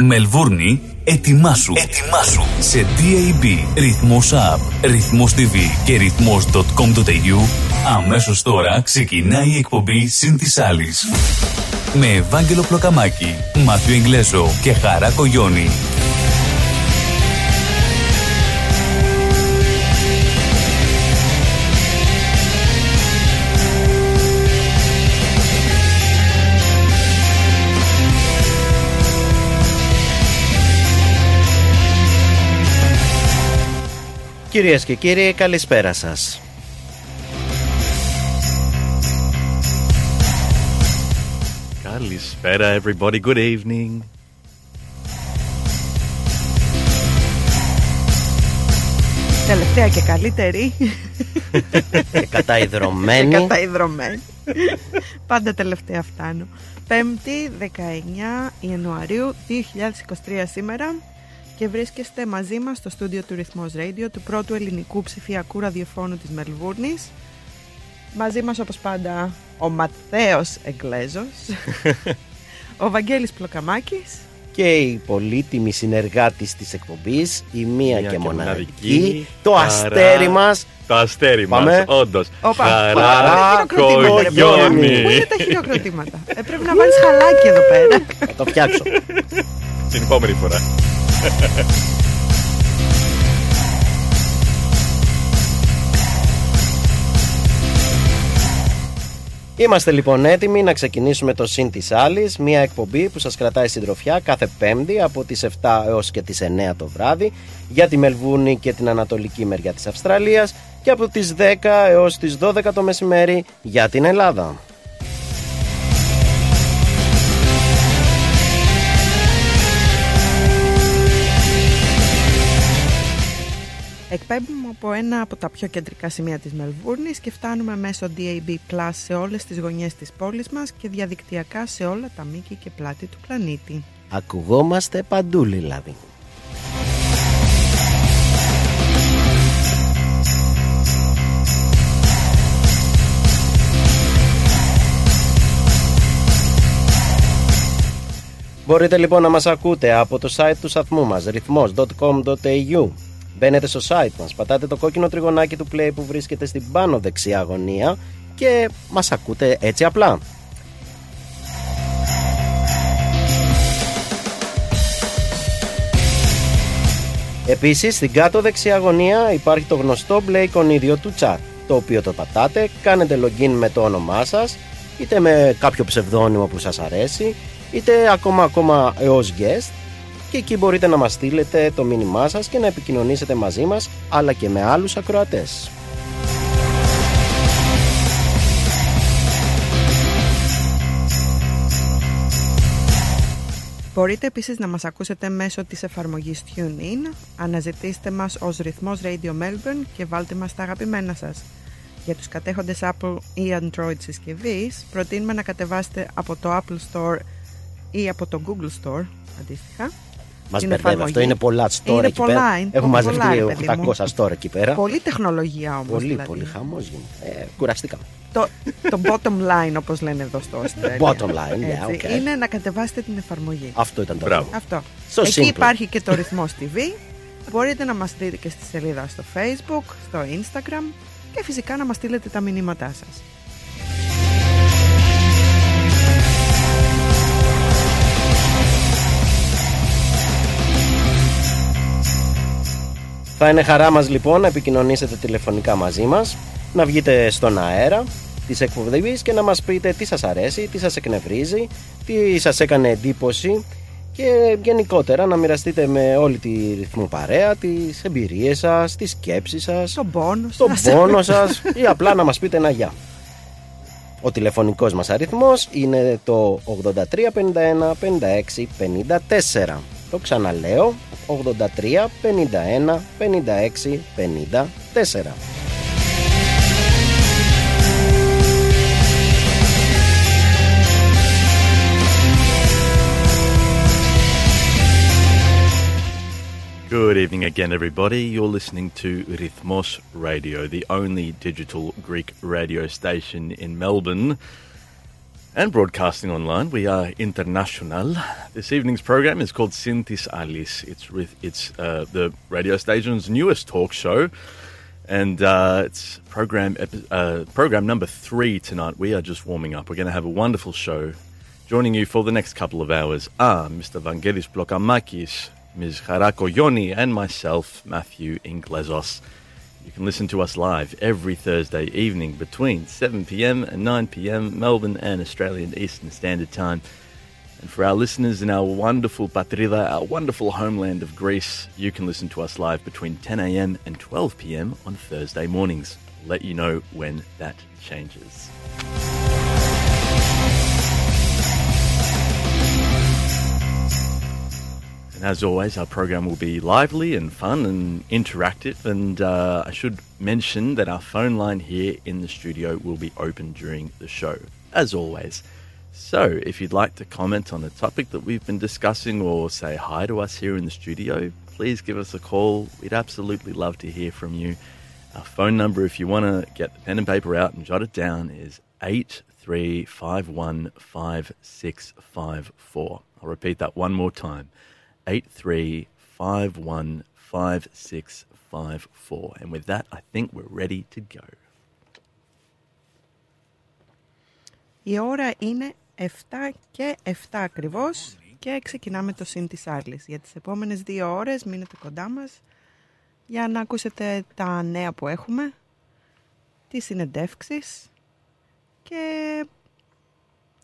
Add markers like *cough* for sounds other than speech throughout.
Μελβούρνη, ετοιμάσου. Ετοιμάσου. Σε DAB, ρυθμός app, ρυθμός TV και ρυθμός.com.au αμέσως τώρα ξεκινάει η εκπομπή «Συν της άλλης». Με Ευάγγελο Πλοκαμάκη, Μάθιο Ιγκλέζο και Χαρά Κογιόνι. Κυρίες και κύριοι, καλησπέρα σας. Καλησπέρα everybody, good evening. Τελευταία και καλύτερη. Και καταϊδρωμένη. και καταϊδρωμένη. Πάντα τελευταία φτάνω. 5η 19 Ιανουαρίου 2023 σήμερα και βρίσκεστε μαζί μας στο στούντιο του Ρυθμός Radio του πρώτου ελληνικού ψηφιακού ραδιοφώνου της Μελβούρνης. Μαζί μας όπως πάντα ο Ματθαίος Εγκλέζος, *laughs* ο Βαγγέλης Πλοκαμάκης και η πολύτιμη συνεργάτης της εκπομπής, η μία, Μία και και μοναδική, μοναδική, το χαρά. αστέρι μας. Το αστέρι Πάμε. μας, όντως. Όπα, Χαρά πού είναι τα χειροκροτήματα, ρε παιδιά; Κογιόνι. Πού είναι τα χειροκροτήματα; Ε, πρέπει να βάλεις χαλάκι εδώ πέρα. Θα το φτιάξω. Την επόμενη φορά. Είμαστε λοιπόν έτοιμοι να ξεκινήσουμε το Συν της Άλλης, μια εκπομπή που σας κρατάει συντροφιά κάθε Πέμπτη από τις 7 έως και τις 9 το βράδυ για τη Μελβούνη και την ανατολική μεριά της Αυστραλίας και από τις 10 έως τις 12 το μεσημέρι για την Ελλάδα. Εκπέμπουμε από ένα από τα πιο κεντρικά σημεία της Μελβούρνης και φτάνουμε μέσω DAB Plus σε όλες τις γωνιές της πόλης μας και διαδικτυακά σε όλα τα μήκη και πλάτη του πλανήτη. Ακουγόμαστε παντού δηλαδή. Μπορείτε λοιπόν να μας ακούτε από το site του σταθμού μας ρυθμός.com.au Μπαίνετε στο site μας, πατάτε το κόκκινο τριγωνάκι του play που βρίσκεται στην πάνω δεξιά γωνία και μας ακούτε έτσι απλά. Επίσης στην κάτω δεξιά γωνία υπάρχει το γνωστό μπλε εικονίδιο του chat το οποίο το πατάτε, κάνετε login με το όνομά σας είτε με κάποιο ψευδόνυμο που σας αρέσει είτε ακόμα ακόμα έως guest και εκεί μπορείτε να μας στείλετε το μήνυμά σας και να επικοινωνήσετε μαζί μας αλλά και με άλλους ακροατές. Μπορείτε επίσης να μας ακούσετε μέσω της εφαρμογής TuneIn. Αναζητήστε μας ως ρυθμός Radio Melbourne και βάλτε μας τα αγαπημένα σας. Για τους κατέχοντες Apple ή Android συσκευής, προτείνουμε να κατεβάσετε από το Apple Store ή από το Google Store, αντίστοιχα. Μας την μπερδεύει εφαρμογή. αυτό, είναι πολλά store Είναι εκεί πολλά, πέρα. είναι Έχουμε πολλά, μαζευτεί ρε παιδί μου. 800 store εκεί πέρα. Πολύ τεχνολογία όμως. Πολύ, δηλαδή. πολύ χαμός γίνεται. Ε, κουραστήκαμε. Το, το bottom line, όπως λένε εδώ στο *laughs* Australia. Bottom line, yeah, Έτσι, okay. Είναι να κατεβάσετε την εφαρμογή. Αυτό ήταν το Μπράβο. θέμα. Αυτό. Στο Εκεί simple. υπάρχει και το ρυθμός TV. Μπορείτε να μας δείτε και στη σελίδα στο Facebook, στο Instagram και φυσικά να μας στείλετε τα μηνύματά σας. Θα είναι χαρά μας λοιπόν να επικοινωνήσετε τηλεφωνικά μαζί μας, να βγείτε στον αέρα της εκπομπής και να μας πείτε τι σας αρέσει, τι σας εκνευρίζει, τι σας έκανε εντύπωση και γενικότερα να μοιραστείτε με όλη τη ρυθμού παρέα τις εμπειρίες σας, τις σκέψεις σας, Τον πόνο τον σας. πόνο σας *laughs* ή απλά να μας πείτε ένα γεια. Ο τηλεφωνικός μας αριθμός είναι το 83 51 56 54. Το ξαναλέω 83 51 56 54. Good evening again, everybody. You're listening to Rhythmos Radio, the only digital Greek radio station in Melbourne. and broadcasting online. We are international. This evening's program is called Sintis Alice. It's with it's uh, the radio station's newest talk show, and uh, it's program epi- uh, program number three tonight. We are just warming up. We're going to have a wonderful show. Joining you for the next couple of hours are Mr. Vangelis Blokamakis, Ms. Harako Yoni, and myself, Matthew Inglesos. You can listen to us live every Thursday evening between 7 pm and 9 pm, Melbourne and Australian Eastern Standard Time. And for our listeners in our wonderful Patrida, our wonderful homeland of Greece, you can listen to us live between 10 am and 12 pm on Thursday mornings. I'll let you know when that changes. And as always, our program will be lively and fun and interactive. And uh, I should mention that our phone line here in the studio will be open during the show, as always. So if you'd like to comment on the topic that we've been discussing or say hi to us here in the studio, please give us a call. We'd absolutely love to hear from you. Our phone number, if you want to get the pen and paper out and jot it down, is 83515654. I'll repeat that one more time. 83515654. And with that, I think we're ready to go. Η ώρα είναι 7 και 7 ακριβώς και ξεκινάμε το συν της άλλης. Για τις επόμενες δύο ώρες μείνετε κοντά μας για να ακούσετε τα νέα που έχουμε, τις συνεντεύξεις και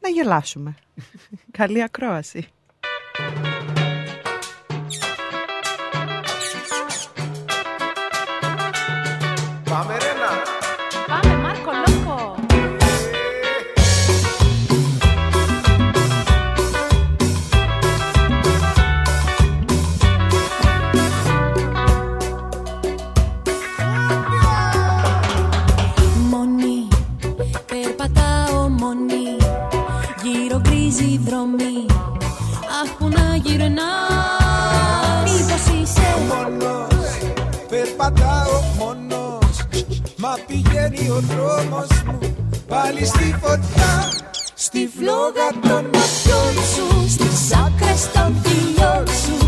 να γελάσουμε. *laughs* Καλή ακρόαση. Μα πηγαίνει ο δρόμος μου. Πάλι στη φωτιά Στη φλόγα των ματιών σου Στις άκρες των χιλιών σου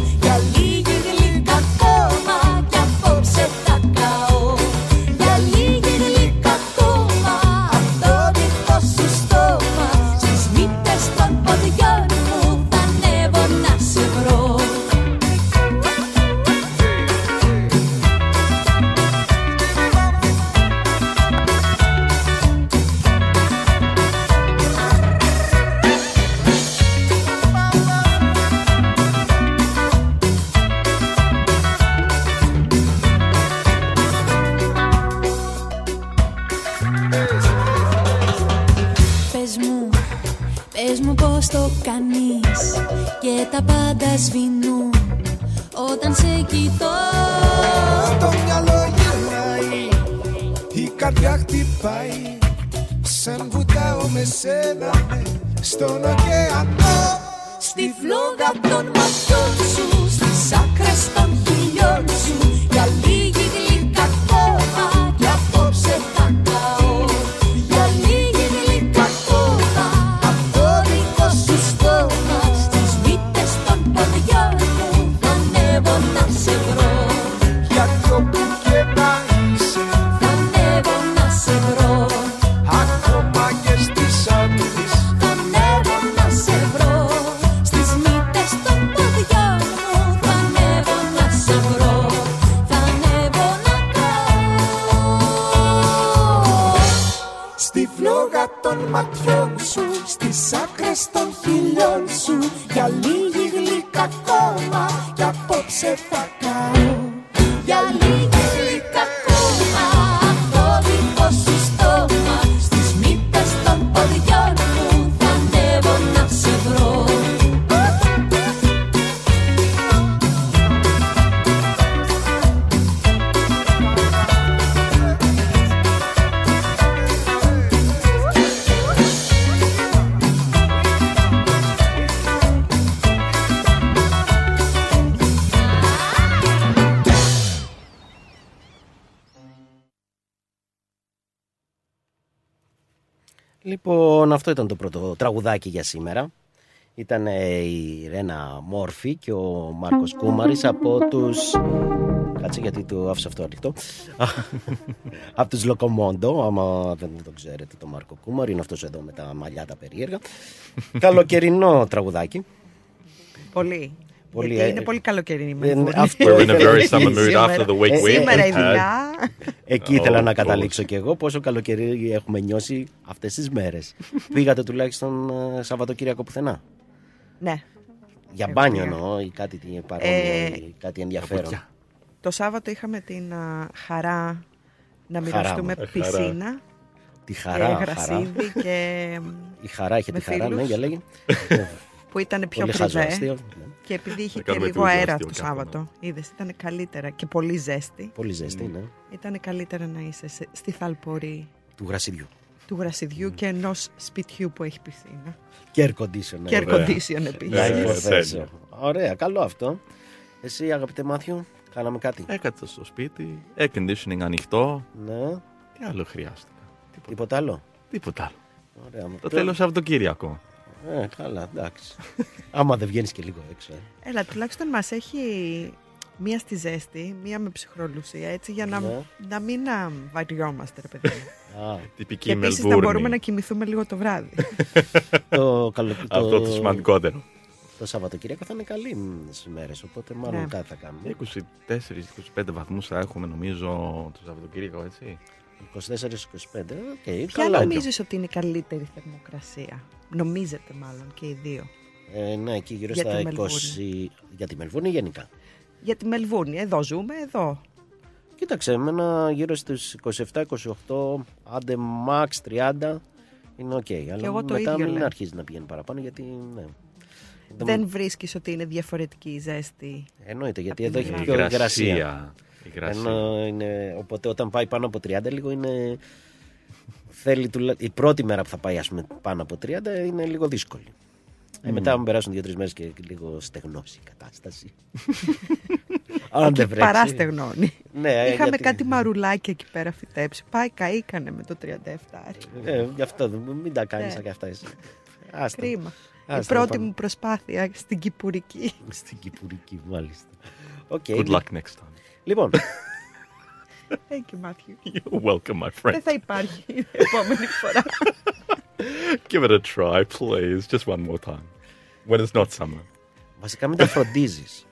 Στον ωκεανό πρώτο τραγουδάκι για σήμερα. Ήταν η Ρένα Μόρφη και ο Μάρκος Κούμαρης από τους... Κάτσε γιατί το άφησα αυτό ανοιχτό. *laughs* από τους Λοκομόντο, άμα δεν το ξέρετε το Μάρκο Κούμαρη, είναι αυτός εδώ με τα μαλλιά τα περίεργα. *laughs* Καλοκαιρινό τραγουδάκι. Πολύ. Πολύ, Γιατί ε, είναι πολύ καλοκαιρινή η ε, Μελβούρνη. αυτό We're in a ήθελα- very summer mood σήμερα- after the week ε, we Σήμερα η had. δουλειά. Εκεί ήθελα Oh, να of καταλήξω κι εγώ πόσο καλοκαιρί έχουμε νιώσει αυτές τις μέρες. *laughs* Πήγατε τουλάχιστον ε, Σαββατοκύριακο πουθενά. Ναι. Για Εγώ μπάνιο πήγα. εννοώ ή κάτι τι παρόμοιο Ε, ή κάτι ενδιαφέρον. Το Σάββατο είχαμε την α, χαρά να Χαρά μοιραστούμε μου. Ε, χαρά. πισίνα Τη και χαρά, χαρά. γρασίδι και Η χαρά είχε με τη χαρά, ναι, φίλους. για λέγε. *laughs* που ήταν πιο Πολύ χαζό κρυβέ αστείο. ναι. και επειδή είχε Να και κάνουμε λίγο τούτο αέρα αστείο το κάπου, Σάββατο είδες ήταν καλύτερα και πολύ ζέστη Πολύ ζέστη, ναι. ήταν καλύτερα να είσαι σε- στη θαλπορή Του γρασιδιού. του γρασιδιού και ενός σπιτιού που έχει πισίνα Και air condition. ναι. και air Ωραία. condition Να επίσης Ναι, υποθέσω. τέλεια. Ωραία, καλό αυτό. Εσύ αγαπητέ Μάθιου, κάναμε κάτι; Έκατσα στο σπίτι, air conditioning ανοιχτό. Ναι, Τι άλλο χρειάστηκα; Τίποτα, τίποτα άλλο; τίποτα άλλο. Ωραία. Το τέλος Σαββατοκύριακο. Ε, καλά, εντάξει. Άμα δεν βγαίνεις και λίγο έξω. ε. Έλα τουλάχιστον μας έχει μία στη ζέστη μία με ψυχρολουσία έτσι για να, Ναι. να μην α, βαριόμαστε ρε παιδί μου. Α, Τυπική και επίσης να Μελβούρνη. μπορούμε να κοιμηθούμε λίγο το βράδυ *laughs* το, καλο... Αυτό το σημαντικότερο. το Σαββατοκύριακο θα είναι καλή μέρε, οπότε μάλλον Ναι. κάτι θα κάνουμε. 24-25 βαθμούς θα έχουμε νομίζω το Σαββατοκύριακο, έτσι. 24-25, οκ, Ποια καλά. νομίζεις ότι είναι η καλύτερη θερμοκρασία; Νομίζετε μάλλον και οι δύο Ε, ναι, εκεί γύρω Για στα τη 20. Μελβούρνη. Για τη Μελβούρνη γενικά. Για τη Μελβούρνη, εδώ ζούμε, εδώ. Κοίταξε, εμένα γύρω στους 27-28, άντε max 30 είναι οκ. αλλά εγώ το μετά ίδιο μην λέω. αρχίζει να πηγαίνει παραπάνω γιατί ναι. Δεν βρίσκεις ότι είναι διαφορετική η ζέστη. Εννοείται γιατί Απ' εδώ την έχει Η πιο υγρασία. Υγρασία. Η υγρασία. Ενώ είναι, οπότε όταν πάει πάνω από 30 λίγο είναι... Θέλει τουλα... Η πρώτη μέρα που θα πάει ας πούμε, πάνω από 30 είναι λίγο δύσκολη. Ε, μετά αν περάσουν 2-3 μέρες και λίγο στεγνώσει η κατάσταση. *laughs* αν δεν βρέξει. Παράστεγνώνει. Ναι, ε, Είχαμε γιατί- κάτι μαρουλάκια εκεί πέρα φυτέψει. Πάει, καήκανε με το 37. Ε, γι' αυτό δεν- μην τα κάνεις Ναι. σαν και αυτά εσύ. Άστα. Κρίμα. Άστα, η πρώτη πάμε. μου προσπάθεια στην Κυπουρική. Στην Κυπουρική, μάλιστα. OK, Good li- luck next time. Λοιπόν, Thank you, Matthew. You're welcome, my friend. Δεν θα υπάρχει η επόμενη φορά. Give it a try, please. Just one more time. When it's not summer. βασικά μην τα φροντίζεις.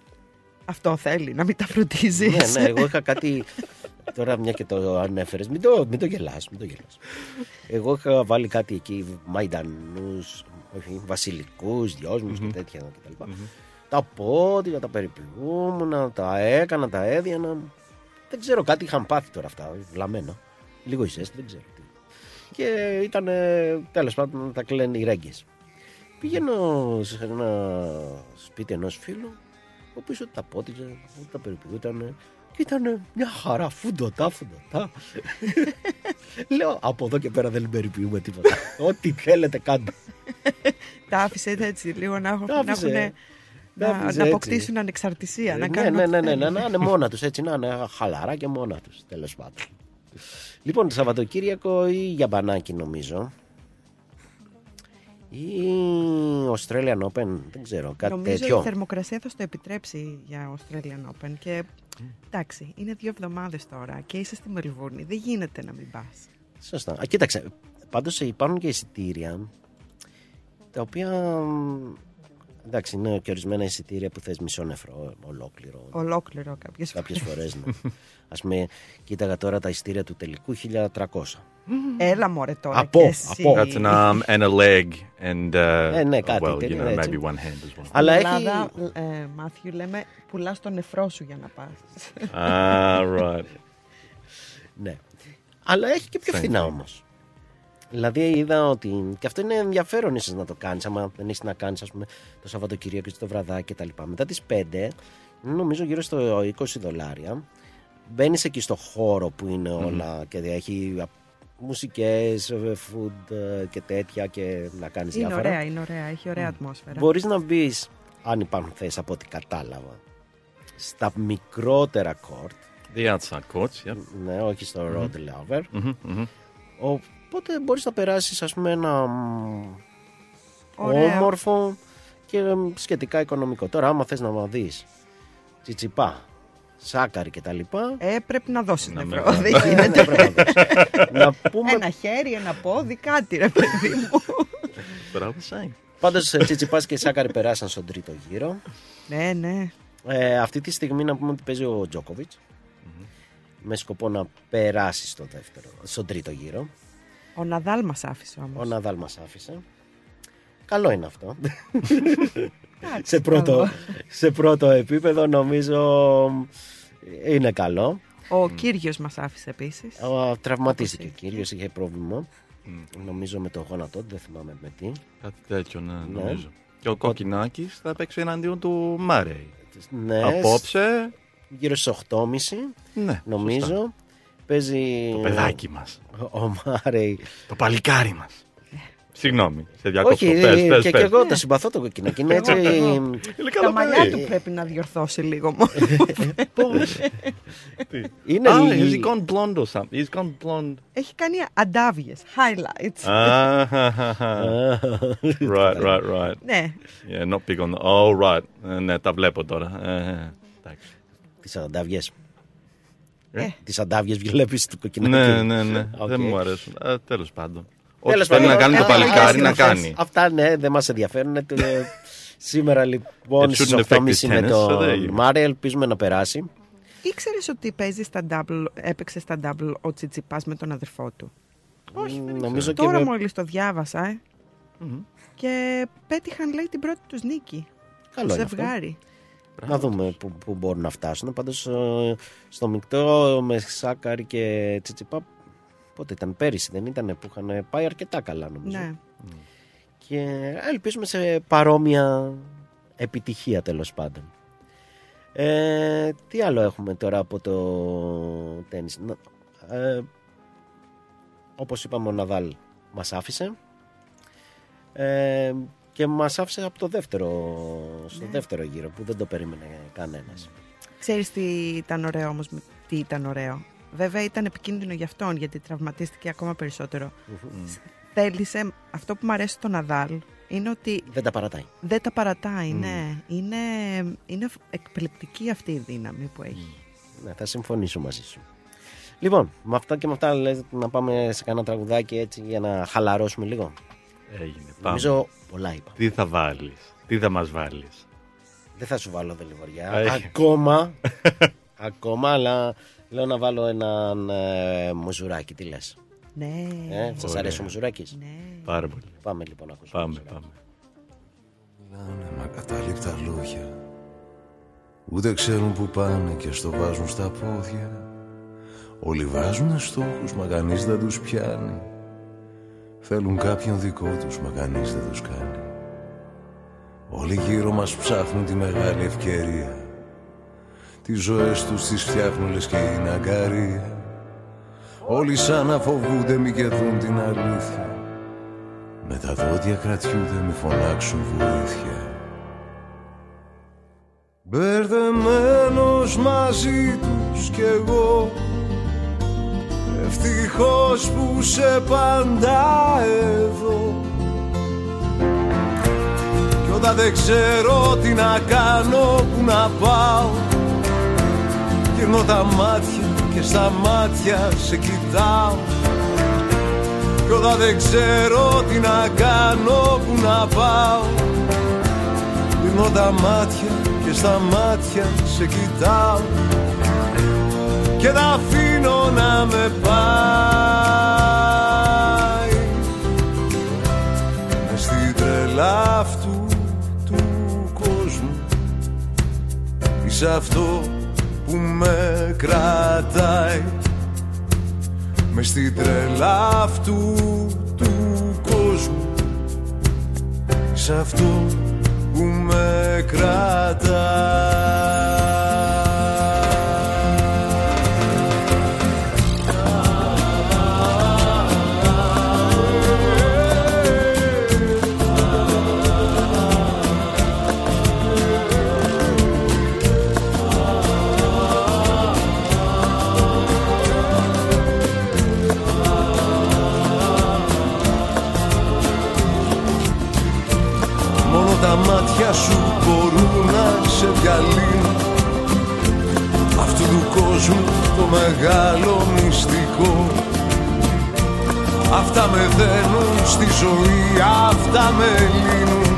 Αυτό θέλει, να μην τα φροντίζεις. ναι, ναι, εγώ είχα κάτι. Τώρα μια και το ανέφερες, μην το, μην το γελάς, μην το γελάς. Εγώ είχα βάλει κάτι εκεί, μαϊντανούς, όχι, βασιλικούς, δυόσμους και τέτοια κτλ. Τα πόδια, τα περιποιούμουν, τα έκανα, τα έδιανα. Δεν ξέρω, κάτι είχαν πάθει τώρα αυτά, βλαμμένα. Λίγο η ζέστη, δεν ξέρω τι. Και ήταν, τέλος πάντων, τα κλαίνε οι ρέγγες. Πηγαίνω σε ένα σπίτι ενός φίλου, ο οποίος τα πότιζε, τα περιποιούταν και ήταν μια χαρά, φουντοτά, φουντοτά. *laughs* Λέω, από εδώ και πέρα δεν περιποιούμε τίποτα. Ό,τι θέλετε κάντε. *laughs* Τα άφησες έτσι λίγο να, έχουν, Τα να, άφησε. έχουνε- Τα να, άφησε να έτσι. αποκτήσουν ανεξαρτησία. να ναι, κάνουν ναι, ό,τι ναι, ναι, θέλουν. να είναι μόνα τους έτσι, να είναι χαλαρά και μόνα τους, τέλος πάντων. Λοιπόν, το Σαββατοκύριακο ή για μπανάκι νομίζω. Ή Australian Open, δεν ξέρω, κάτι Νομίζω τέτοιο. η θερμοκρασία θα στο επιτρέψει για Australian Open και εντάξει, είναι δύο εβδομάδες τώρα και είσαι στη Μελβούρνη. Δεν γίνεται να μην πας. Σωστά. Α, κοίταξε, πάντως υπάρχουν και εισιτήρια τα οποία μ, εντάξει είναι και ορισμένα εισιτήρια που θες μισό νεφρό ολόκληρο Ολόκληρο κάποιες κάποιες φορές ναι. ας πούμε κοίταγα τώρα τα εισιτήρια του τελικού 1300 Έλα μωρέ τώρα Από, και εσύ. από. That's an arm and a leg and uh, Ε, ναι, uh, κάτι well, you τέτοιο, know, έτσι. maybe one hand as well. Αλλά Στην έχει- Ελλάδα, ε, Μάθιου, λέμε πουλάς τον νεφρό σου για να πας. ah, right. ναι. αλλά έχει και πιο Same φθηνά thing. όμως Δηλαδή είδα ότι. και αυτό είναι ενδιαφέρον ίσως να το κάνεις. Άμα δεν έχεις να κάνεις, ας πούμε, το Σαββατοκύριακο ή το βραδάκι κτλ. Μετά τις 5, νομίζω γύρω στο 20 δολάρια, μπαίνεις εκεί στο χώρο που είναι όλα και έχει μουσικές, food ε, και τέτοια και να κάνεις Είναι διάφορα. ωραία, είναι ωραία. Έχει ωραία ατμόσφαιρα. Μπορείς να μπεις, αν υπάρχουν θέσεις από ό,τι κατάλαβα, στα μικρότερα court. The outside courts, yep. Ναι, όχι στο road lover. hmm hmm Ο, Οπότε μπορείς να περάσεις ας πούμε ένα μ, Ωραίο. όμορφο και μ, σχετικά οικονομικό. Τώρα άμα θες να δεις τσιτσιπά, σάκαρη και τα λοιπά, Ε, πρέπει να δώσεις Να νευρό. με- Δεν γίνεται. δεν *laughs* πρέπει να δώσεις. να πούμε Ένα χέρι, ένα πόδι, κάτι ρε παιδί μου. But I was saying. πάντως ε, τσιτσιπάς και σάκαρη περάσαν στον τρίτο γύρο. ναι, ναι. Ε, αυτή τη στιγμή να πούμε ότι παίζει ο τζοκοβιτ με σκοπό να περάσει στο δεύτερο, στον τρίτο γύρο. Ο Ναδάλ μας άφησε Ο όμως. Ναδάλ μας άφησε. Καλό είναι αυτό. Εντάξει, σε, πρώτο, καλό. σε πρώτο επίπεδο νομίζω είναι καλό. Ο Κύριος μας άφησε επίσης. Ο, τραυματίστηκε ο Όπως κύριος, είχε πρόβλημα. Νομίζω με το γόνατό του, δεν θυμάμαι με τι. Κάτι τέτοιο, ναι, Ναι. νομίζω. Και ο Κοκκινάκης θα παίξει εναντίον του Μάρεϊ. Ναι, Απόψε, γύρω στις 8.30 ναι. νομίζω. σωστά. Παίζει Το παιδάκι μας. ο Μάρεϊ. Το παλικάρι μας. Συγγνώμη, σε διακόπτω. Όχι, Πες, πες, και, πες. και εγώ το συμπαθώ το κοκκινάκι. Είναι έτσι. *laughs* Είναι Τα καλό μαλλιά παιδί. του πρέπει να διορθώσει λίγο μόνο. *laughs* είναι Ah, η- has he gone blonde or something? He's gone blonde. Έχει κάνει ανταύγειες, highlights. Ah, *laughs* right, right, right. Ναι, Yeah, not big on the... Oh, right. Ε, ναι, τα βλέπω τώρα. Ε, εντάξει. Τι ανταύγειε. Ε. Τις ανταύγειες βλέπεις του κοκκινάκι. Ναι, ναι, ναι. Οκ. Δεν μου αρέσουν. Ε, Τέλος πάντων. Ό,τι Τέλος θέλει να πάντων, κάνει το ε, παλικάρι ε, να ε, κάνει. Αυτά ναι, δεν μας ενδιαφέρουν. Ε, Σήμερα λοιπόν It στις shouldn't affect 8.30 his με tennis, so there you τον go. Μάρεϊ, ελπίζουμε να περάσει. ήξερες ότι παίζεις στα double, έπαιξες στα double ο Τσιτσιπάς με τον αδερφό του; Όχι, δεν Νομίζω και Τώρα με- μόλις το διάβασα, ε. Μμμ. Και πέτυχαν, λέει, την πρώτη τους νίκη. Καλό το είναι αυτό. Ζευγάρι. Να δούμε που, που μπορούν να φτάσουν. Πάντως στο μεικτό με Σάκαρη και Τσιτσιπά. Πότε ήταν, πέρυσι δεν ήταν που είχαν πάει αρκετά καλά νομίζω. Ναι. Και ελπίζουμε σε παρόμοια επιτυχία τέλος πάντων. Ε, τι άλλο έχουμε τώρα από το τένις; Να- Ε, όπως είπαμε ο Ναδάλ μας άφησε. Ε, και μας άφησε από το δεύτερο, στο Ναι. δεύτερο γύρο που δεν το περίμενε κανένας. Ξέρεις τι ήταν ωραίο όμως, με- τι ήταν ωραίο; Βέβαια ήταν επικίνδυνο για αυτόν γιατί τραυματίστηκε ακόμα περισσότερο. Θέλησε, αυτό που μου αρέσει στο Ναδάλ είναι ότι Δεν τα παρατάει. δεν τα παρατάει, ναι. Είναι, είναι εκπληκτική αυτή η δύναμη που έχει. Ναι, θα συμφωνήσω μαζί σου. Λοιπόν, με αυτά και με αυτά λες, να πάμε σε κανένα τραγουδάκι έτσι για να χαλαρώσουμε λίγο. Έγινε. Πάμε. Νομίζω πολλά είπα. Τι θα βάλεις; Τι θα μας βάλεις; Δεν θα σου βάλω δελιβοριά. Έχει. Ακόμα. *laughs* ακόμα, αλλά λέω να βάλω έναν ε, μουζουράκι. Τι λες; Ναι. Ε, σας Ωραία. αρέσει ο μουζουράκης; ναι. Πάρα πολύ. Πάμε λοιπόν να ακούσουμε. Πάμε, μουζουράκι. πάμε. Μιλάνε με ακατάληπτα λόγια Ούτε ξέρουν που πάνε και στο βάζουν στα πόδια Όλοι βάζουν στόχους μα κανείς δεν τους πιάνει Θέλουν κάποιον δικό τους μα κανείς δεν τους κάνει. Όλοι γύρω μας ψάχνουν τη μεγάλη ευκαιρία. Τις ζωές τους τις φτιάχνουν λες και είναι αγκαρία. Όλοι σαν να φοβούνται μη και δουν την αλήθεια. Με τα δόντια κρατιούνται μη φωνάξουν βοήθεια. Μπερδεμένος μαζί τους κι εγώ Ευτυχώς που σε πάντα εδώ. Κι όταν δεν ξέρω τι να κάνω, που να πάω Γυρνώ τα μάτια και στα μάτια σε κοιτάω. Κι όταν δεν ξέρω τι να κάνω, που να πάω Δίνω τα μάτια και στα μάτια σε κοιτάω Και τα αφήνω να με πάει. Μες στην τρελά αυτού του κόσμου Είσαι αυτό που με κρατάει. Μες στην τρελά αυτού του κόσμου Είσαι αυτό που με Τα μάτια σου μπορούν να σε διαλύνουν Αυτού του κόσμου το μεγάλο μυστικό. Αυτά με δένουν στη ζωή, αυτά με λύνουν.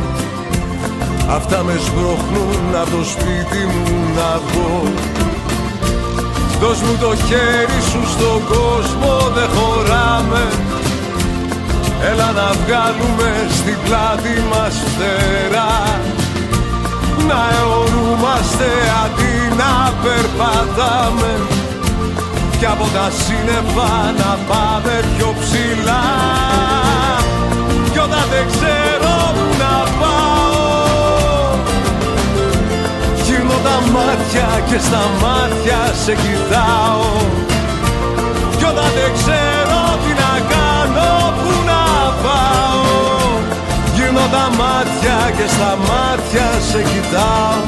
Αυτά με σπρώχνουν από το σπίτι μου να βγω. Δώσ' μου το χέρι σου στον κόσμο, δεν χωράμε. Έλα να βγάλουμε στην πλάτη μας φτερά. Να αιωρούμαστε αντί να περπατάμε. Κι από τα σύννεφα να πάμε πιο ψηλά. Κι όταν δεν ξέρω που να πάω Γύρνω τα μάτια και στα μάτια σε κοιτάω Γύρνω τα μάτια και στα μάτια σε κοιτάω.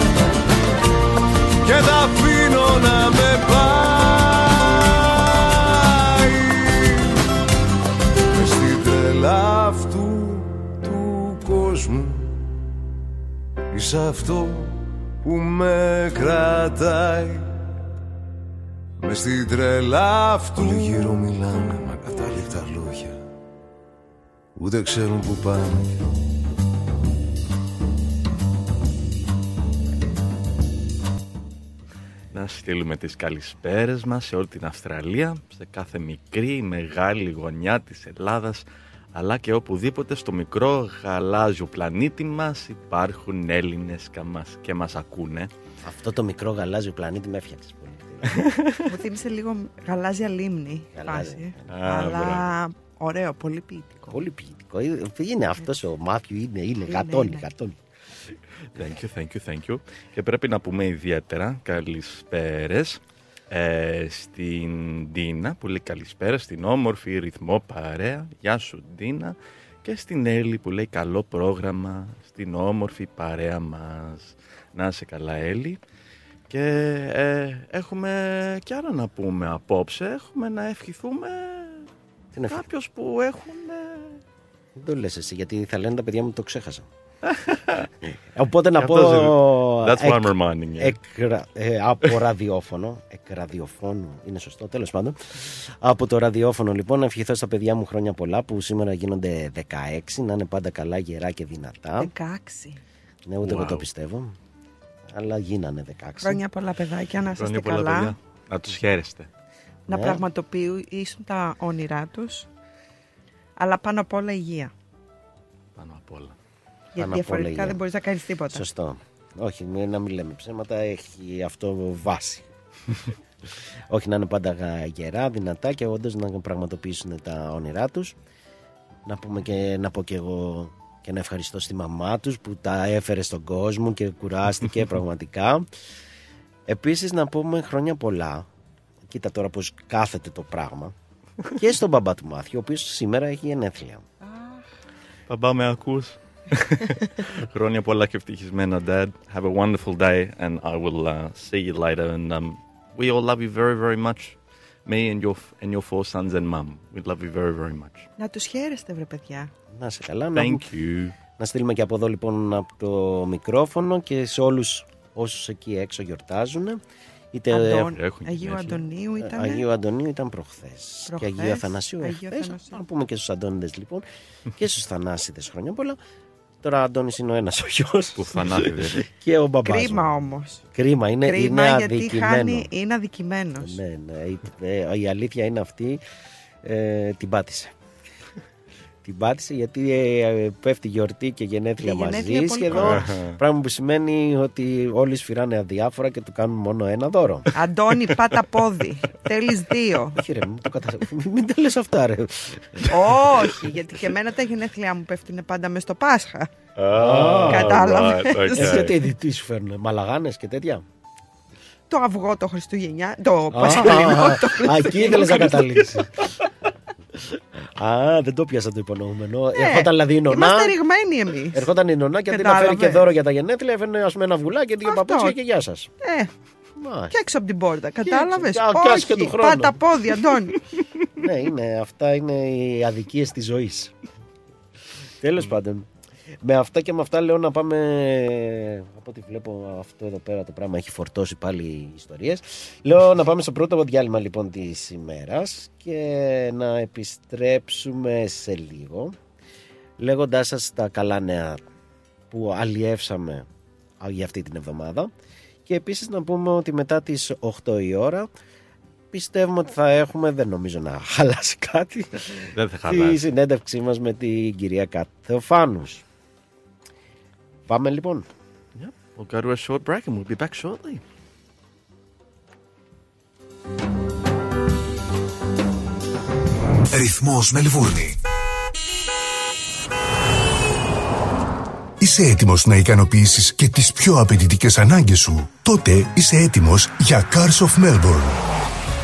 Και τα αφήνω να με πάει. Μες στην τρέλα αυτού του κόσμου. Είσαι αυτό που με κρατάει. Μες στην τρέλα αυτού Όλοι γύρω μιλάνε μα κατάληπτα λόγια. Ούτε ξέρουν που πάνε στείλουμε τις καλησπέρες μας σε όλη την Αυστραλία, σε κάθε μικρή ή μεγάλη γωνιά της Ελλάδας, αλλά και οπουδήποτε στο μικρό γαλάζιο πλανήτη μας υπάρχουν Έλληνες και μας, και μας ακούνε. Αυτό το μικρό γαλάζιο πλανήτη με έφτιαξες πολύ. Μου θύμισε λίγο γαλάζια λίμνη. Γαλάζια. φάση. Α, Αλλά ωραίο, πολύ ποιητικό. πολύ ποιητικό. Ε, Είναι αυτός ο Μάθιου, είναι, είναι, γατώνει, είναι. γατώνει. Thank you, thank you, thank you. Και πρέπει να πούμε ιδιαίτερα καλησπέρες ε, στην Ντίνα που λέει καλησπέρα, στην όμορφη ρυθμό παρέα. Γεια σου Ντίνα. Και στην Έλλη που λέει καλό πρόγραμμα στην όμορφη παρέα μας. Να είσαι καλά Έλλη. Και ε, έχουμε κι άλλα να πούμε απόψε. Έχουμε να ευχηθούμε Τι να ευχη- κάποιους που έχουν... ε, Δεν το λες εσύ, γιατί θα λένε τα παιδιά μου το ξέχασα. Οπότε να Και πω. αυτός είναι- That's why εκ- I'm reminding you. εκ- ε, από ραδιόφωνο. Εκ ραδιοφώνου, είναι σωστό, τέλος πάντων. Από το ραδιόφωνο, λοιπόν, να ευχηθώ στα παιδιά μου χρόνια πολλά που σήμερα γίνονται 16, να είναι πάντα καλά, γερά και δυνατά. 16. Ναι, ούτε εγώ Wow. το πιστεύω. Αλλά γίνανε 16. Χρόνια πολλά παιδάκια, να είστε Χρόνια πολλά καλά. παιδιά. Να τους χαίρεστε. Να Ναι. πραγματοποιήσουν τα όνειρά τους. Αλλά πάνω απ' όλα υγεία. Πάνω απ' όλα. Γιατί απ' όλα διαφορετικά υγεία. δεν μπορείς να κάνεις τίποτα. Σωστό. Όχι, μη- να μην λέμε ψέματα, έχει αυτό βάση. *laughs* Όχι να είναι πάντα γα- γερά, δυνατά και όντως να πραγματοποιήσουν τα όνειρά τους. Να πούμε και να πω και εγώ και να ευχαριστώ στη μαμά τους που τα έφερε στον κόσμο και κουράστηκε *laughs* πραγματικά. Επίσης να πούμε χρόνια πολλά. Κοίτα τώρα πως κάθεται το πράγμα. *laughs* και στον μπαμπά του Μάθιου, ο οποίος σήμερα έχει γενέθλια. Μπαμπά με ακούς; *laughs* Χρόνια πολλά και ευτυχισμένα, Dad. Have a wonderful day and I will uh, see you later. And um, we all love you very, very much. Me and your and your four sons and mum. We love you very, very much. Να τους χαίρεστε βρε παιδιά. Να είσαι καλά. να- Thank you. Να στείλουμε και από εδώ λοιπόν από το μικρόφωνο και σε όλους όσους εκεί έξω γιορτάζουν. Είτε Αντών, έχουν Αγίου γενέθλια. Αντωνίου ήταν. Αγίου Αντωνίου ήταν προχθές. Προχθές, Και Αγίου Αθανασίου Αγίου εχθές. Αθανασίου. Να πούμε και στους Αντώνιδες λοιπόν και στους Θανάσιδες χρόνια πολλά. Τώρα Αντώνης είναι ο ένας ο γιος Που θανάτηδε. *laughs* και ο μπαμπάς Κρίμα μου. όμως. Κρίμα, είναι, Κρίμα είναι γιατί αδικημένος. χάνει, είναι αδικημένος. Ναι, ναι, η, ε, η αλήθεια είναι αυτή. Ε, την πάτησε. Την πάτησε γιατί ε, ε, πέφτει γιορτή και γενέθλια Και μαζί γενέθλια πολύ σχεδόν. κοντά. πράγμα που σημαίνει ότι όλοι σφυράνε αδιάφορα και του κάνουν μόνο ένα δώρο. Αντώνη, πάτα πόδι. Θέλεις δύο. Όχι ρε, μην το κατα... μην- μην τα λες αυτά ρε. Όχι, γιατί και εμένα τα γενέθλιά μου πέφτουν πάντα μες στο Πάσχα. Oh, Κατάλαβες. right, okay. Ε, γιατί τι σου φέρνουν, μαλαγάνες και τέτοια; Το αυγό το Χριστουγεννιά. Το Α, Πασχαλινό. α, α, εκεί ήθελες να καταλήξεις. Α, δεν το πιάσα το υπονοούμενο. Ερχόταν δηλαδή η νονά. Ε, Είμαστε ρηγμένοι εμείς. Ερχόταν η νονά και αντί να φέρει και Κατάλαβες. δώρο για τα γενέθλια, έφερνε ας πούμε ένα βουλάκι, δύο Αυτό. παπούτσια και γεια σας. Ε, και έξω από την πόρτα. Κατάλαβες; Α, κι ας και Όχι, του χρόνου. πάτα πόδι, Αντώνη. *laughs* ναι, είναι, αυτά είναι οι αδικίες της ζωής. *laughs* Τέλος πάντων. Με αυτά και με αυτά λέω να πάμε. Από ό,τι βλέπω αυτό εδώ πέρα το πράγμα έχει φορτώσει πάλι ιστορίες. Λέω να πάμε στο πρώτο διάλειμμα λοιπόν της ημέρας και να επιστρέψουμε σε λίγο λέγοντάς σας τα καλά νέα που αλλιεύσαμε για αυτή την εβδομάδα και επίσης να πούμε ότι μετά τις 8 η ώρα πιστεύουμε ότι θα έχουμε, δεν νομίζω να *laughs* χαλάσει κάτι, Δεν θα τη χαλάσει. συνέντευξή μας με την κυρία Κάτ Θεοφάνους. Πάμε λοιπόν. Yep. We'll go to a short break and we'll be back shortly. Ρυθμός Μελβούρνη Είσαι έτοιμος να ικανοποιήσεις και τις πιο απαιτητικές ανάγκες σου; Τότε είσαι έτοιμος για Cars of Melbourne.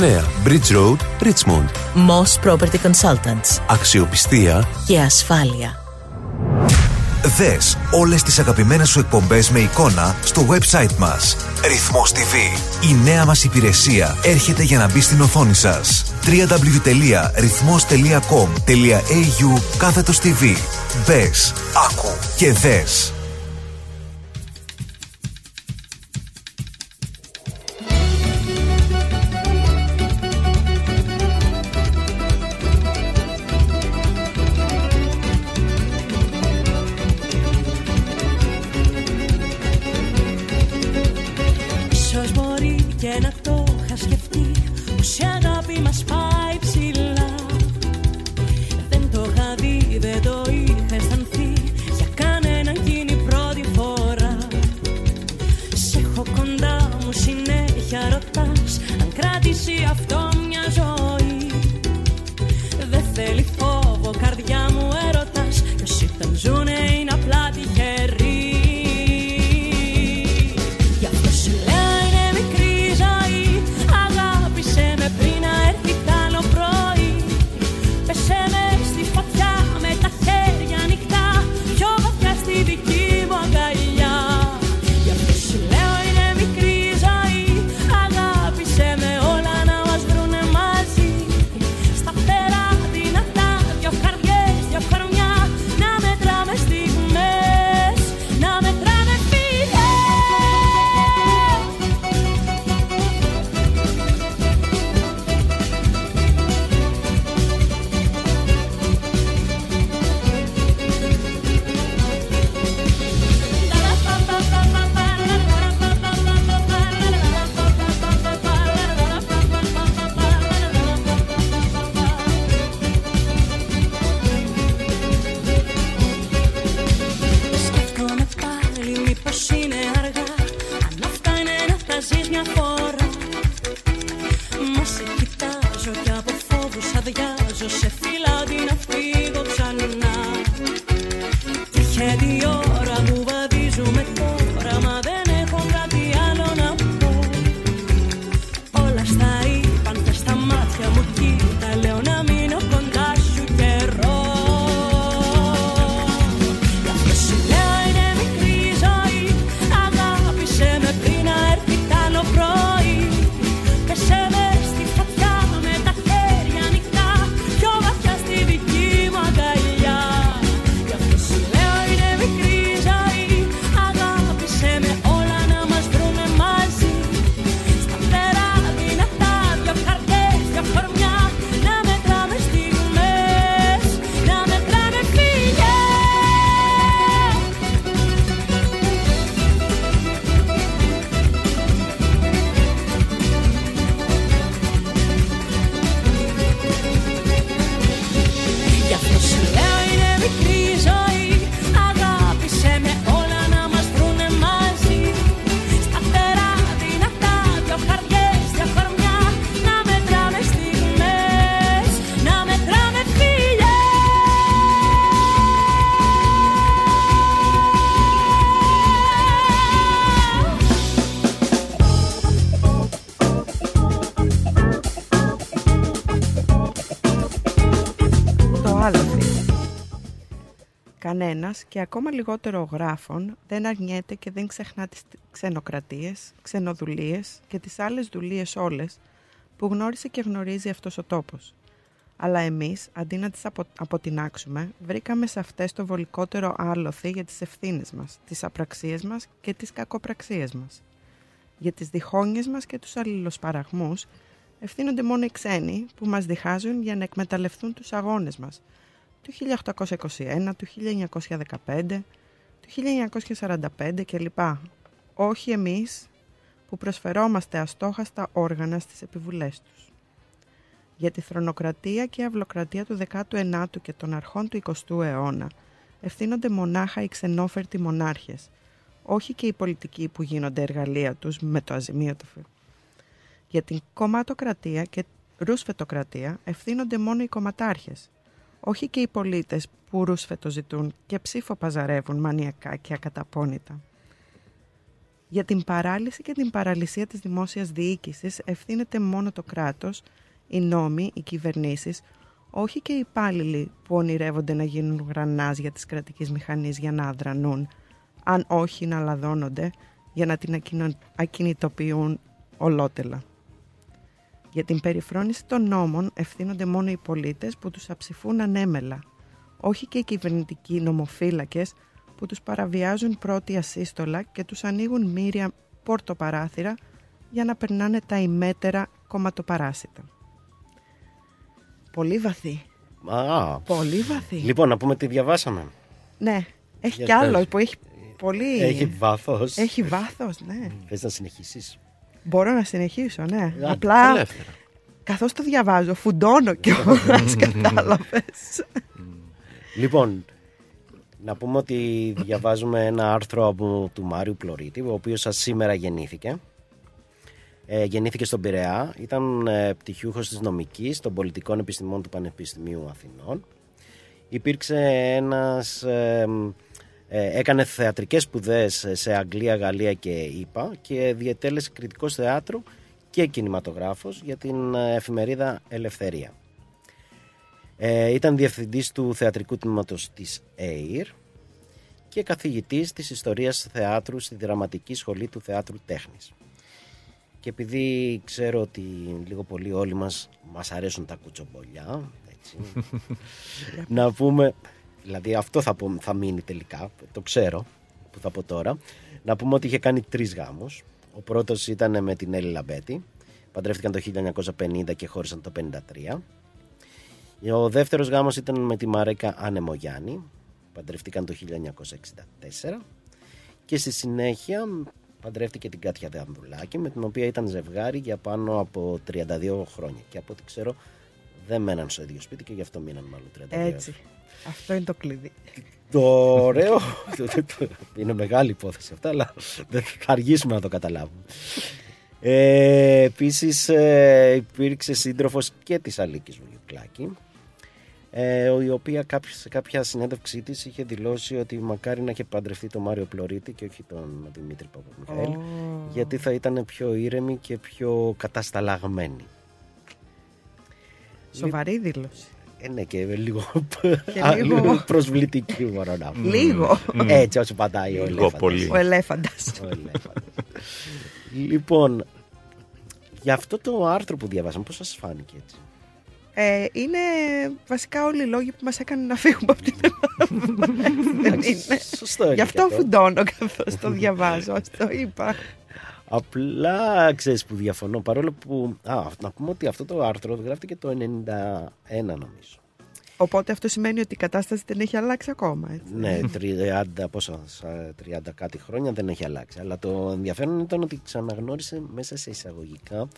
Bridge Road, Richmond. Moss Property Consultants. Αξιοπιστία Και ασφάλεια. Δες όλες τις αγαπημένες σου εκπομπές με εικόνα στο website μας. Ρυθμός TV. Η νέα μας υπηρεσία έρχεται για να μπει στην οθόνη σας. www.rythmos.com.au κάθετος TV. Μπες, άκου και δες. The young. Κανένας και ακόμα λιγότερο ο γράφων δεν αρνιέται και δεν ξεχνά τις ξενοκρατίες, ξενοδουλίες και τις άλλες δουλίες όλες που γνώρισε και γνωρίζει αυτός ο τόπος. Αλλά εμείς, αντί να τις απο... αποτινάξουμε, βρήκαμε σε αυτές το βολικότερο άλοθη για τις ευθύνες μας, τις απραξίες μας και τις κακοπραξίες μας. Για τις διχόνιες μας και τους αλληλοσπαραγμούς ευθύνονται μόνο οι ξένοι που μας διχάζουν για να εκμεταλλευτούν τους αγώνες μας του 1821, του 1915, του 1945 κλπ. Όχι εμείς που προσφερόμαστε αστόχαστα όργανα στις επιβουλές τους. Για τη θρονοκρατία και αυλοκρατία του 19ου και των αρχών του 20ου αιώνα ευθύνονται μονάχα οι ξενόφερτοι μονάρχες, όχι και οι πολιτικοί που γίνονται εργαλεία τους με το αζημίωτο Για την κομματοκρατία και ρουσφετοκρατία ευθύνονται μόνο οι κομματάρχες, όχι και οι πολίτες που ρούσφετο ζητούν και ψήφο παζαρεύουν μανιακά και ακαταπώνητα. Για την παράλυση και την παραλυσία της δημόσιας διοίκησης ευθύνεται μόνο το κράτος, οι νόμοι, οι κυβερνήσεις, όχι και οι υπάλληλοι που ονειρεύονται να γίνουν γρανάζια της κρατικής μηχανής για να αδρανούν, αν όχι να λαδώνονται για να την ακινητοποιούν ολότελα. Για την περιφρόνηση των νόμων ευθύνονται μόνο οι πολίτες που τους αψηφούν ανέμελα, όχι και οι κυβερνητικοί νομοφύλακες που τους παραβιάζουν πρώτη ασύστολα και τους ανοίγουν μύρια πόρτο-παράθυρα για να περνάνε τα ημέτερα κομματοπαράσιτα. Πολύ βαθύ. Α, Πολύ βαθύ. Λοιπόν, να πούμε τι διαβάσαμε. Ναι, έχει Για κι άλλο πες. που έχει πολύ... Έχει βάθος. Έχει βάθος, ναι. Θες να συνεχίσεις. Μπορώ να συνεχίσω, ναι. Άντε, Απλά Ελεύθερα. καθώς το διαβάζω φουντώνω κιόλας, *laughs* κατάλαβες. Λοιπόν, να πούμε ότι διαβάζουμε ένα άρθρο από του Μάριου Πλωρίτη, ο οποίος σας σήμερα γεννήθηκε. Ε, γεννήθηκε στον Πειραιά, ήταν ε, πτυχιούχος της νομικής των πολιτικών επιστημών του Πανεπιστημίου Αθηνών. Υπήρξε ένας... ε, ε, έκανε θεατρικές σπουδές σε Αγγλία, Γαλλία και ΙΠΑ και διετέλεσε κριτικός θεάτρου και κινηματογράφος για την ε, εφημερίδα Ελευθερία. Ε, ήταν διευθυντής του θεατρικού τμήματος της ΕΙΡ και καθηγητής της ιστορίας θεάτρου στη Δραματική Σχολή του Θεάτρου Τέχνης. Και επειδή ξέρω ότι λίγο πολύ όλοι μας μας αρέσουν τα κουτσομπολιά, έτσι, *laughs* να πούμε, δηλαδή αυτό θα, πω, θα μείνει τελικά, το ξέρω που θα πω τώρα, να πούμε ότι είχε κάνει τρεις γάμους. Ο πρώτος ήταν με την Έλλη Λαμπέτη, παντρεύτηκαν το 1950 και χώρισαν το 1953. Ο δεύτερος γάμος ήταν με τη Μαρέκα Ανεμογιάννη, παντρευτήκαν το 1964 και στη συνέχεια παντρεύτηκε την Κάτια Δεανδουλάκη με την οποία ήταν ζευγάρι για πάνω από 32 χρόνια και από ό,τι ξέρω δεν μέναν στο ίδιο σπίτι και γι' αυτό μείναν μάλλον 32 Έτσι. Αυτό είναι το κλειδί. το ωραίο *laughs* είναι μεγάλη υπόθεση αυτά αλλά δεν θα αργήσουμε να το καταλάβουμε ε, επίσης ε, υπήρξε σύντροφος και της Αλίκης Βουλιουκλάκη ε, η οποία κάποιος- σε κάποια συνέντευξή της είχε δηλώσει ότι μακάρι να είχε παντρευτεί τον Μάριο Πλωρίτη και όχι τον Δημήτρη Παπαμιχαήλ γιατί θα ήταν πιο ήρεμη και πιο κατασταλαγμένη. Σοβαρή δήλωση. Ε, ναι, και λίγο, Και α, λίγο- προσβλητική μπορώ να πω. Λίγο. Έτσι όσο πατάει ο Λίγο ελέφαντας. πολύ. Ο ελέφαντας. Ο ελέφαντας. λοιπόν, για αυτό το άρθρο που διαβάσαμε, πώς σας φάνηκε έτσι; Ε, είναι βασικά όλοι οι λόγοι που μας έκαναν να φύγουμε από την Ελλάδα. Δεν είναι. Σωστό είναι Γι' και αυτό αυτό. φουντώνω καθώς το διαβάζω, ας το είπα. Απλά ξέρεις που διαφωνώ, παρόλο που... Α, να πούμε ότι αυτό το άρθρο γράφτηκε το 91 νομίζω. Οπότε αυτό σημαίνει ότι η κατάσταση δεν έχει αλλάξει ακόμα. Έτσι. Ναι, 30, πόσα, σα- 30 κάτι χρόνια δεν έχει αλλάξει. Αλλά το ενδιαφέρον ήταν ότι ξαναγνώρισε μέσα σε εισαγωγικά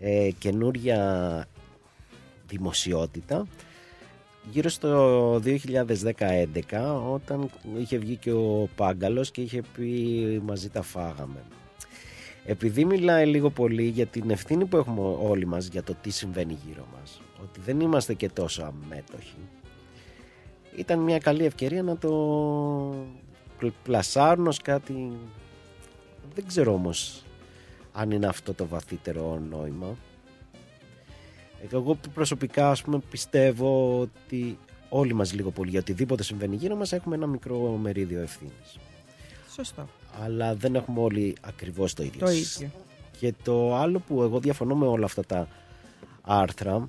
ε, καινούρια δημοσιότητα γύρω στο 2010-2011 όταν είχε βγει και ο Πάγκαλος και είχε πει μαζί τα φάγαμε. Επειδή μιλάει λίγο πολύ για την ευθύνη που έχουμε όλοι μας για το τι συμβαίνει γύρω μας, ότι δεν είμαστε και τόσο αμέτωχοι, ήταν μια καλή ευκαιρία να το πλ- πλασάρουν ως κάτι δεν ξέρω όμως αν είναι αυτό το βαθύτερο νόημα εγώ προσωπικά ας πούμε πιστεύω ότι όλοι μας λίγο πολύ για οτιδήποτε συμβαίνει γύρω μας έχουμε ένα μικρό μερίδιο ευθύνης. Σωστό. Αλλά δεν έχουμε όλοι ακριβώς το ίδιο. Το ίδιο. Και το άλλο που εγώ διαφωνώ με όλα αυτά τα άρθρα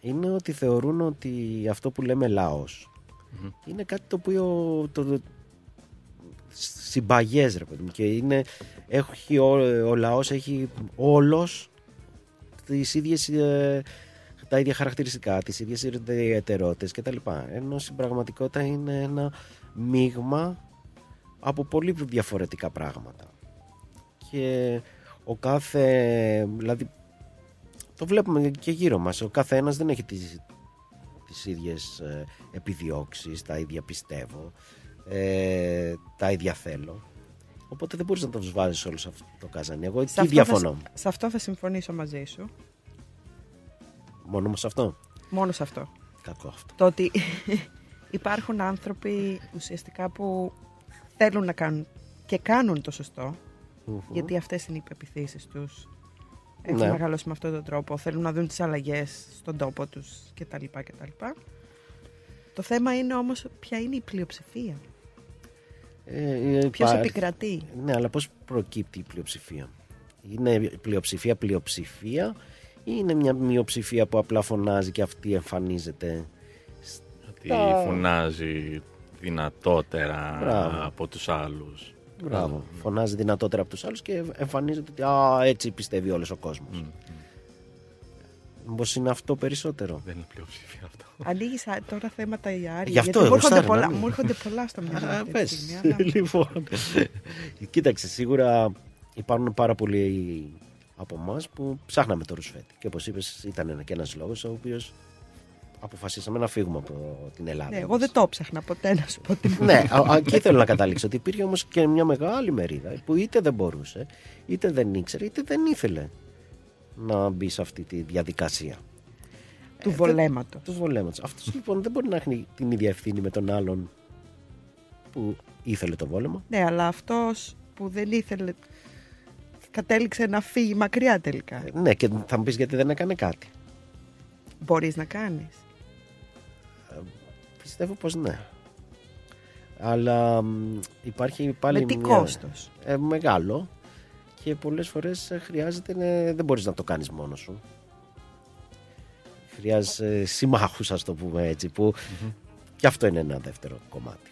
είναι ότι θεωρούν ότι αυτό που λέμε λαός είναι κάτι το οποίο το, το, συμπαγές ρε παιδί μου και είναι, έχει, ο, ο λαός έχει όλος τις ίδιες ε, τα ίδια χαρακτηριστικά, τις ίδιες ιδιαιτερότητες κτλ. Ενώ στην πραγματικότητα είναι ένα μείγμα από πολύ διαφορετικά πράγματα. Και ο κάθε, δηλαδή το βλέπουμε και γύρω μας, ο κάθε ένας δεν έχει τις, τις ίδιες ε, επιδιώξεις, τα ίδια πιστεύω, ε, τα ίδια θέλω. Οπότε δεν μπορείς να τους βάζεις όλους αυτό το καζανί. Εγώ Σε εκεί αυτό διαφωνώ. Θα, σε αυτό θα συμφωνήσω μαζί σου. Μόνο σε αυτό; Μόνο σε αυτό. Κακό αυτό. Το ότι *laughs* υπάρχουν άνθρωποι ουσιαστικά που θέλουν να κάνουν και κάνουν το σωστό, γιατί αυτές είναι οι πεπιθήσεις τους. Έχουν Ναι. μεγαλώσει με αυτόν τον τρόπο, θέλουν να δουν τις αλλαγές στον τόπο τους κτλ. κτλ. Το θέμα είναι όμως ποια είναι η πλειοψηφία. Ε, ε, Ποιος υπά- επικρατεί. Ναι, αλλά πώς προκύπτει η πλειοψηφία; Είναι πλειοψηφία πλειοψηφία ή είναι μια μειοψηφία που απλά φωνάζει και αυτή εμφανίζεται. Ότι στα- φωνάζει δυνατότερα Μπράβο. από τους άλλους. Μπράβο. Φωνάζει δυνατότερα από τους άλλους και εμφανίζεται ότι α, έτσι πιστεύει όλος ο κόσμος. Μήπως είναι αυτό περισσότερο; Δεν είναι πλειοψηφία αυτό. Ανοίγεις α- τώρα θέματα για Άρη, Γι' αυτό γιατί μου εγώ έρχονται, στάρω, πολλά, να μην- μου έρχονται πολλά στο μυαλό Α, αυτή τη πες. στιγμή, αλλά- *laughs* λοιπόν, κοίταξε, σίγουρα υπάρχουν πάρα πολλοί από εμάς που ψάχναμε το Ρουσφέτη. Και όπως είπες ήταν ένα- και ένας λόγος ο οποίος αποφασίσαμε να φύγουμε από την Ελλάδα. Ναι, εγώ δεν το ψάχνα ποτέ να σου πω την ναι, α- εκεί θέλω να καταλήξω. Ότι υπήρχε όμως και μια μεγάλη μερίδα που είτε δεν μπορούσε, είτε δεν ήξερε, είτε δεν ήθελε να μπει σε αυτή τη διαδικασία. του βολέματος. Του βολέματος. Αυτός λοιπόν δεν μπορεί να έχει την ίδια ευθύνη με τον άλλον που ήθελε το βόλεμα. Ναι, αλλά αυτός που δεν ήθελε κατέληξε να φύγει μακριά τελικά. Ναι, και θα μου πεις γιατί δεν έκανε κάτι. Μπορείς να κάνεις. Πιστεύω πως ναι. Αλλά μ, υπάρχει πάλι Με τι μια- κόστος; Ε, μεγάλο και πολλές φορές ε, χρειάζεται, ε, δεν μπορείς να το κάνεις μόνος σου. Χρειάζεσαι συμμάχους, ας το πούμε έτσι, που και αυτό είναι ένα δεύτερο κομμάτι.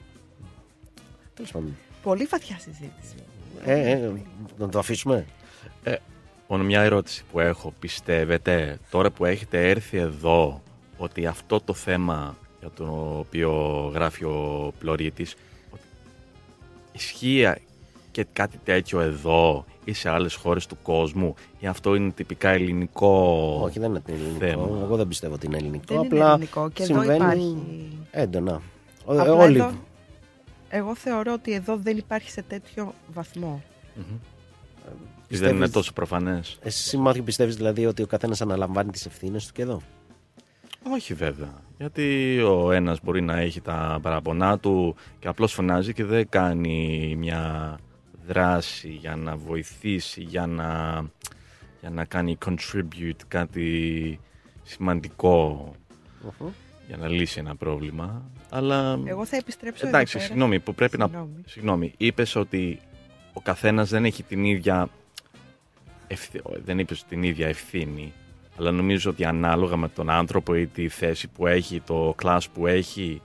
Τέλος πάντων. Πολύ βαθιά συζήτηση. Ε, ε, να το αφήσουμε. Ε, μόνο μια ερώτηση που έχω. Πιστεύετε τώρα που έχετε έρθει εδώ ότι αυτό το θέμα για το οποίο γράφει ο Πλωρίτης ότι ισχύει και κάτι τέτοιο εδώ ή σε άλλες χώρες του κόσμου ή αυτό είναι τυπικά ελληνικό Όχι, δεν είναι ελληνικό. θέμα. Εγώ δεν πιστεύω ότι είναι ελληνικό. Δεν είναι απλά ελληνικό και εδώ συμβαίνει υπάρχει- έντονα. Ο- Απλά όλοι. εδώ, εγώ θεωρώ ότι εδώ δεν υπάρχει σε τέτοιο βαθμό. Ή δεν είναι Πιστεύεις- τόσο προφανές. Εσύ Μάθιο πιστεύεις δηλαδή ότι ο καθένας αναλαμβάνει τις ευθύνες του και εδώ; Όχι βέβαια. Γιατί ο ένας μπορεί να έχει τα παραπονά του και απλώς φωνάζει και δεν κάνει μια δράση για να βοηθήσει, για να, για να κάνει contribute κάτι σημαντικό για να λύσει ένα πρόβλημα. Αλλά Εγώ θα επιστρέψω εντάξει, εδώ πέρα. συγγνώμη που πρέπει Συγγνώμη. να... Συγγνώμη, είπες ότι ο καθένας δεν έχει την ίδια ευθύ... δεν είπες την ίδια ευθύνη αλλά νομίζω ότι ανάλογα με τον άνθρωπο ή τη θέση που έχει, το κλάσ που έχει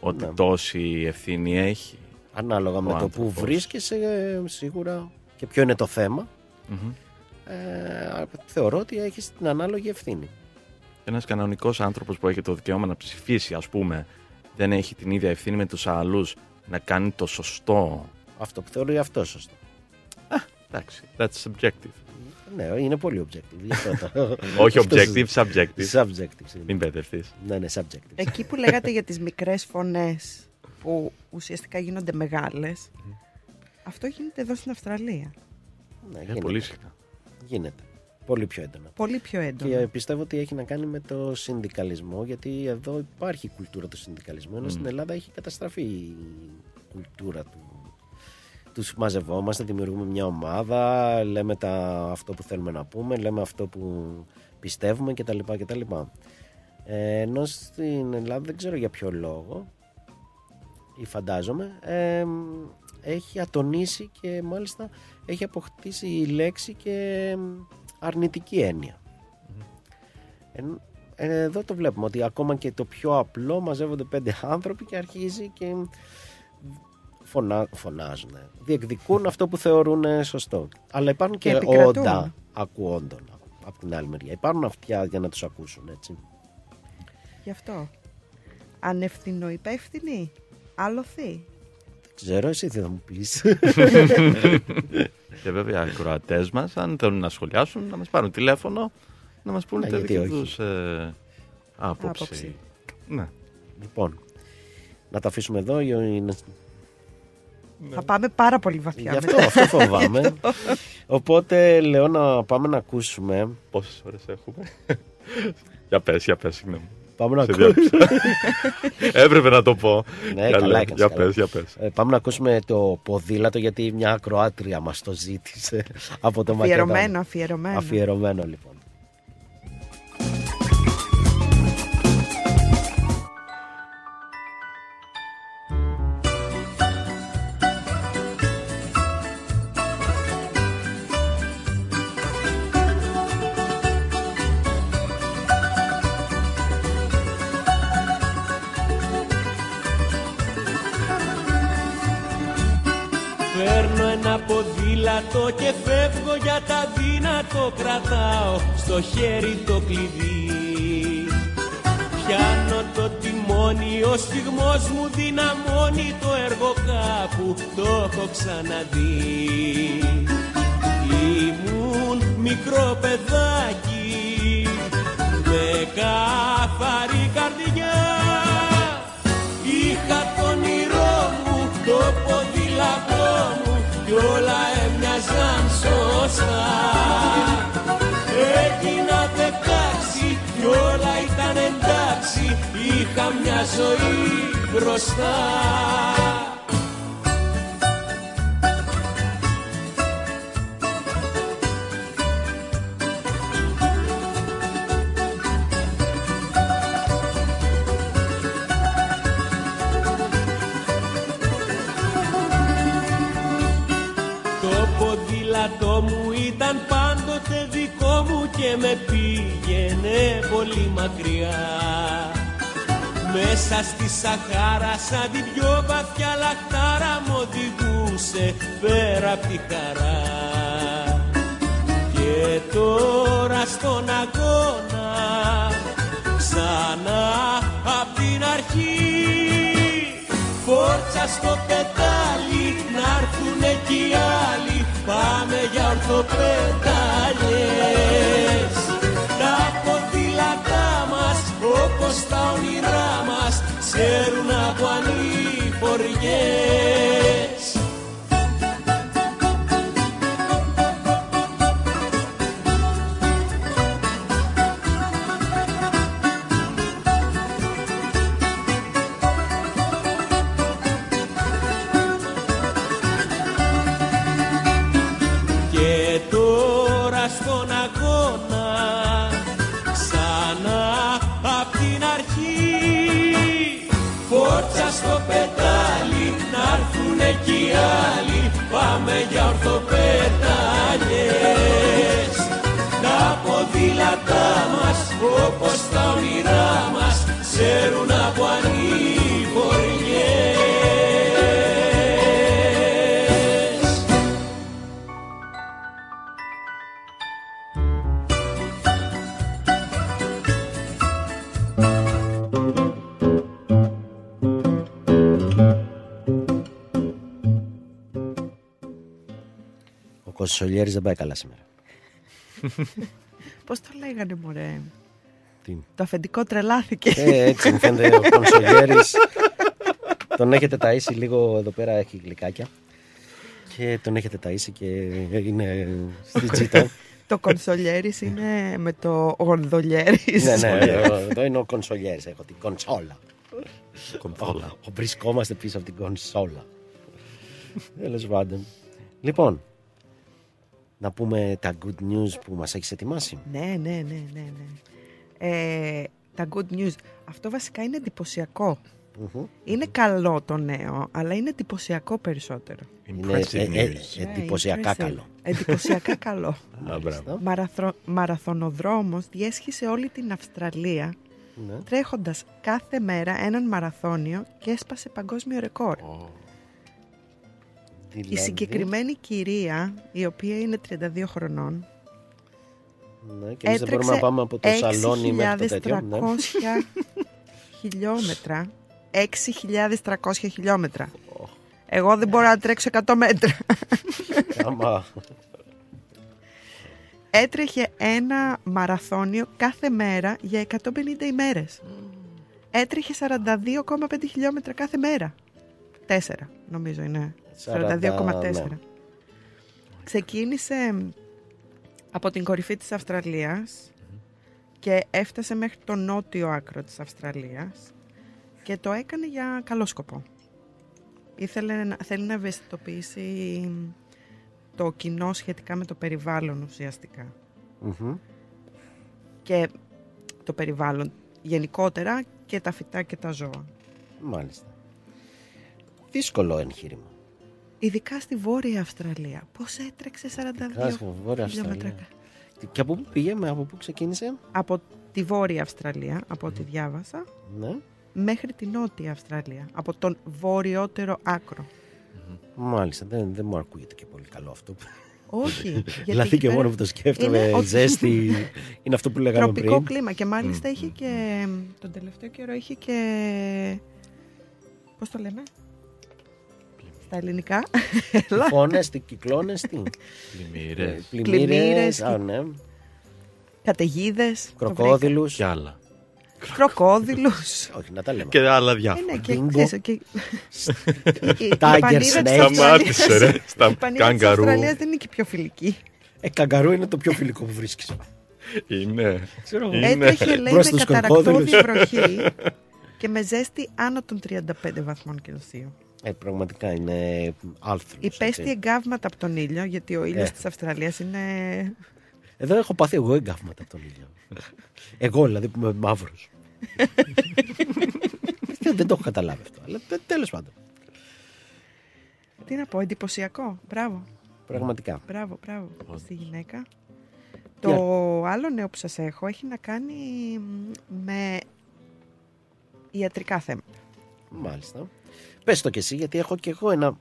ότι Ναι. τόση ευθύνη έχει. Ανάλογα ο με το που άνθρωπος. βρίσκεσαι ε, σίγουρα και ποιο είναι το θέμα. Μμμ. Ε, θεωρώ ότι έχεις την ανάλογη ευθύνη. Ένας κανονικός άνθρωπος που έχει το δικαίωμα να ψηφίσει ας πούμε δεν έχει την ίδια ευθύνη με τους άλλους να κάνει το σωστό. Αυτό που θεωρώ αυτό σωστό. Εντάξει, that's subjective. Ναι, είναι πολύ objective. γι' αυτό το- *laughs* Όχι *laughs* αυτό objective, συζητώ. subjective. Subjective. συγγνώμη. Μην μπερδευτείς. Ναι, ναι, subjective. Εκεί που λέγατε για τις μικρές φωνές που ουσιαστικά γίνονται μεγάλες, αυτό γίνεται εδώ στην Αυστραλία. Ναι, Είναι γίνεται. πολύ συχνά. Γίνεται. Πολύ πιο έντονα. Πολύ πιο έντονα. Και πιστεύω ότι έχει να κάνει με το συνδικαλισμό, γιατί εδώ υπάρχει η κουλτούρα του συνδικαλισμού, ενώ Μμ. στην Ελλάδα έχει καταστραφεί η κουλτούρα του. Τους μαζευόμαστε, δημιουργούμε μια ομάδα, λέμε τα, αυτό που θέλουμε να πούμε, λέμε αυτό που πιστεύουμε κτλ. κτλ. Ε, ενώ στην Ελλάδα δεν ξέρω για ποιο λόγο ή φαντάζομαι ε, έχει ατονίσει και μάλιστα έχει αποκτήσει η λέξη και αρνητική έννοια. Εν- ε, εδώ το βλέπουμε ότι ακόμα και το πιο απλό μαζεύονται πέντε άνθρωποι και αρχίζει και φωνα, φωνάζουν. Διεκδικούν αυτό που θεωρούν σωστό. Αλλά υπάρχουν Και και, επικρατούν. όντα ακουόντων από την άλλη μεριά. Υπάρχουν αυτιά για να τους ακούσουν έτσι. Γι' αυτό. Ανευθυνοϊπεύθυνοι. Άλοθη. Δεν ξέρω εσύ τι θα μου πεις. Και βέβαια οι ακροατές μας, αν θέλουν να σχολιάσουν, να μας πάρουν τηλέφωνο να μας πούνε Ναι, τη γιατί δική όχι. τους ε, άποψη. Άποψη. Ναι. λοιπόν, να τα αφήσουμε εδώ. ή είναι- Θα πάμε πάρα πολύ βαθιά. Γι' αυτό, μετά. αυτό φοβάμαι. *laughs* Οπότε λέω να πάμε να ακούσουμε. Πόσες ώρες έχουμε; για πες, για πες, συγγνώμη. Πάμε να Σε ακούσουμε. διάκοψα. Έπρεπε να το πω. Ναι, Για καλά λέω. έκανες, Για καλά. πες, για πες. Ε, πάμε να ακούσουμε το ποδήλατο γιατί μια ακροάτρια μας το ζήτησε από το Μακεδόνιο. Αφιερωμένο, αφιερωμένο. Αφιερωμένο λοιπόν. Στο χέρι το κλειδί. Πιάνω το τιμόνι, ο σφιγμός μου δυναμώνει Το έργο κάπου το έχω ξαναδεί. Ήμουν μικρό παιδάκι με καθαρή καρδιά. Είχα το όνειρό μου, το ποδήλατό μου κι όλα έμοιαζαν σωστά Είχα μια ζωή μπροστά. Το ποδήλατό μου ήταν πάντοτε δικό μου και με πήγαινε πολύ μακριά Μέσα στη Σαχάρα σαν την πιο βαθιά λαχτάρα μου οδηγούσε πέρα απ' τη χαρά. Και τώρα στον αγώνα ξανά απ' την αρχή. Φόρτσα στο πετάλι, να έρθουνε κι οι άλλοι Πάμε για ορθοπετάλιες Ξέρουν από ανηφοριές Ο Κονσολιέρης δεν πάει καλά σήμερα. *laughs* Πώς το λέγανε μωρέ; Τι; Το αφεντικό τρελάθηκε. Ε, έτσι μου φαίνεται ο Κονσολιέρης. τον έχετε ταΐσει λίγο εδώ πέρα έχει γλυκάκια. Και τον έχετε ταΐσει και είναι στη τζίτα. το κονσολιέρης είναι με το γονδολιέρης. ναι, ναι, εδώ, εδώ είναι ο Κονσολιέρης. Έχω την κονσόλα. Κονσόλα. Ο- Βρισκόμαστε πίσω από την κονσόλα. Τέλος πάντων. Λοιπόν, να πούμε τα good news που μας έχεις ετοιμάσει. Ναι, ναι, ναι, ναι, ναι. Ε, τα good news. Αυτό βασικά είναι εντυπωσιακό. Μμμ. Είναι καλό το νέο, αλλά είναι εντυπωσιακό περισσότερο. Είναι ε, ε, ε, εντυπωσιακά impressive. καλό. Εντυπωσιακά καλό. *laughs* Α, μπράβο. Μαραθρο... Μαραθωνοδρόμος διέσχισε όλη την Αυστραλία Ναι. τρέχοντας κάθε μέρα έναν μαραθώνιο και έσπασε παγκόσμιο ρεκόρ. Η Δηλαδή, συγκεκριμένη κυρία, η οποία είναι 32 χρονών, Ναι, και εμείς δεν μπορούμε να πάμε από το σαλόνι μέχρι το τέτοιο. Ναι. 6.300 χιλιόμετρα. 6.300 χιλιόμετρα. Εγώ δεν μπορώ να τρέξω 100 μέτρα. Άμα Έτρεχε ένα μαραθώνιο κάθε μέρα για 150 ημέρες. Έτρεχε 42,5 χιλιόμετρα κάθε μέρα. 4 νομίζω είναι. 42,4. ναι. Ξεκίνησε από την κορυφή της Αυστραλίας και έφτασε μέχρι το νότιο άκρο της Αυστραλίας και το έκανε για καλό σκοπό. Ήθελε, να- θέλει να ευαισθητοποιήσει το κοινό σχετικά με το περιβάλλον ουσιαστικά. Μμμ. Και το περιβάλλον γενικότερα και τα φυτά και τα ζώα. Μάλιστα. Δύσκολο εγχείρημα. Ειδικά στη Βόρεια Αυστραλία. Πώς έτρεξε 42 Κάτσε, Βόρεια χιλιόμετρα. Αυστραλία. Και από πού πήγε, με από πού ξεκίνησε; Από τη Βόρεια Αυστραλία, από ό,τι διάβασα, Ναι. μέχρι τη Νότια Αυστραλία. Από τον βορειότερο άκρο. Μάλιστα, δεν, δεν μου ακούγεται και πολύ καλό αυτό. Όχι. *laughs* γιατί δηλαδή εκεί και πέρα μόνο που το σκέφτομαι, είναι ότι- ζέστη, είναι αυτό που *laughs* λέγαμε Τροπικό πριν. κλίμα και μάλιστα είχε και τον τελευταίο καιρό είχε και πώς το λέμε στα ελληνικά Έλα. Φώνες, τις κυκλώνες, τι; Πλημμύρες. Πλημμύρες, Πλημμύρες, α, ναι. καταιγίδες Κροκόδιλους. Και άλλα. κροκόδιλους Όχι, να τα λέμε. Και άλλα Ε, διάφορα. ναι, και, Bingo. ξέρεις, και... *laughs* η, η Tiger πανίδα της snake. Αυστραλίας- Σταμάτησε, ρε. Στα η πανίδα της καγκαρού. Αυστραλίας δεν είναι και πιο φιλική Ε, καγκαρού είναι το πιο φιλικό που βρίσκεις. Είναι. Ξέρω εγώ. Είναι. Έτρεχε λέει Μπρος με στους καταρακτώδη κροκόδιλους. βροχή και με ζέστη άνω των 35 βαθμών Κελσίου. Ε, πραγματικά είναι άλθρος. Υπέστη έτσι. εγκάβματα από τον ήλιο, γιατί ο ήλιος Ε. της Αυστραλίας είναι Εδώ έχω πάθει εγώ εγκάβματα από τον ήλιο. εγώ δηλαδή που είμαι μαύρος. δεν, *laughs* δεν το έχω καταλάβει αυτό. Αλλά τε- τέλος πάντων. Τι να πω, εντυπωσιακό. Μπράβο. Πραγματικά. Μπράβο, μπράβο στη γυναίκα. Τι Το άλλο; νέο που σας έχω έχει να κάνει μ, με ιατρικά θέματα. Μάλιστα. Πες το κι εσύ γιατί έχω κι εγώ ένα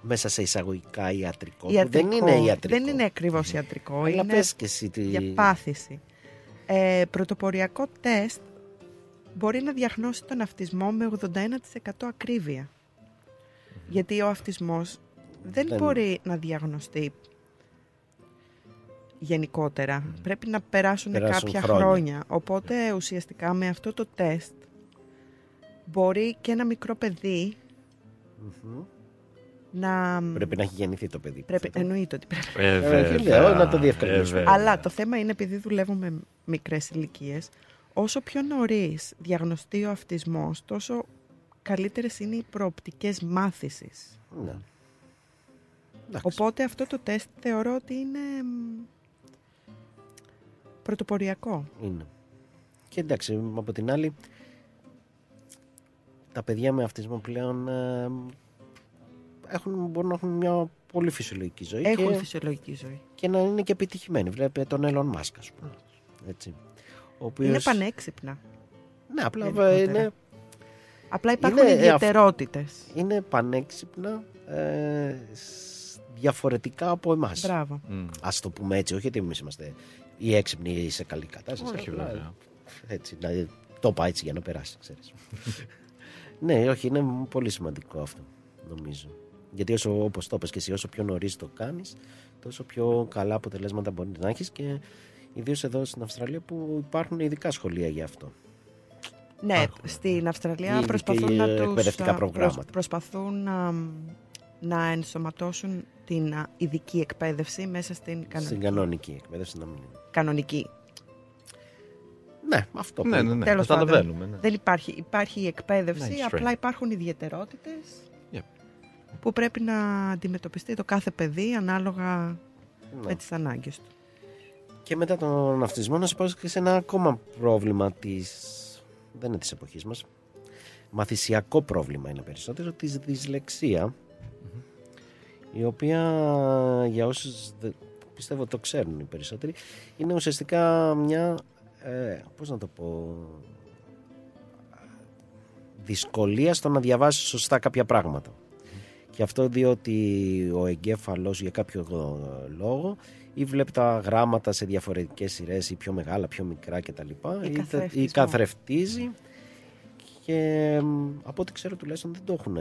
μέσα σε εισαγωγικά ιατρικό. που Ιατρικό. Δεν είναι ιατρικό. Δεν είναι ακριβώς ιατρικό. Αλλά είναι πες και εσύ τι... για πάθηση. Ε, πρωτοποριακό τεστ μπορεί να διαγνώσει τον αυτισμό με 81% ακρίβεια. Γιατί ο αυτισμός δεν, Δεν- μπορεί να διαγνωστεί γενικότερα. Πρέπει να περάσουν, Περάσουν κάποια χρόνια. χρόνια. Οπότε ουσιαστικά με αυτό το τεστ μπορεί και ένα μικρό παιδί Μμμ. να... Πρέπει να έχει γεννηθεί το παιδί. Πρέπει, εννοείται ότι πρέπει. Ε, Ε, βέβαια. λέω, να το διευκρινίσουμε. Ε, βέβαια. Αλλά το θέμα είναι επειδή δουλεύουμε με μικρές ηλικίες, όσο πιο νωρίς διαγνωστεί ο αυτισμός, τόσο καλύτερες είναι οι προοπτικές μάθησης. Ναι. Εντάξει. Οπότε αυτό το τεστ θεωρώ ότι είναι μ, πρωτοποριακό. Είναι. Και εντάξει, από την άλλη, τα παιδιά με αυτισμό πλέον ε, έχουν, μπορούν να έχουν μια πολύ φυσιολογική ζωή Έχουν και, φυσιολογική ζωή. και να είναι και επιτυχημένοι. Βλέπετε τον Elon Musk, ας πούμε. Έτσι. Ο οποίος, Είναι πανέξυπνα. Ναι, απλά γενικότερα. είναι, Απλά υπάρχουν Είναι, ε, ιδιαιτερότητες. είναι πανέξυπνα ε, σ- διαφορετικά από εμάς. Μπράβο. Μμ. Ας το πούμε έτσι, όχι ότι εμείς είμαστε οι έξυπνοι ή σε καλή κατάσταση. Όχι, απλά βέβαια. Έτσι, να το είπα έτσι για να περάσει, ξέρεις. *laughs* ναι, όχι, είναι πολύ σημαντικό αυτό, νομίζω. Γιατί όσο, όπως το είπες και εσύ, όσο πιο νωρίς το κάνεις, τόσο πιο καλά αποτελέσματα μπορεί να έχεις και ιδίως εδώ στην Αυστραλία που υπάρχουν ειδικά σχολεία για αυτό. Ναι, στην Αυστραλία Ή- προσπαθούν και να οι τους... εκπαιδευτικά α, προγράμματα. προσπαθούν να, να ενσωματώσουν την α, ειδική εκπαίδευση μέσα στην κανονική. Στην κανονική εκπαίδευση να μην είναι. κανονική. Ναι, αυτό Ναι, που- ναι, ναι. Τέλος Καταλαβαίνουμε. ναι. Δεν υπάρχει. Υπάρχει η εκπαίδευση, Mainstream. απλά υπάρχουν ιδιαιτερότητες Yep. που πρέπει να αντιμετωπιστεί το κάθε παιδί ανάλογα Ναι. με τις ανάγκες του. Και μετά τον αυτισμό να σου πάω και σε ένα ακόμα πρόβλημα της δεν είναι της εποχής μας, μαθησιακό πρόβλημα είναι περισσότερο, της δυσλεξία, η οποία για όσους δε- πιστεύω το ξέρουν οι περισσότεροι, είναι ουσιαστικά μια, ε, πώς να το πω, δυσκολία στο να διαβάσεις σωστά κάποια πράγματα. Και αυτό διότι ο εγκέφαλος για κάποιο λόγο ή βλέπει τα γράμματα σε διαφορετικές σειρές ή πιο μεγάλα, πιο μικρά κτλ. Ή Ή, καθρεφτισμό. ή καθρεφτίζει και μ, από ό,τι ξέρω τουλάχιστον δεν το έχουν,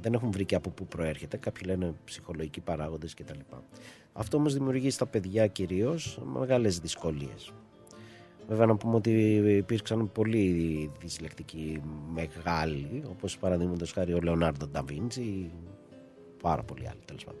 δεν έχουν βρει και από πού προέρχεται. Κάποιοι λένε ψυχολογικοί παράγοντες κτλ. Αυτό όμως δημιουργεί στα παιδιά κυρίως μεγάλες δυσκολίες. Βέβαια να πούμε ότι υπήρξαν πολλοί δυσλεκτικοί μεγάλοι, όπως παραδείγματος χάρη ο Λεωνάρντο Νταβίντσι, πάρα πολλοί άλλοι τέλος πάντων.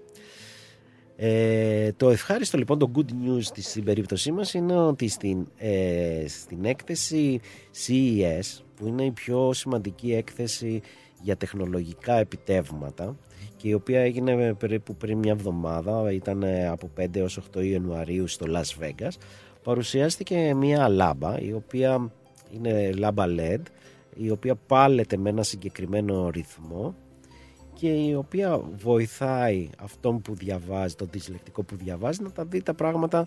Ε, το ευχάριστο λοιπόν, το good news της- στην περίπτωσή μας είναι ότι στην, ε, στην έκθεση CES, που είναι η πιο σημαντική έκθεση για τεχνολογικά επιτεύγματα και η οποία έγινε περίπου πριν μια εβδομάδα, ήταν ε, από 5 έως 8 Ιανουαρίου στο Las Vegas, παρουσιάστηκε μια λάμπα η οποία είναι λάμπα LED η οποία πάλεται με ένα συγκεκριμένο ρυθμό και η οποία βοηθάει αυτόν που διαβάζει, τον δυσλεκτικό που διαβάζει να τα δει τα πράγματα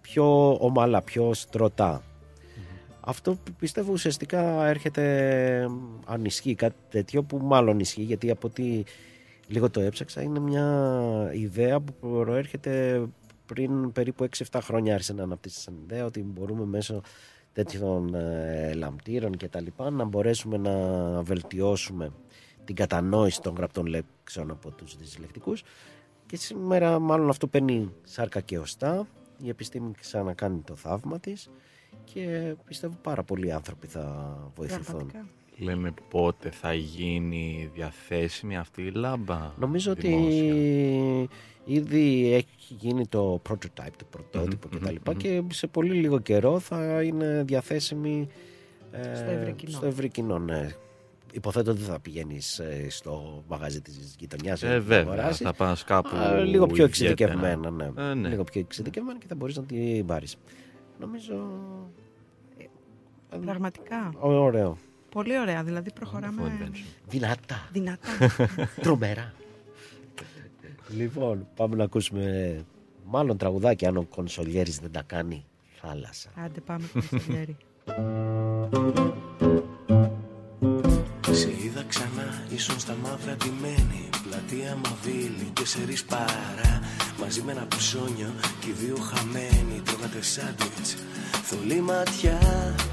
πιο ομαλά, πιο στρωτά. Αυτό που πιστεύω ουσιαστικά έρχεται αν ισχύει κάτι τέτοιο που μάλλον ισχύει γιατί από ό,τι λίγο το έψαξα είναι μια ιδέα που προέρχεται πριν περίπου 6-7 χρόνια άρχισε να αναπτύσσει σαν ιδέα ότι μπορούμε μέσω τέτοιων ε, λαμπτήρων και τα λοιπά να μπορέσουμε να βελτιώσουμε την κατανόηση των γραπτών λέξεων από τους δυσλεκτικούς και σήμερα μάλλον αυτό παίρνει σάρκα και οστά η επιστήμη ξανακάνει το θαύμα της και πιστεύω πάρα πολλοί άνθρωποι θα βοηθηθούν. Πραγματικά. Λέμε πότε θα γίνει διαθέσιμη αυτή η λάμπα. Νομίζω ότι δημόσια. ήδη έχει γίνει το prototype, το πρωτότυπο Μμμ, κτλ. μμμ, Και σε πολύ λίγο καιρό θα είναι διαθέσιμη ε, Στο ευρύ κοινό. στο ευρύ κοινό, ναι. Υποθέτω ότι θα πηγαίνεις στο μαγαζί της γειτονιάς Ε, βέβαια, θα πας κάπου λίγο πιο ιδιαίτερα. εξειδικευμένα. Ναι. Ε, ναι. Λίγο πιο εξειδικευμένα και θα μπορείς να την πάρεις. Νομίζω. ε, Πραγματικά. Ωραίο. Πολύ ωραία. Δηλαδή προχωράμε Δυνατά. δυνατά. *laughs* Τρομερά. λοιπόν, πάμε να ακούσουμε μάλλον τραγουδάκι αν ο Κονσολιέρης δεν τα κάνει θάλασσα. Άντε πάμε κονσολιέρι. Σε είδα ξανά, ήσουν στα μαύρα ντυμένη Πλατεία Μαβίλη και σε παρά. Μαζί με ένα ψώνιο και οι δύο χαμένοι Τρώγατε σάντουιτς. Θολή ματιά,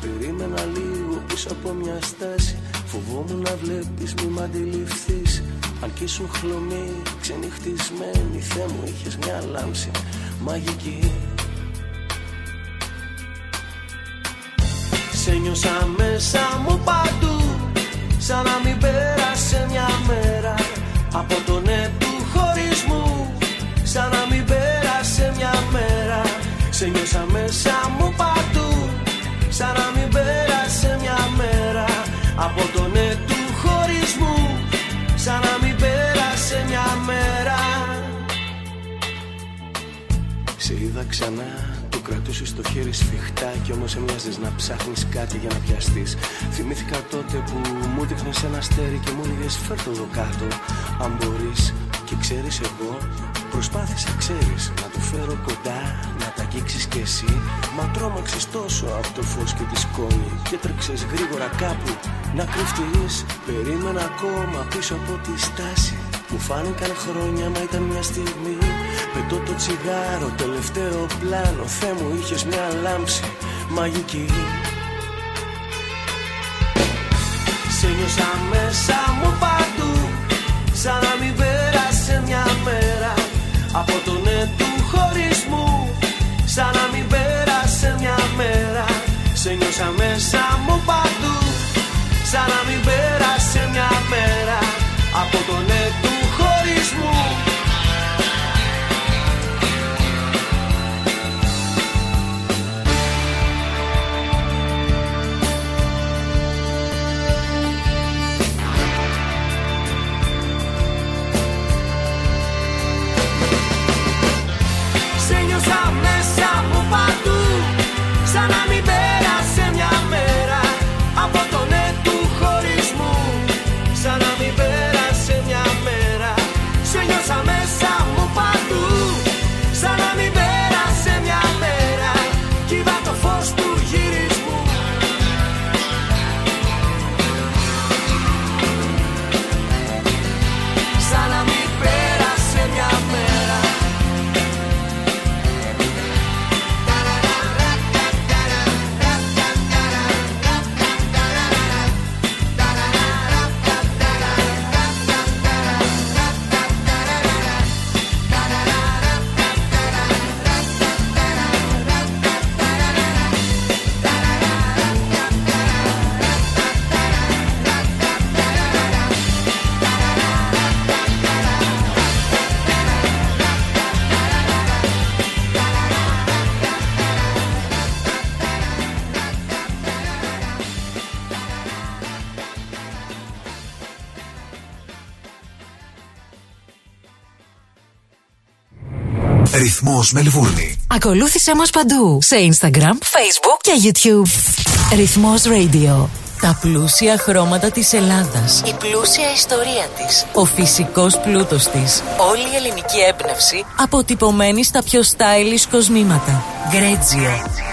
περίμενα λίγο πίσω από μια στάση. Φοβόμουν να βλέπεις μη μ' αντιληφθείς. Αν κι ήσουν χλωμή, ξενυχτισμένη Θεέ μου είχες μια λάμψη μαγική. Σε νιώσα μέσα μου παντού Σαν να μην πέρασε μια μέρα Από το ναι του χωρισμού Σαν να μην πέρασε μια μέρα. Σε νιώσα μέσα μου παντού Σαν να μην πέρασε μια μέρα. Από το ναι του χωρισμού Σαν να μην πέρασε μια μέρα. Σε είδα ξανά, το κρατούσες στο χέρι σφιχτά Κι όμως έμοιαζες να ψάχνεις κάτι για να πιαστείς. Θυμήθηκα τότε που μου δείχνες ένα αστέρι Και μου έλεγες φέρ' το εδώ κάτω Αν μπορείς και ξέρεις εγώ Προσπάθησα ξέρεις να το φέρω κοντά Να τα αγγίξεις κι εσύ. Μα τρόμαξες τόσο από το φως και τη σκόνη Και τρέξες γρήγορα κάπου να κρυφτείς. Περίμενα ακόμα πίσω από τη στάση. Μου φάνηκαν χρόνια μα ήταν μια στιγμή Πετώ το τσιγάρο, τελευταίο πλάνο. Θεέ μου είχες μια λάμψη μαγική. Σε νιώσα μέσα μου παντού Σαν να μην πέρασε μια μέρα. Από το ναι του χωρισμού Σαν να μην πέρασε μια μέρα. Σε νιώσα μέσα μου παντού Σαν να μην πέρασε Ρυθμός Μελβούρνη. Ακολούθησέ μας παντού σε Instagram, Facebook και YouTube. Ρυθμός Radio. Τα πλούσια χρώματα της Ελλάδας. Η πλούσια ιστορία της. Ο φυσικός πλούτος της. Όλη η ελληνική έμπνευση αποτυπωμένη στα πιο stylish κοσμήματα. Γκρέτζιο.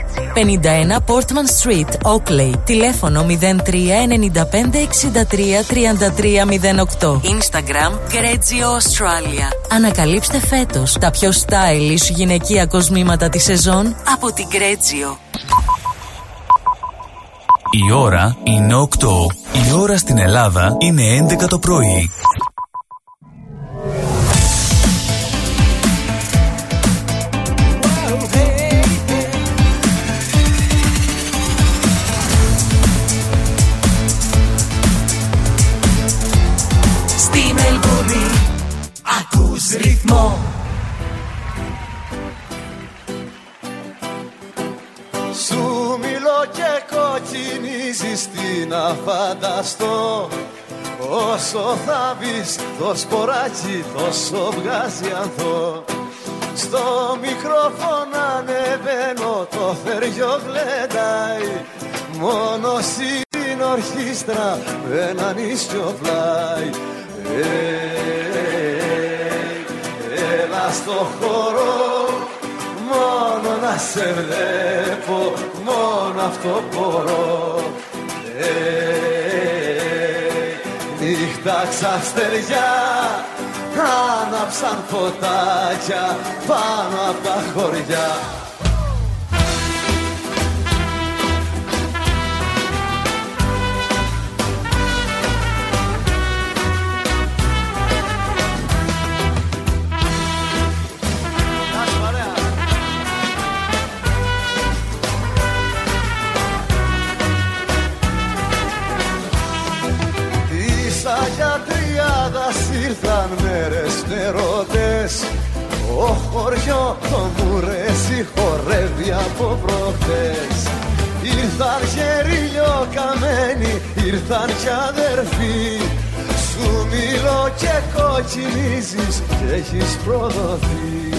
51 Portman Street, Oakley. Τηλέφωνο 03 95 63 33 08. Instagram Γκρέτζιο Australia. Ανακαλύψτε φέτος τα πιο stylish γυναικεία κοσμήματα της σεζόν από την Γκρέτζιο. Η ώρα είναι 8. Η ώρα στην Ελλάδα είναι 11 το πρωί. Να φανταστώ Όσο θα μπεις το σποράκι τόσο βγάζει ανθό. Στο μικρόφωνο ανεβαίνω το θεριό γλεντάει. Μόνο στην ορχήστρα με έναν ίσιο πλάι Ε, Έλα στο χώρο μόνο να σε βλέπω, μόνο αυτό μπορώ. Ε, νύχτα ξαστεριά, άναψαν φωτάκια πάνω από τα χωριά. Ο χωριό το μουρέσι χορεύει από προχτές Ήρθαν γεριλιό καμένοι, ήρθαν κι αδερφοί. Σου μιλώ και κοκκινίζεις και έχεις προδοθεί.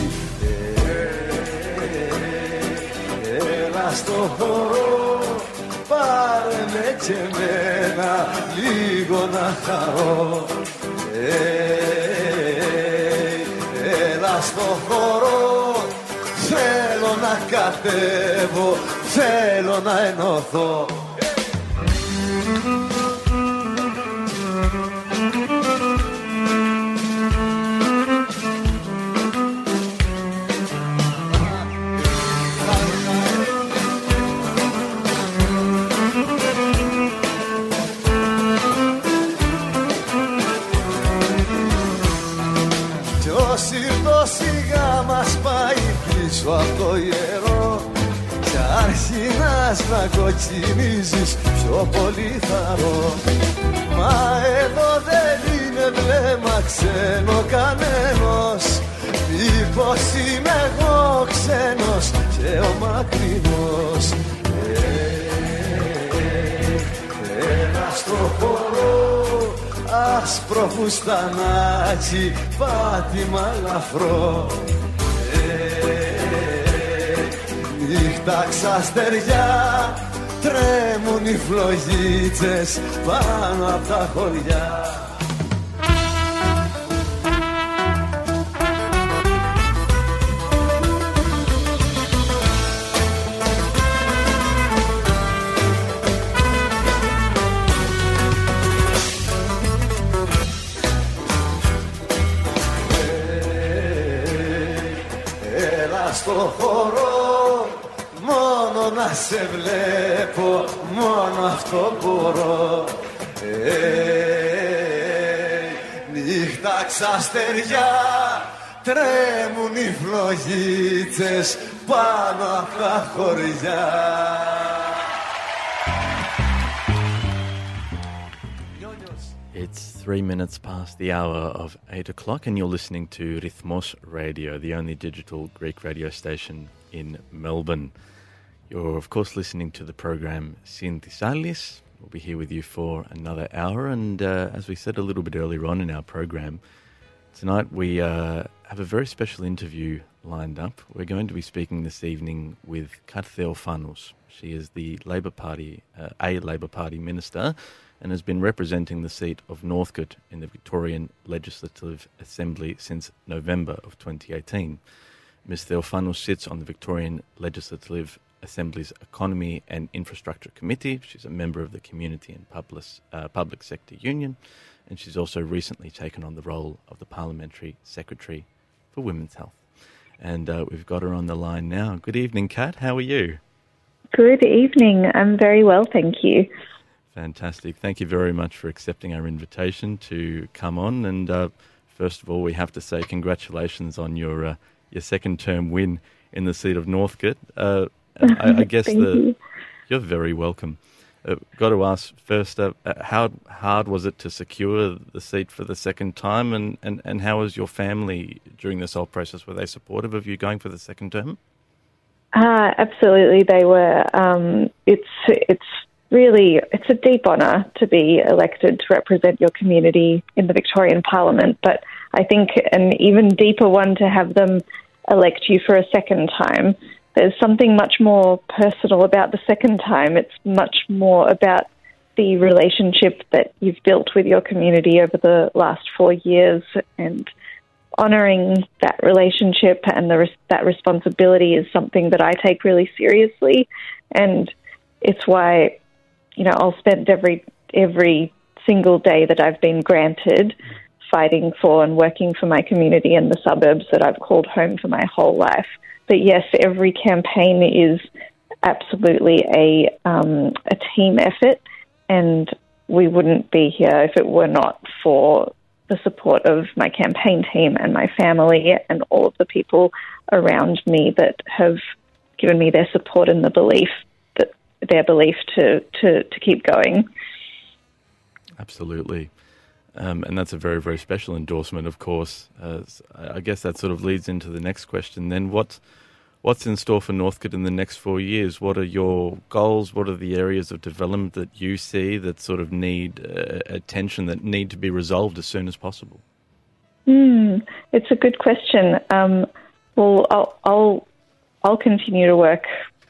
Έλα στο χώρο πάρε με και μένα λίγο να χαρώ Ε, Έλα στο χώρο. Θέλω να κατέβω θέλω να ενωθώ κοκκινίζεις πιο πολύ θαρώ Μα εδώ δεν είναι βλέμμα ξένο κανένας. Μήπως είμαι εγώ ξένος και ο μακρινός. Ε, Ένα στο χώρο άσπρο φουστανάκι πάτημα λαφρό. Ε, Νύχτα ξαστεριά τρέμουν οι φλογίτσες πάνω από τα χωριά μόνο αυτό μπορώ Ε, Νύχτα ξαστεριά τρέμουν οι φλογίτσες πάνω απ' τα χωριά It's three minutes past the hour of eight o'clock, and you're listening to Rhythmos Radio, the only digital Greek radio station in Melbourne. You're, of course, listening to the program Synthis Alis. We'll be here with you for another hour, and uh, as we said a little bit earlier on in our program, tonight we uh, have a very special interview lined up. We're going to be speaking this evening with Kat Theophanos. She is the Labor Party, uh, a Labor Party minister, and has been representing the seat of Northcote in the Victorian Legislative Assembly since November of 2018. Ms. Theophanos sits on the Victorian Legislative Assembly's Economy and Infrastructure Committee. She's a member of the Community and Public, uh, Public Sector Union, and she's also recently taken on the role of the Parliamentary Secretary for Women's Health. And uh, we've got her on the line now. Good evening, Kat. How are you? Good evening. I'm very well, thank you. Fantastic. Thank you very much for accepting our invitation to come on. And uh, first of all, we have to say congratulations on your uh, your second term win in the seat of Northcote. Uh, I, I *laughs* guess the you. you're very welcome. Uh, got to ask first, uh, uh, how hard was it to secure the seat for the second time, and, and, and how was your family during this whole process? Were they supportive of you going for the second term? Uh, absolutely, they were. Um, it's it's really it's a deep honour to be elected to represent your community in the Victorian Parliament, but I think an even deeper one to have them elect you for a second time. There's something much more personal about the second time. It's much more about the relationship that you've built with your community over the last four years and honoring that relationship and the, that responsibility is something that I take really seriously, and it's why you know I'll spend every every single day that I've been granted fighting for and working for my community and the suburbs that I've called home for my whole life. But yes, every campaign is absolutely a um, a team effort, and we wouldn't be here if it were not for the support of my campaign team and my family and all of the people around me that have given me their support and the belief that their belief to, to, to keep going. Absolutely. Um, and that's a very, very special endorsement, of course. Uh, I guess that sort of leads into the next question then. What, what's in store for Northcote in the next four years? What are your goals? What are the areas of development that you see that sort of need uh, attention, that need to be resolved as soon as possible? Hmm, it's a good question. Um, well, I'll, I'll I'll continue to work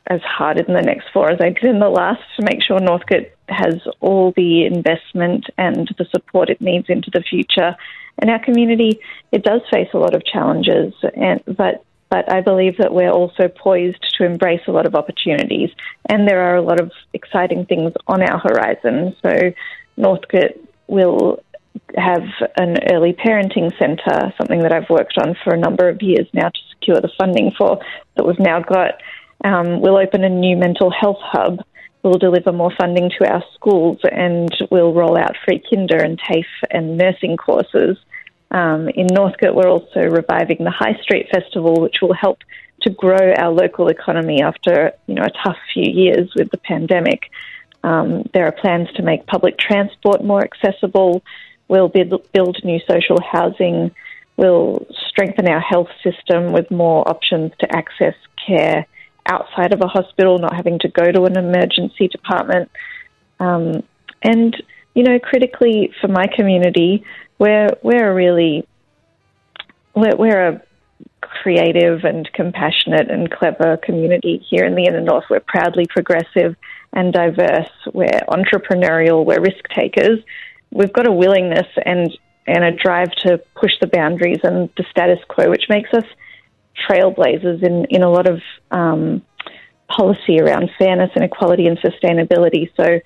as hard in the next four as I did in the last to make sure Northcote has all the investment and the support it needs into the future. And our community, it does face a lot of challenges, and but but I believe that we're also poised to embrace a lot of opportunities, and there are a lot of exciting things on our horizon. So Northcote will have an early parenting centre, something that I've worked on for a number of years now to secure the funding for, that we've now got. Um, we'll open a new mental health hub. We'll deliver more funding to our schools and we'll roll out free kinder and TAFE and nursing courses. Um, in Northcote, we're also reviving the High Street Festival, which will help to grow our local economy after you know a tough few years with the pandemic. Um, there are plans to make public transport more accessible. We'll build, build new social housing. We'll strengthen our health system with more options to access care outside of a hospital, not having to go to an emergency department. Um, and, you know, critically for my community, we're, we're a really, we're, we're a creative and compassionate and clever community here in the inner north. We're proudly progressive and diverse. We're entrepreneurial. We're risk takers. We've got a willingness and and a drive to push the boundaries and the status quo, which makes us trailblazers in in a lot of um, policy around fairness and equality and sustainability. So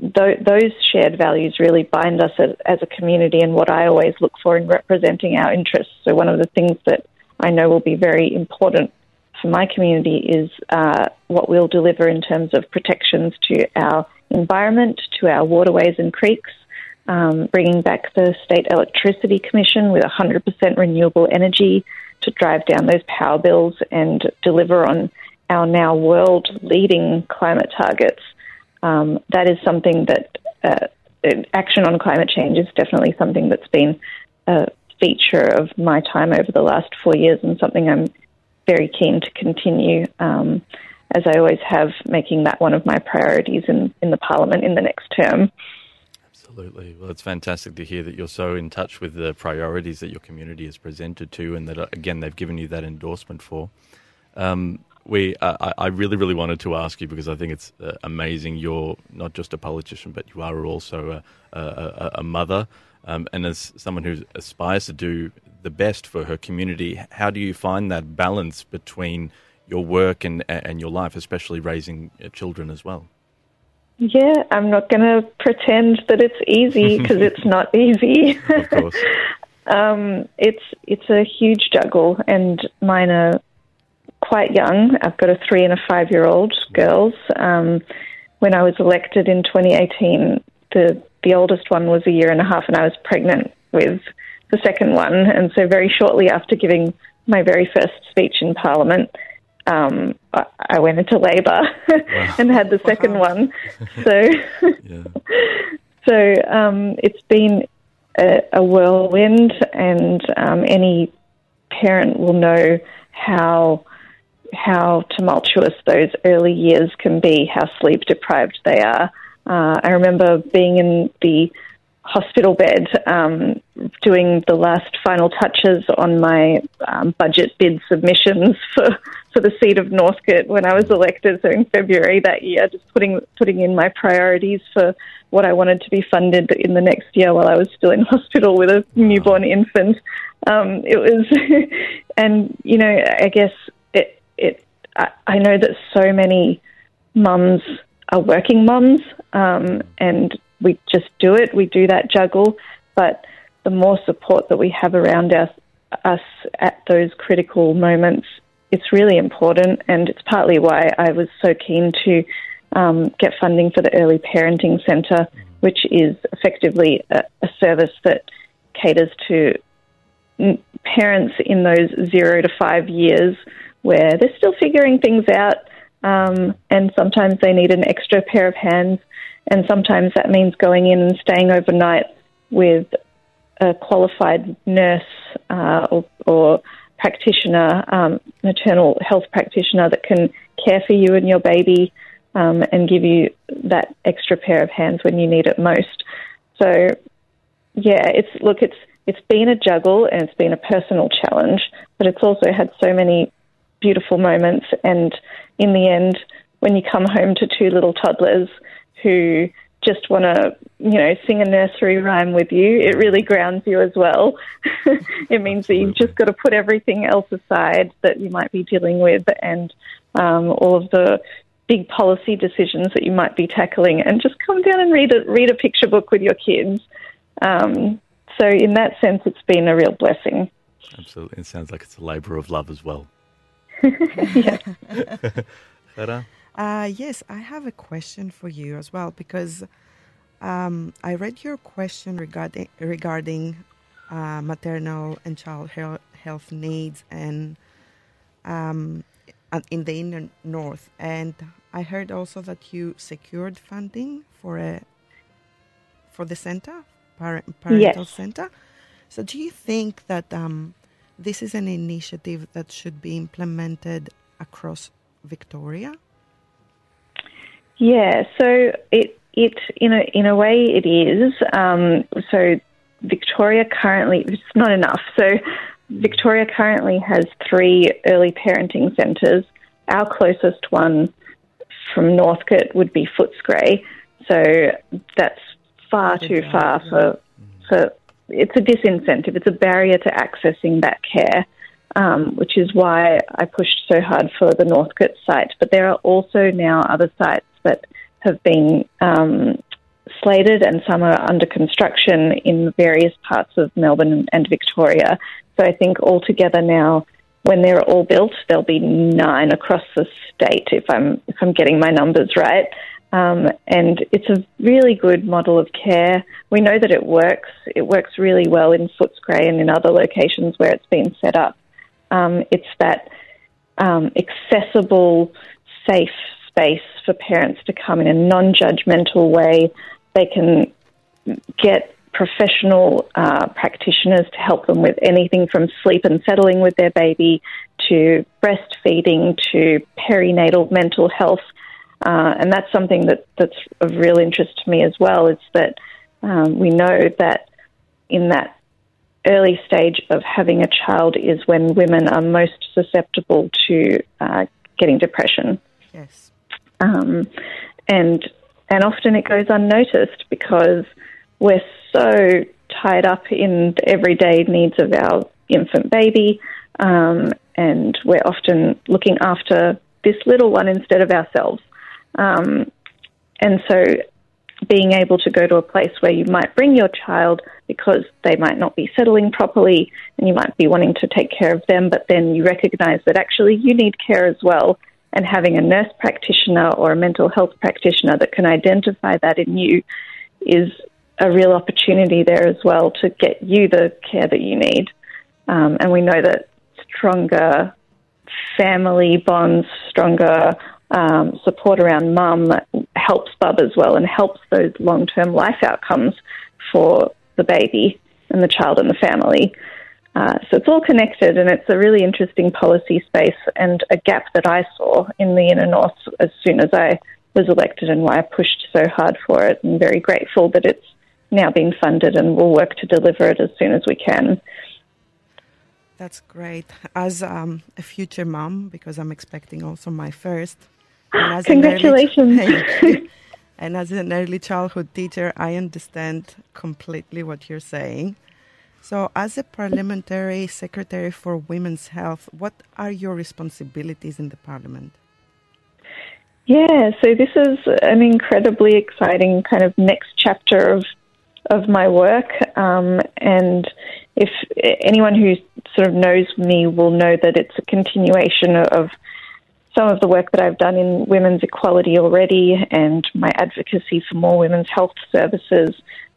th- those shared values really bind us as, as a community and what I always look for in representing our interests. So, one of the things that I know will be very important for my community is uh, what we'll deliver in terms of protections to our environment, to our waterways and creeks, um, bringing back the State Electricity Commission with 100% renewable energy to drive down those power bills and deliver on our now world leading climate targets. Um, that is something that uh, action on climate change is definitely something that's been a feature of my time over the last four years and something I'm very keen to continue, um, as I always have, making that one of my priorities in, in the Parliament in the next term. Absolutely. Well, it's fantastic to hear that you're so in touch with the priorities that your community has presented to, and that uh, again they've given you that endorsement for. Um, we, uh, I, I really, really wanted to ask you because I think it's uh, amazing. You're not just a politician, but you are also a, a, a mother, um, and as someone who aspires to do the best for her community, how do you find that balance between your work and and your life, especially raising uh, children as well? Yeah, I'm not going to pretend that it's easy because it's not *laughs* easy. Of course. *laughs* um, it's it's a huge juggle, and mine are quite young. I've got a three and a five year old girls. Um, when I was elected in 2018, the the oldest one was a year and a half, and I was pregnant with the second one. And so, very shortly after giving my very first speech in Parliament, um, I, I went into labour *laughs* and had the second one. *laughs* So, *laughs* so um, it's been a, a whirlwind, and um, any parent will know how how tumultuous those early years can be, how sleep deprived they are. Uh, I remember being in the hospital bed um, doing the last final touches on my um, budget bid submissions for, for the seat of Northcote when I was elected. So in February that year, just putting putting in my priorities for what I wanted to be funded in the next year while I was still in *laughs* hospital with a newborn infant. Um, it was, *laughs* and you know, I guess it it. I, I know that so many mums are working mums, um, and we just do it. We do that juggle, but the more support that we have around us, us at those critical moments, it's really important. And it's partly why I was so keen to um, get funding for the Early Parenting Centre, which is effectively a, a service that caters to parents in those zero to five years where they're still figuring things out. Um, and sometimes they need an extra pair of hands and sometimes that means going in and staying overnight with a qualified nurse uh, or, or, practitioner, um, maternal health practitioner that can care for you and your baby um, and give you that extra pair of hands when you need it most. So, yeah, it's look, it's it's been a juggle and it's been a personal challenge, but it's also had so many beautiful moments. And in the end, when you come home to two little toddlers who just want to, you know, sing a nursery rhyme with you, it really grounds you as well. *laughs* it means that you've just got to put everything else aside that you might be dealing with and um, all of the big policy decisions that you might be tackling, and just come down and read a read a picture book with your kids. Um, so, in that sense, it's been a real blessing. Absolutely, it sounds like it's a labour of love as well. *laughs* yeah. *laughs* Uh, yes, I have a question for you as well because um, I read your question regarding regarding uh, maternal and child health, health needs and um, in the inner north, and I heard also that you secured funding for a for the center, parent, parental Yes. center. So, do you think that um, this is an initiative that should be implemented across Victoria? Yeah, so it it in a in a way it is. Um, so Victoria currently it's not enough. So Victoria currently has three early parenting centres. Our closest one from Northcote would be Footscray. So that's far too far for for it's a disincentive. It's a barrier to accessing that care. Um, which is why I pushed so hard for the Northcote site. But there are also now other sites that have been um, slated and some are under construction in various parts of Melbourne and Victoria. So I think altogether now, when they're all built, there'll be nine across the state if I'm if I'm getting my numbers right. Um, and it's a really good model of care. We know that it works. It works really well in Footscray and in other locations where it's been set up. Um, it's that um, accessible, safe space for parents to come in a non judgmental way. They can get professional uh, practitioners to help them with anything from sleep and settling with their baby to breastfeeding to perinatal mental health. Uh, and that's something that, that's of real interest to me as well. Is that um, we know that in that early stage of having a child is when women are most susceptible to uh, getting depression. Yes. Um, and and often it goes unnoticed because we're so tied up in the everyday needs of our infant baby, um, and we're often looking after this little one instead of ourselves. Um, and so, being able to go to a place where you might bring your child because they might not be settling properly and you might be wanting to take care of them, but then you recognize that actually you need care as well. And having a nurse practitioner or a mental health practitioner that can identify that in you is a real opportunity there as well to get you the care that you need. Um, and we know that stronger family bonds, stronger um, support around mum helps bub as well and helps those long term life outcomes for the baby and the child and the family. Uh, so it's all connected and it's a really interesting policy space and a gap that I saw in the inner north as soon as I was elected and why I pushed so hard for it and very grateful that it's now being funded and we'll work to deliver it as soon as we can. That's great. As um, a future mom, because I'm expecting also my first. Congratulations. *laughs* *laughs* And as an early childhood teacher, I understand completely what you're saying. So, as a parliamentary secretary for women's health, what are your responsibilities in the parliament? Yeah, so this is an incredibly exciting kind of next chapter of of my work. Um, and if anyone who sort of knows me will know that it's a continuation of some of the work that I've done in women's equality already and my advocacy for more women's health services.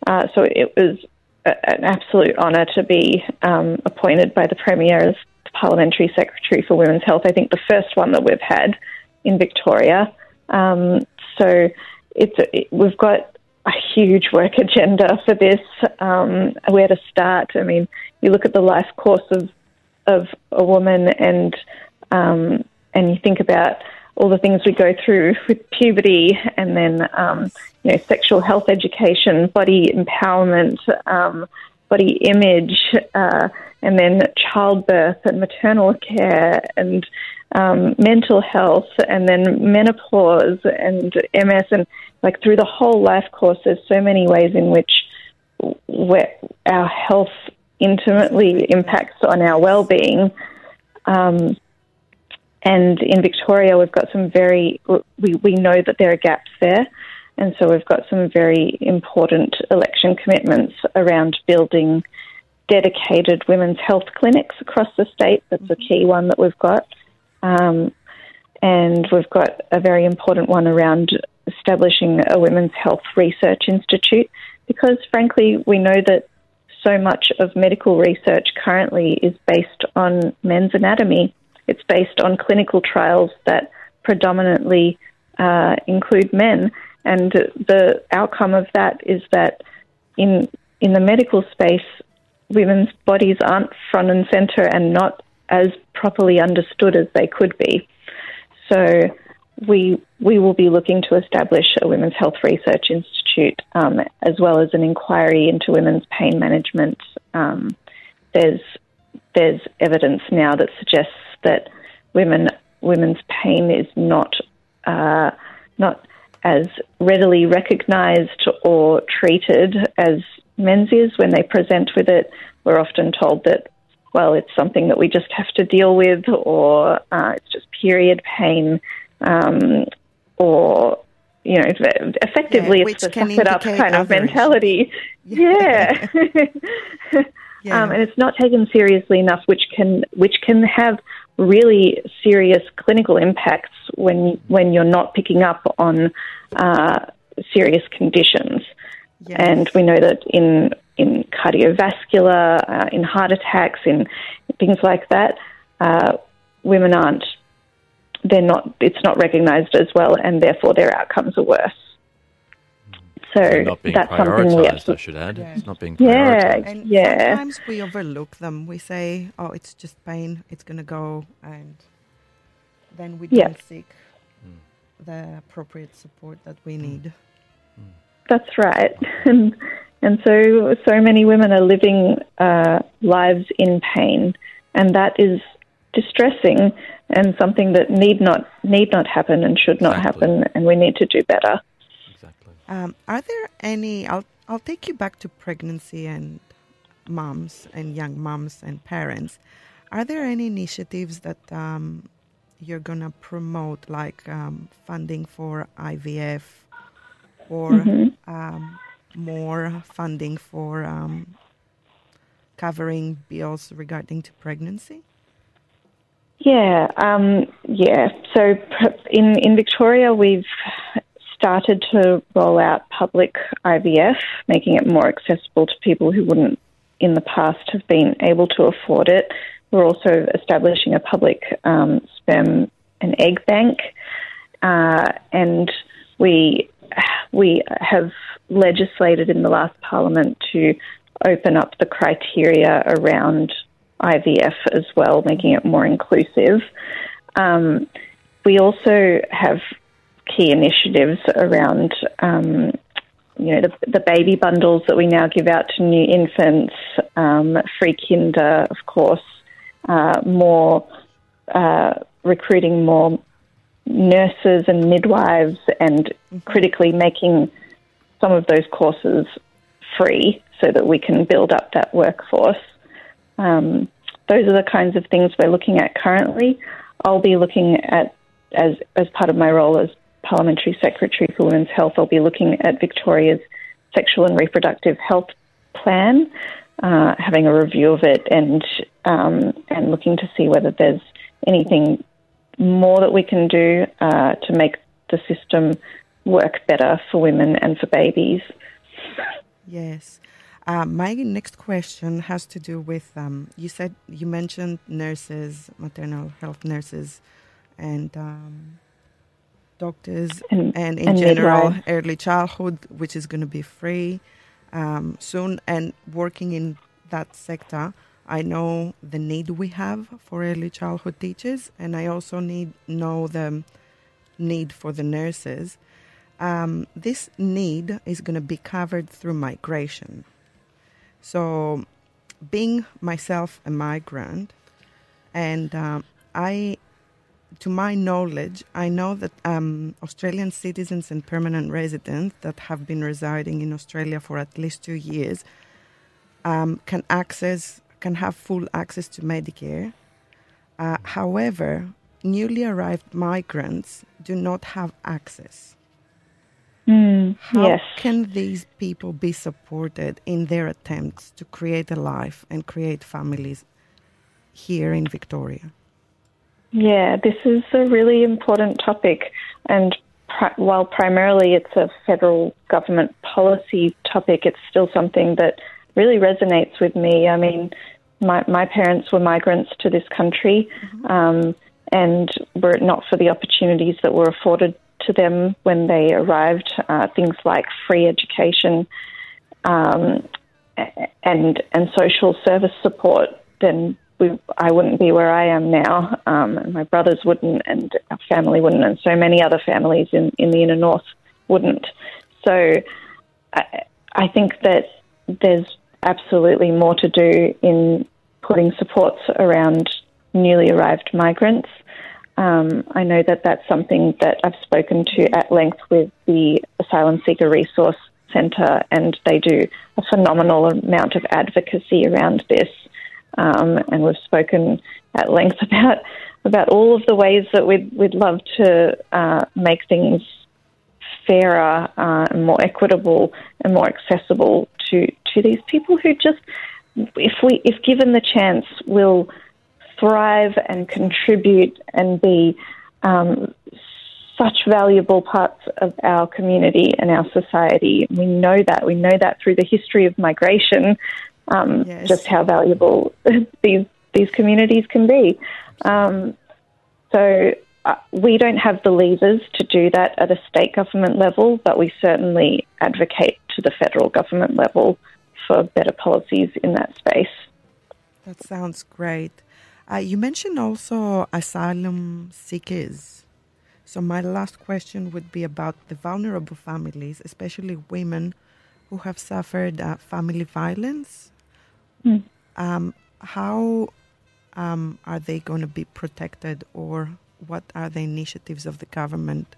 Uh, so it was an absolute honour to be um, appointed by the Premier as the Parliamentary Secretary for Women's Health. I think the first one that we've had in Victoria. Um, so it's it, we've got a huge work agenda for this. Um, where to start? I mean, you look at the life course of of a woman, and um, and you think about all the things we go through with puberty, and then um, you know sexual health education, body empowerment, um, body image, uh, and then childbirth and maternal care and um, mental health, and then menopause and MS, and like through the whole life course, there's so many ways in which our health intimately impacts on our well-being. Um, and in Victoria, we've got some very we we know that there are gaps there, and so we've got some very important election commitments around building dedicated women's health clinics across the state. That's a key one that we've got. Um, and we've got a very important one around establishing a women's health research institute because, frankly, we know that so much of medical research currently is based on men's anatomy. It's based on clinical trials that predominantly uh, include men, and the outcome of that is that in in the medical space, women's bodies aren't front and center and not as properly understood as they could be. So we we will be looking to establish a women's health research institute um, as well as an inquiry into women's pain management. Um, there's there's evidence now that suggests that women women's pain is not uh, not as readily recognised or treated as men's is when they present with it. We're often told that well, it's something that we just have to deal with, or uh, it's just period pain, um, or you know, effectively Yeah, it's a suck it up kind of other issues. mentality. *laughs* Yeah. *laughs* Um, and it's not taken seriously enough, which can which can have really serious clinical impacts when when you're not picking up on uh, serious conditions. And we know that in in cardiovascular, uh, in heart attacks, in things like that, uh, women aren't. They're not. It's not recognised as well, and therefore their outcomes are worse. So They're not being that's something we prioritised, I should add. It's not being Yeah, prioritised. And yeah. sometimes we overlook them. We say, "Oh, it's just pain. It's gonna go," and then we Yeah. don't seek the appropriate support that we need. That's right. *laughs* And, and so, so many women are living uh, lives in pain, and that is distressing and something that need not need not happen and should not happen, and we need to do better. Um, are there any? I'll I'll take you back to pregnancy and moms and young moms and parents. Are there any initiatives that um, you're gonna promote, like um, funding for IVF or Mhm. um, more funding for um, covering bills regarding to pregnancy? Yeah, um, yeah. So in in Victoria, we've started to roll out public IVF, making it more accessible to people who wouldn't, in the past, have been able to afford it. We're also establishing a public um, sperm and egg bank, uh, and we we have legislated in the last parliament to open up the criteria around IVF as well, making it more inclusive. Um, we also have key initiatives around, um, you know, the, the baby bundles that we now give out to new infants, um, free kinder, of course, uh, more uh, recruiting more nurses and midwives, and critically making some of those courses free so that we can build up that workforce. Um, those are the kinds of things we're looking at currently. I'll be looking at, as, as part of my role as Parliamentary Secretary for Women's Health, I'll be looking at Victoria's Sexual and Reproductive Health Plan, uh, having a review of it and, um, and looking to see whether there's anything more that we can do uh, to make the system work better for women and for babies. Yes. Uh, my next question has to do with um, you said you mentioned nurses, maternal health nurses, and um, doctors, And- and, in and general, midwives. early childhood, which is going to be free um, soon. And working in that sector, I know the need we have for early childhood teachers, and I also need know the need for the nurses. Um, this need is going to be covered through migration. So, being myself a migrant, and um, I, to my knowledge, I know that um, Australian citizens and permanent residents that have been residing in Australia for at least two years um, can access, can have full access to Medicare. Uh, however, newly arrived migrants do not have access. Mm, How yes. can these people be supported in their attempts to create a life and create families here in Victoria? Yeah, this is a really important topic, and pri- while primarily it's a federal government policy topic, it's still something that really resonates with me. I mean, my my parents were migrants to this country, um, and were it not for the opportunities that were afforded to them when they arrived, uh, things like free education um, and and social service support, then we, I wouldn't be where I am now, um, and my brothers wouldn't, and our family wouldn't, and so many other families in, in the inner north wouldn't. So I, I think that there's absolutely more to do in putting supports around newly arrived migrants. Um, I know that that's something that I've spoken to at length with the Asylum Seeker Resource Centre, and they do a phenomenal amount of advocacy around this. Um, and we've spoken at length *laughs* about about all of the ways that we'd we'd love to uh, make things fairer uh, and more equitable and more accessible to to these people who just, if we if given the chance, will thrive and contribute and be um, such valuable parts of our community and our society. We know that. We know that through the history of migration, um, Yes. just how valuable *laughs* these these communities can be. Um, so uh, we don't have the levers to do that at a state government level, but we certainly advocate to the federal government level for better policies in that space. That sounds great. Uh, you mentioned also asylum seekers. So, my last question would be about the vulnerable families, especially women who have suffered uh, family violence. Mm. Um, how um, are they going to be protected, or what are the initiatives of the government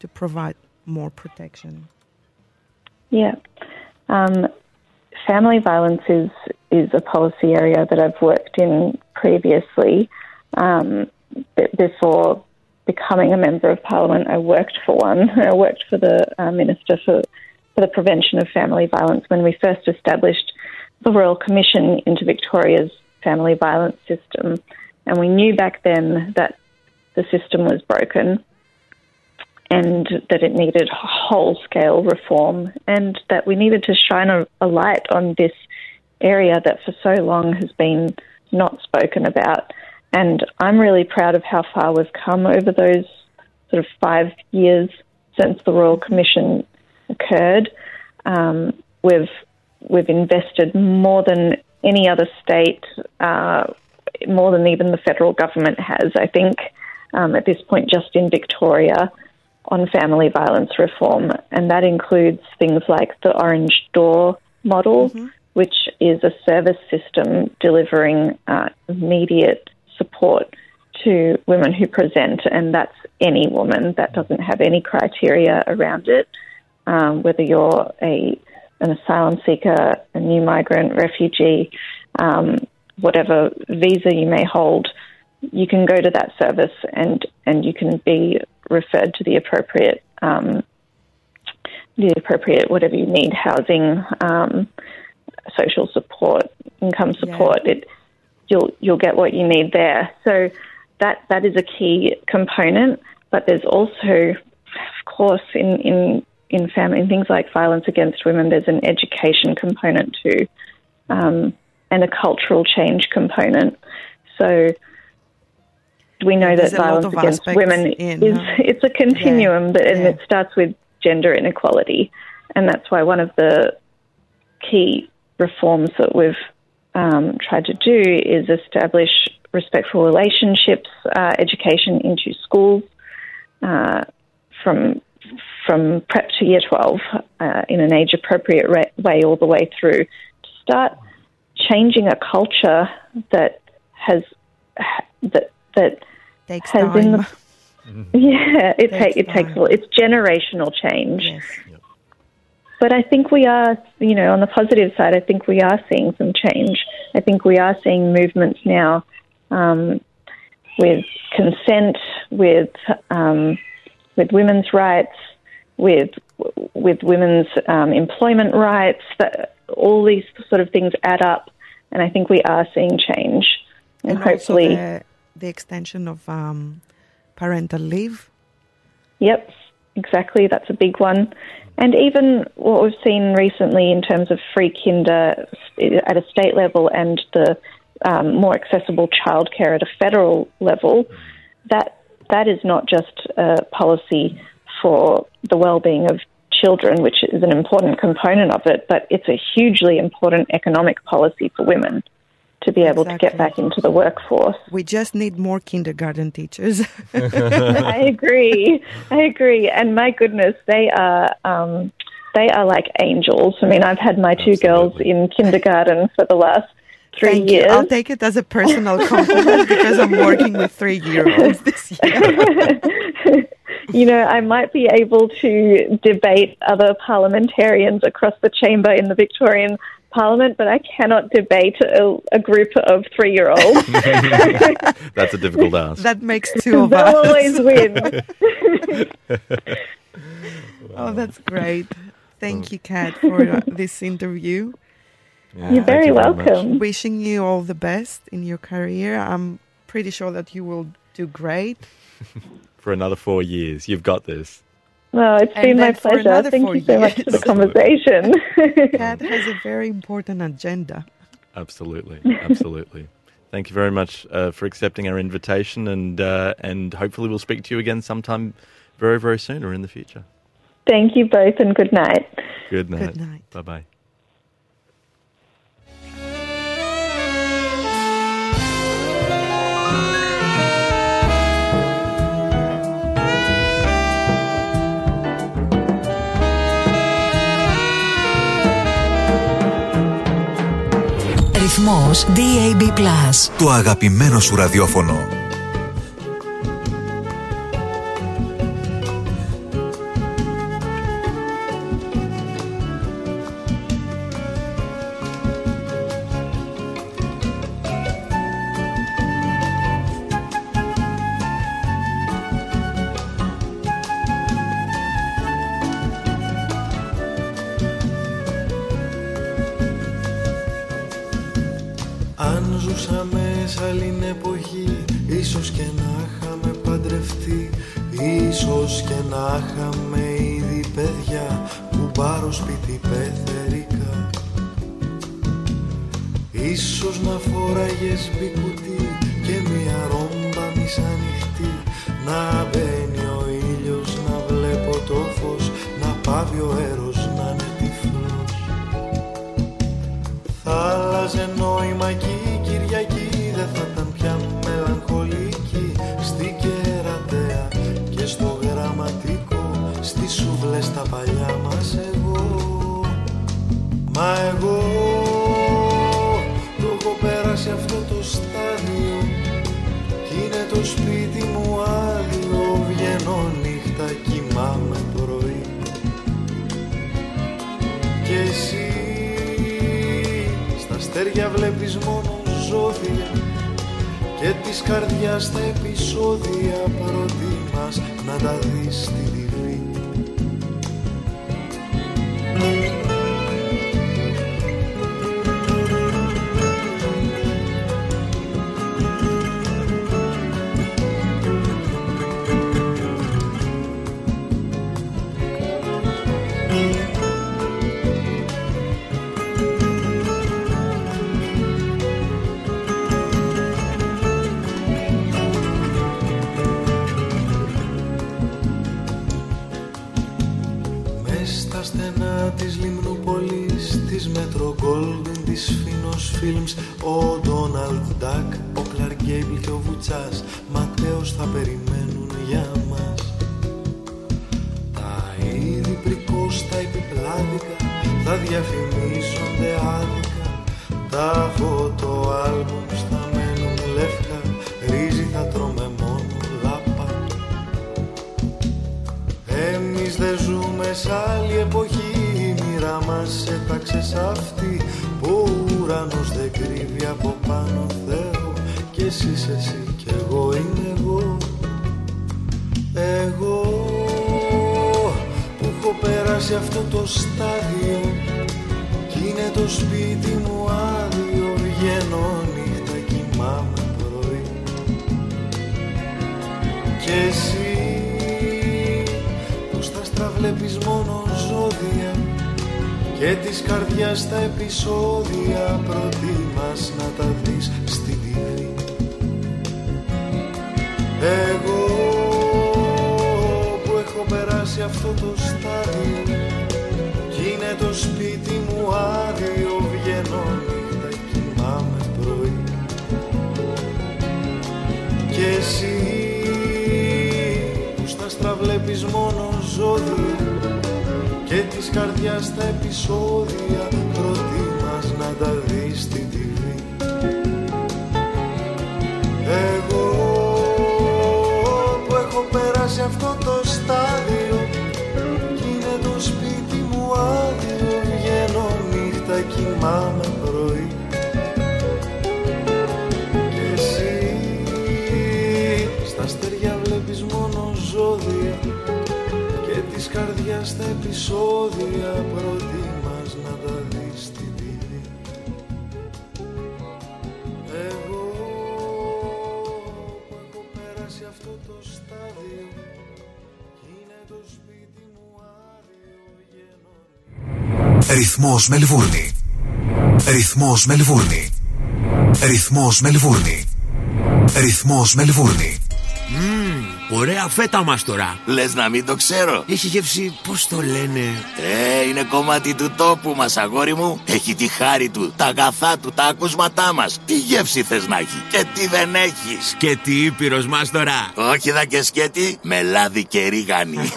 to provide more protection? Yeah. Um, family violence is, is a policy area that I've worked in previously. Um, before becoming a member of parliament, I worked for one. *laughs* I worked for the uh, Minister for, for the Prevention of Family Violence when we first established the Royal Commission into Victoria's family violence system. And we knew back then that the system was broken and that it needed whole scale reform and that we needed to shine a, a, light on this area that for so long has been not spoken about. And I'm really proud of how far we've come over those sort of five years since the Royal Commission occurred. Um, we've we've invested more than any other state, uh, more than even the federal government has. I think um, at this point, just in Victoria, on family violence reform, and that includes things like the Orange Door model, mm-hmm. which is a service system delivering uh, immediate support to women who present, and that's any woman. That doesn't have any criteria around it, um, whether you're a an asylum seeker, a new migrant, refugee, um, whatever visa you may hold. You can go to that service and, and you can be referred to the appropriate um, the appropriate whatever you need housing, um, social support, income support. Yeah. It you'll you'll get what you need there. So that that is a key component. But there's also, of course, in in in family in things like violence against women, there's an education component too, um, and a cultural change component. So we know There's that violence against women in, is huh? it's a continuum, Yeah, but and yeah. it starts with gender inequality, and that's why one of the key reforms that we've um, tried to do is establish respectful relationships uh, education into schools uh, from from prep to year 12 uh, in an age appropriate ra- way all the way through to start changing a culture that has that that Takes has time. in the *laughs* yeah it, Takes ta- it takes time. it's generational change but I think we are, you know, on the positive side, I think we are seeing some change. I think we are seeing movements now um, with consent, with um, with women's rights, with with women's um, employment rights. That all these sort of things add up, and I think we are seeing change. And, And hopefully, the, the extension of um, parental leave. Yep, exactly. That's a big one. And even what we've seen recently in terms of free kinder at a state level and the um, more accessible childcare at a federal level, that that is not just a policy for the well-being of children, which is an important component of it, but it's a hugely important economic policy for women to be able to get back into the workforce. We just need more kindergarten teachers. *laughs* *laughs* I agree. I agree. And my goodness, they are um, they are like angels. I mean, I've had my two girls in kindergarten for the last three Thank years. you. I'll take it as a personal compliment because I'm working with three-year-olds *laughs* this year. *laughs* you know, I might be able to debate other parliamentarians across the chamber in the Victorian Parliament, but I cannot debate a, a group of three year olds. *laughs* That's a difficult ask. That makes two of They'll us. always win. oh, that's great. Thank you, Kat, for uh, this interview. Yeah, You're very you welcome. Wishing you all the best in your career. I'm pretty sure that you will do great. *laughs* for another four years. You've got this. Well, it's and been my pleasure. Thank you so years. much for the conversation. *laughs* Kat has a very important agenda. Absolutely, absolutely. *laughs* Thank you very much uh, for accepting our invitation, and uh, and hopefully we'll speak to you again sometime very very soon or in the future. Thank you both, and good night. Good night. Good night. Bye bye. Αριθμός DAB+. Το αγαπημένο σου ραδιόφωνο. χέρια βλέπεις μόνο ζώδια και της καρδιάς τα επεισόδια παροτίμας να τα δεις στη dreams. Ρυθμός Μελβούρνη. Ρυθμός Μελβούρνη. Ρυθμός Μελβούρνη. Ρυθμός Μελβούρνη. Μmm, ωραία φέτα μας τώρα. Λες να μην το ξέρω. Έχει γεύση, πώς το λένε; Ε, είναι κομμάτι του τόπου μας, αγόρι μου. Έχει τη χάρη του, τα αγαθά του, τα ακούσματά μας. Τι γεύση θες να έχει και τι δεν έχεις; Σκέτη ήπειρος μας τώρα. Όχι δα και σκέτη, μελάδι και ρίγανη. *laughs*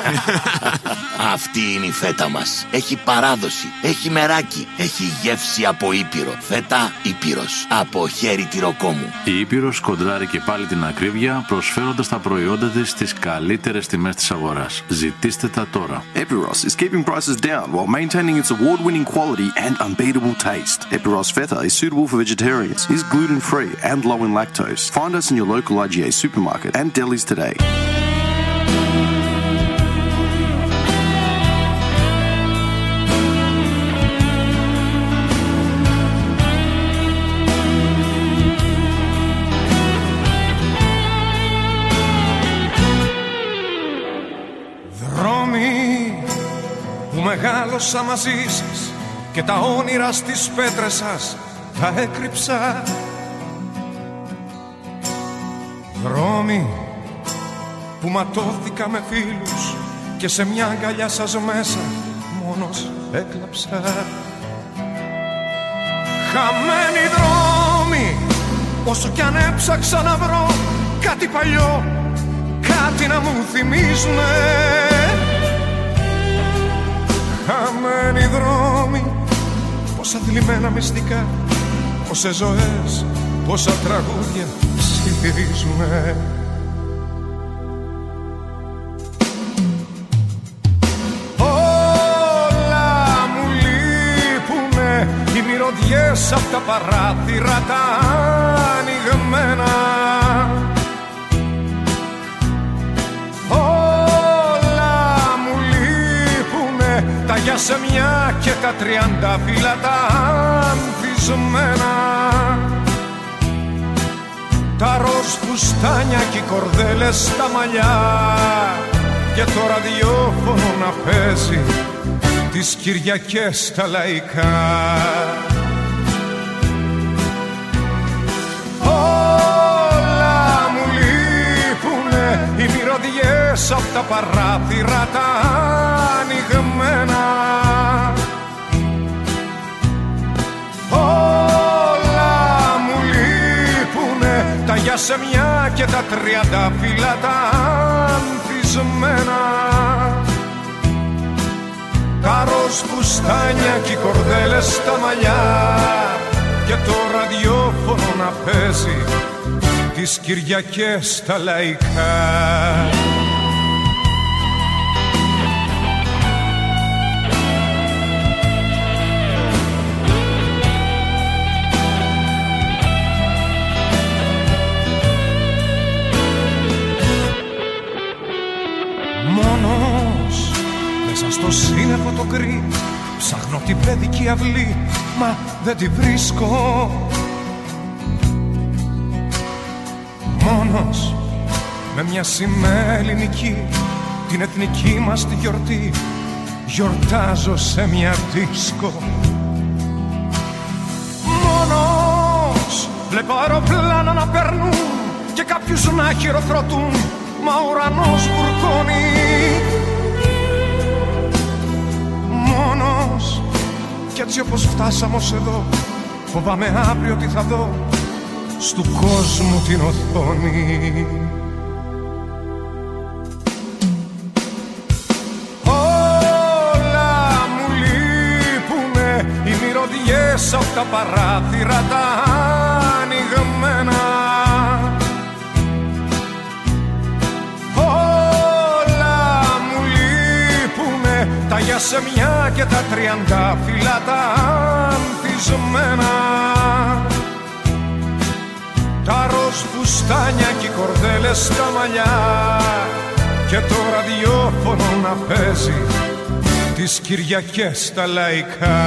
Αυτή είναι η φέτα μας. Έχει παράδοση, έχει μεράκι, έχει γεύση από ήπειρο. Φέτα Ήπειρος, από χέρι τυροκόμου. Η Ήπειρος κοντράρει και πάλι την ακρίβεια προσφέροντας τα προϊόντα της στις καλύτερες τιμές της αγοράς. Ζητήστε τα τώρα. Epiros is keeping prices down while maintaining its award winning quality and unbeatable taste. Epiros Feta is suitable for vegetarians, is gluten free and low in lactose. Find us in your local IGA supermarket and delis today. Μεγάλωσα μαζί σας και τα όνειρα στις πέτρες σας τα έκρυψα. Δρόμοι που ματώθηκα με φίλους και σε μια αγκαλιά σας μέσα μόνος έκλαψα. Χαμένοι δρόμοι όσο κι αν έψαξα να βρω κάτι παλιό κάτι να μου θυμίζουνε Χαμένοι δρόμοι. Πόσα θλιμμένα μυστικά Πόσες ζωές Πόσα τραγούδια ψιθυρίζουνε Όλα μου λείπουνε Οι μυρωδιές απ' τα παράθυρα τα ανοιγμένα λείπουνε τα γιασεμιά και τα τριάντα φύλλα τα ανθισμένα τα ροζ φουστάνια και οι κορδέλες στα μαλλιά. Και το ραδιόφωνο να παίζει τις Κυριακές στα λαϊκά οι μυρωδιές απ' τα παράθυρα τα ανοιγμένα Όλα μου λείπουνε τα γιασεμιά και τα τριάντα φύλλα τα ανθισμένα. Τα ροζ φουστάνια και οι κορδέλες στα μαλλιά και το ραδιόφωνο να παίζει τις Κυριακές στα λαϊκά. Μόνος μέσα στο σύννεφο το γκρι Ψάχνω την παιδική αυλή Μα δεν τη βρίσκω Μόνος με μια σημαία ελληνική Την εθνική μας τη γιορτή Γιορτάζω σε μια δίσκο. Μόνος βλέπω αεροπλάνα να περνούν Και κάποιους να χειροκροτούν Μα ο ουρανός βουρκώνει. Μόνος κι έτσι όπως φτάσαμε ως εδώ Φοβάμαι αύριο τι θα δω Στου κόσμου την οθόνη. Όλα μου λείπουνε Οι μυρωδιές απ' τα παράθυρα τα ανοιγμένα. Όλα μου λείπουνε τα γιασεμιά και τα τριάντα φύλλα τα ανθισμένα φουστάνια και οι κορδέλες στα μαλλιά. Και το ραδιόφωνο να παίζει τις Κυριακές στα λαϊκά.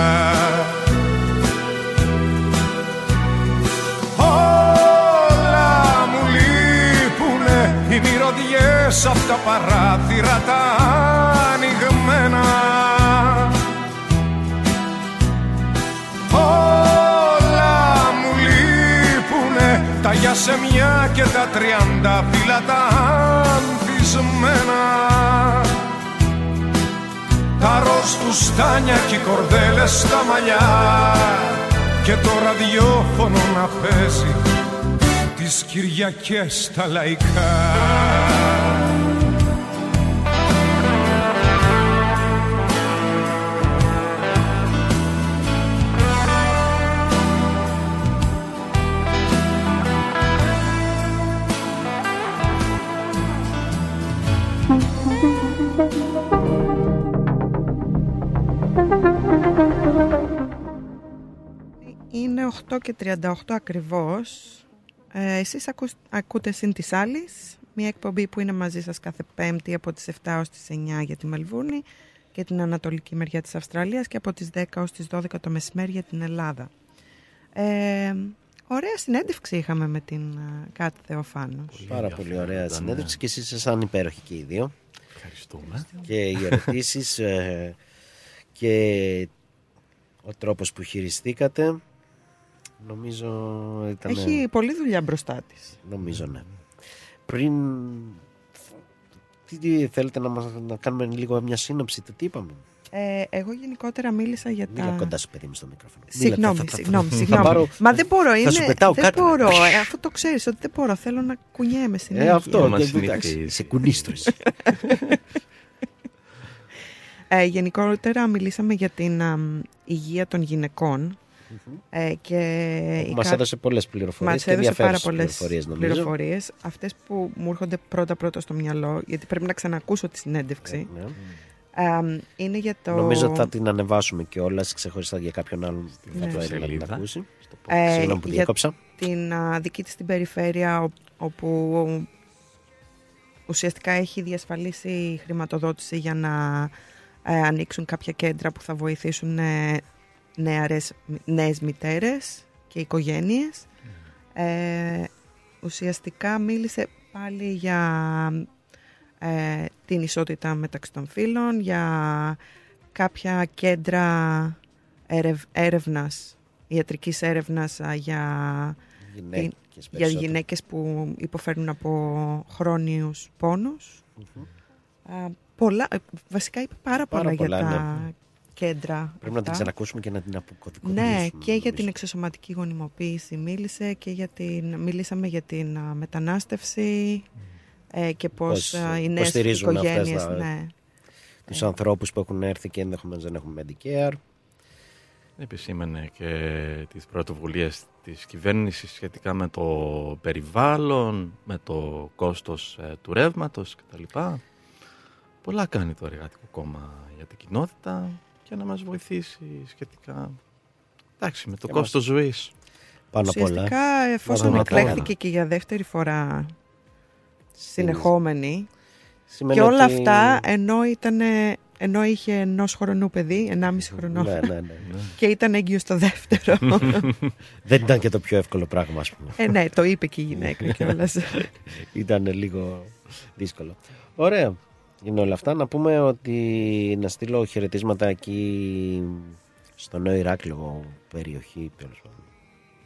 Όλα μου λείπουνε οι μυρωδιές απ' τα παράθυρα τα σε μια και τα τριάντα φύλλα τα ανθισμένα τα ροζ φουστάνια και οι κορδέλες στα μαλλιά και το ραδιόφωνο να παίζει τις Κυριακές τα λαϊκά και 38 ακριβώς. Ε, εσείς ακούς, ακούτε συν της άλλης, μια εκπομπή που είναι μαζί σας κάθε πέμπτη από τις 7 ως τις 9 για τη Μελβούρνη και την ανατολική μεριά της Αυστραλίας και από τις 10 ως τις 12 το μεσημέρι για την Ελλάδα. Ε, ωραία συνέντευξη είχαμε με την ε, Κάτι Θεοφάνος. Πάρα πολύ ωραία συνέντευξη και εσείς ήσασταν υπέροχοι και οι δύο. Ευχαριστούμε. Και οι ερωτήσεις ε, και ο τρόπος που χειριστήκατε νομίζω ήταν... Έχει πολλή δουλειά μπροστά της. Νομίζω ναι. Πριν... Τι, τι θέλετε να, μας, να κάνουμε λίγο μια σύνοψη του τι είπαμε; Ε, εγώ γενικότερα μίλησα για τα... Μίλα κοντά σου παιδί μου στο μικρόφωνο. Μίλα, Συγγνώμη, θα- θα- θα- συγγνώμη, θα συγγνώμη. πάρω- Μα δεν μπορώ, είναι. Θα σου πετάω δεν κάτι. μπορώ. Ε, αυτό το ξέρεις ότι δεν μπορώ. Θέλω να κουνιέμαι συνέχεια. Ε, αυτό, μας και- εντάξει, συνηθίζεις. σε κουνίστο εσύ. Ε, γενικότερα μιλήσαμε για την αμ, υγεία των γυναικών ε, και η Μας κα- έδωσε πολλές πληροφορίες Μας και έδωσε πάρα ενδιαφέρουσες πολλές πληροφορίες, νομίζω. πληροφορίες. Αυτές που μου έρχονται πρώτα-πρώτα στο μυαλό, γιατί πρέπει να ξανακούσω τη συνέντευξη, Ναι. αμ, είναι για το... Νομίζω ότι θα την ανεβάσουμε κιόλας ξεχωριστά για κάποιον άλλον που θα Ναι. το ήθελα να την Σελίδα. ακούσει. Ε, Συγγνώμη που για διέκοψα. την α, δική της την περιφέρεια ο- όπου ουσιαστικά έχει διασφαλίσει χρηματοδότηση για να ε, ανοίξουν κάποια κέντρα που θα βοηθήσουν ε, νεαρές, νέες μητέρες και οικογένειες. Ε, ουσιαστικά μίλησε πάλι για ε, την ισότητα μεταξύ των φύλων, για κάποια κέντρα έρευ, έρευνας, ιατρικής έρευνας α, για, Γυναίκες για περισσότερο. γυναίκες που υποφέρουν από χρόνιους πόνους. Α, πολλά, ε, βασικά είπε πάρα, Πάρα πολλά, πολλά, για τα ναι. Κέντρα. Πρέπει να την αυτά. ξανακούσουμε και να την αποκωδικοποιήσουμε. Ναι, και για νομίζω. την εξωσωματική γονιμοποίηση μίλησε και για την, μιλήσαμε για την α, μετανάστευση ε, και πώς, Πώς, α, οι πώς νέες στηρίζουν αυτές οικογένειες τα- ναι, Τους ανθρώπους που έχουν έρθει και ενδεχομένως δεν έχουν Medicare. Επισήμανε και τις πρωτοβουλίες της κυβέρνησης σχετικά με το περιβάλλον, με το κόστος ε, του ρεύματος κτλ. Πολλά κάνει το Εργατικό Κόμμα για την κοινότητα και να μας βοηθήσει σχετικά εντάξει, με το Και κόστος ζωής. Πάνω απ' όλα. Ουσιαστικά εφόσον Πάνω απ' όλα. εκλέχθηκε και για δεύτερη φορά συνεχόμενη Σημαίνει και όλα ότι- αυτά ενώ, ήτανε, ενώ είχε ενός χρονού παιδί, ενάμιση χρονών Ναι, ναι, ναι. *laughs* και ήταν έγκυος στο δεύτερο. *laughs* δεν ήταν και το πιο εύκολο πράγμα, ας πούμε. ε, ναι, το είπε και η γυναίκα *laughs* κιόλας. ήταν λίγο δύσκολο. Ωραία. Είναι όλα αυτά. Να πούμε ότι να στείλω χαιρετίσματα εκεί στο Νέο Ηράκλειο περιοχή. τέλος πάντων.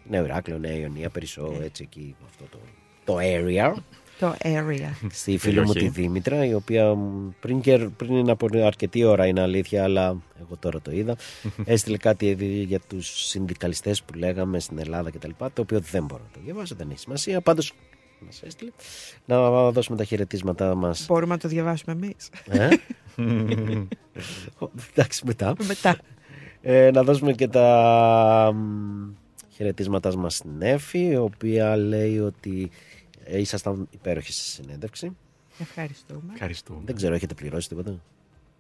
Νέο Ηράκλειο, Νέα Ιωνία, Περισσό, έτσι εκεί αυτό το, το area. το area. Στη φίλη μου τη Περιοχή. Δήμητρα, η οποία μ, πριν, και, πριν από αρκετή ώρα είναι αλήθεια, αλλά εγώ τώρα το είδα. *laughs* έστειλε κάτι ήδη για τους συνδικαλιστές που λέγαμε στην Ελλάδα κτλ. Το οποίο δεν μπορώ να το διαβάσω, δεν έχει σημασία. Πάντως μας έστειλε. Να δώσουμε τα χαιρετίσματά μας. Μπορούμε να το διαβάσουμε εμείς. Ε; *laughs* Εντάξει, μετά. Μετά. Ε, να δώσουμε και τα μ, χαιρετίσματά μας στην Εφη, η οποία λέει ότι ε, ήσασταν υπέροχοι στη συνέντευξη. Ευχαριστούμε. Ευχαριστούμε. Δεν ξέρω, έχετε πληρώσει τίποτα;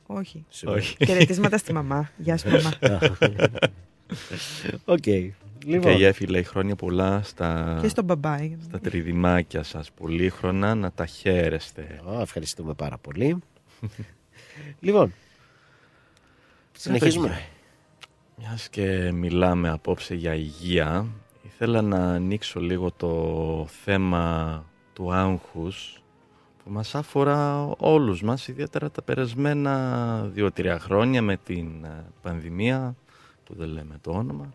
Όχι. Σίγουρα. Χαιρετίσματα στη μαμά. Γεια σου, μαμά. *laughs* Οκ. Και Λοιπόν, η Εφη λέει χρόνια πολλά στα, Και στον μπαμπάι. στα τριδυμάκια σας. Πολύχρονα να τα χαίρεστε. Α, ευχαριστούμε πάρα πολύ. *laughs* λοιπόν, συνεχίζουμε. παιδιά, Μιας και μιλάμε απόψε για υγεία, ήθελα να ανοίξω λίγο το θέμα του άγχους που μας αφορά όλους μας, ιδιαίτερα τα περασμένα δύο-τρία χρόνια με την ε, πανδημία, που δεν λέμε το όνομα.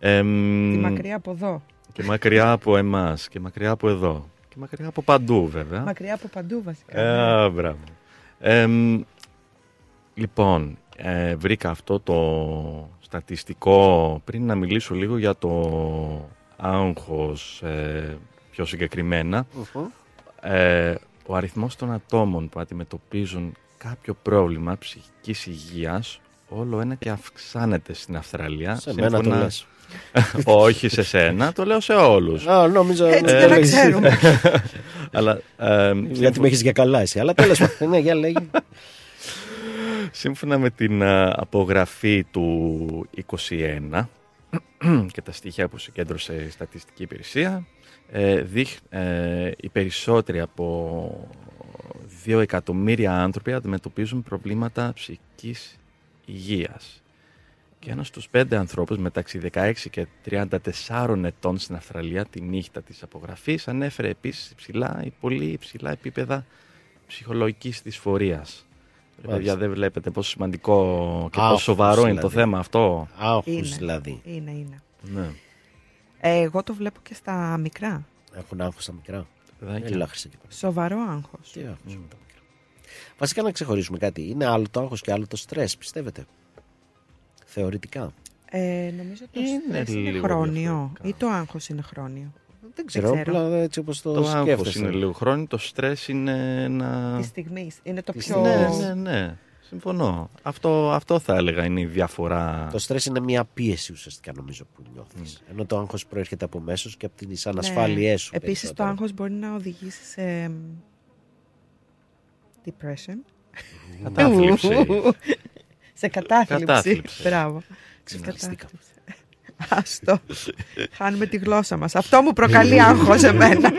Εμ, Τη μακριά από εδώ. Και μακριά από εμάς και μακριά από εδώ. Και μακριά από παντού βέβαια. Μακριά από παντού βασικά. Α, μπράβο. Εμ, λοιπόν, ε, βρήκα αυτό το στατιστικό πριν να μιλήσω λίγο για το άγχος ε, πιο συγκεκριμένα. Ε, ο αριθμός των ατόμων που αντιμετωπίζουν κάποιο πρόβλημα ψυχικής υγείας όλο ένα και αυξάνεται στην Αυστραλία. Σε μένα το λες. Όχι σε σένα, το λέω σε όλους. Α, νόμιζα. Έτσι για να ξέρουμε. *laughs* Αλλά, ε, Γιατί με έχεις για καλά εσύ. Αλλά τέλος πάντων. Ναι, για λέγει. Σύμφωνα με την α, απογραφή του 21 *clears throat* και τα στοιχεία που συγκέντρωσε η Στατιστική Υπηρεσία, ε, δείχ- ε, οι περισσότεροι από 2 εκατομμύρια άνθρωποι αντιμετωπίζουν προβλήματα ψυχικής υγείας. Και ένας στους πέντε ανθρώπους μεταξύ 16 και 34 ετών στην Αυστραλία τη νύχτα της απογραφής ανέφερε επίσης υψηλά ή πολύ υψηλά επίπεδα ψυχολογικής δυσφορίας. Ρε παιδιά, δεν βλέπετε πόσο σημαντικό και Άγχος, πόσο σοβαρό είναι το δηλαδή. θέμα αυτό. Άγχος Είναι. δηλαδή. Είναι, είναι. Ναι. Ε, εγώ το βλέπω και στα μικρά. Έχουν άγχος στα μικρά. Παιδάκια. Έλα, χρυσέ και πάλι. Σοβαρό άγχος. Τι άγχος με τα μικρά. Βασικά να ξεχωρίσουμε κάτι. Είναι άλλο το άγχος και άλλο το στρες, πιστεύετε; Θεωρητικά. Ε, νομίζω το Είναι στρες είναι λίγο χρόνιο ή το άγχος είναι χρόνιο. Δεν ξέρω, απλά έτσι όπως το, Το άγχος σκέφτεσαι. είναι λίγο χρόνο, το στρες είναι ένα... Της στιγμής. Είναι το Της πιο... Ναι, ναι, ναι. Συμφωνώ. Αυτό, αυτό θα έλεγα είναι η διαφορά. Το στρες είναι μια πίεση ουσιαστικά νομίζω που νιώθεις. Ενώ το άγχος προέρχεται από μέσος και από τις ανασφάλειές σου. Ναι. Επίσης το περισσότερο. άγχος μπορεί να οδηγήσει σε depression. Κατάθλιψη. Σε κατάθλιψη. Κατάθλιψη. Μπράβο. Σε Ξεφτυλιστήκα. κατάθλιψη. Άστο. Χάνουμε τη γλώσσα μας. Αυτό μου προκαλεί άγχος εμένα.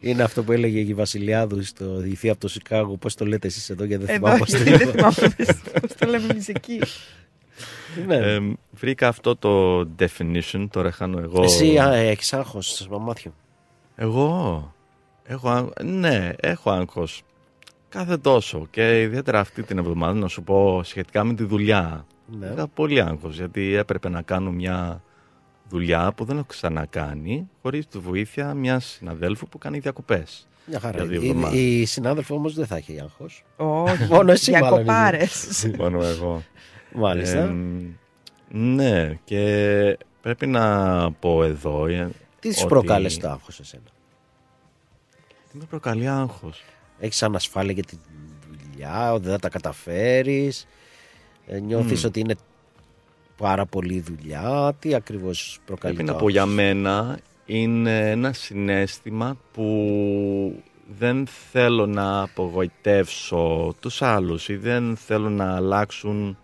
Είναι αυτό που έλεγε η Βασιλιάδου στο διηθή από το Σικάγο. Πώς το λέτε εσείς εδώ για δεν Εδώ, θυμάμαι πώς το γιατί δεν λέμε. θυμάμαι πώς το λέμε εμείς εκεί. Ναι. Ε, βρήκα αυτό το definition, τώρα χάνω εγώ. Εσύ έχεις άγχος στο μάτιο. Εγώ; Έχω, άγ- ναι, έχω άγχος κάθε τόσο και ιδιαίτερα αυτή την εβδομάδα να σου πω σχετικά με τη δουλειά. Ναι. Είχα πολύ άγχος γιατί έπρεπε να κάνω μια δουλειά που δεν έχω ξανακάνει χωρίς τη βοήθεια μιας συναδέλφου που κάνει διακοπές. Μια χαρά. Για δύο Η, εβδομάδες. η συνάδελφο όμως δεν θα έχει άγχος. Όχι, *laughs* Μόνο εσύ μάλλον είναι. διακοπάρες. *laughs* Μόνο εγώ. Μάλιστα. Εμ, ναι, και πρέπει να πω εδώ. ε, Τι σου ότι- προκάλεσε το άγχος εσένα; Τι με προκαλεί άγχος; Έχεις ανασφάλεια για τη δουλειά, ότι δεν θα τα καταφέρεις. Νιώθεις Μμ. ότι είναι πάρα πολύ δουλειά. Τι ακριβώς προκαλεί Πρέπει το να πω για άγχος; μένα είναι ένα συνέστημα που δεν θέλω να απογοητεύσω τους άλλους ή δεν θέλω να αλλάξουν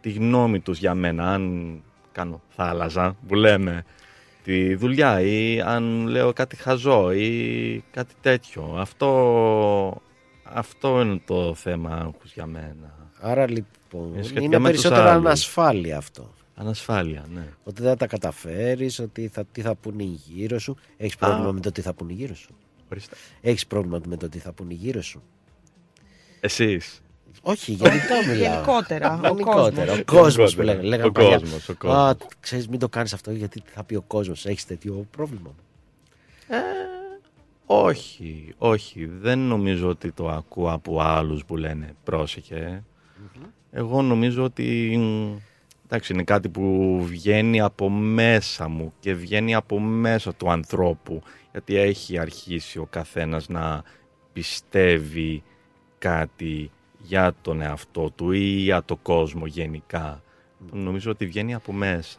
τη γνώμη τους για μένα. Αν κάνω θάλασσα που λέμε τη δουλειά ή αν λέω κάτι χαζό ή κάτι τέτοιο. Αυτό, αυτό είναι το θέμα άγχους για μένα. Άρα λοιπόν Ε, σχετικά είναι με τους περισσότερο άλλους. ανασφάλεια αυτό. Ανασφάλεια, ναι. Ότι δεν θα τα καταφέρεις, ότι θα, τι θα πούνε οι γύρω σου. Έχεις πρόβλημα με το τι θα πούνε οι γύρω σου. Ορίστε. Έχεις πρόβλημα με το τι θα πούνε οι γύρω σου. Εσείς. Όχι, γενικά μιλάω. Γενικότερα, ο Γενικότερα. Ο κόσμος. κόσμος που Γενικότερα. λέγανε. λέγανε Ο παλιά. κόσμος, ο κόσμος. Α, ξέρεις, μην το κάνεις αυτό γιατί τι θα πει ο κόσμος. Έχεις τέτοιο πρόβλημα. Όχι, όχι. Δεν νομίζω ότι το ακούω από άλλους που λένε πρόσεχε. Εγώ νομίζω ότι μ, εντάξει, είναι κάτι που βγαίνει από μέσα μου και βγαίνει από μέσα του ανθρώπου γιατί έχει αρχίσει ο καθένας να πιστεύει κάτι για τον εαυτό του ή για τον κόσμο γενικά. Νομίζω ότι βγαίνει από μέσα.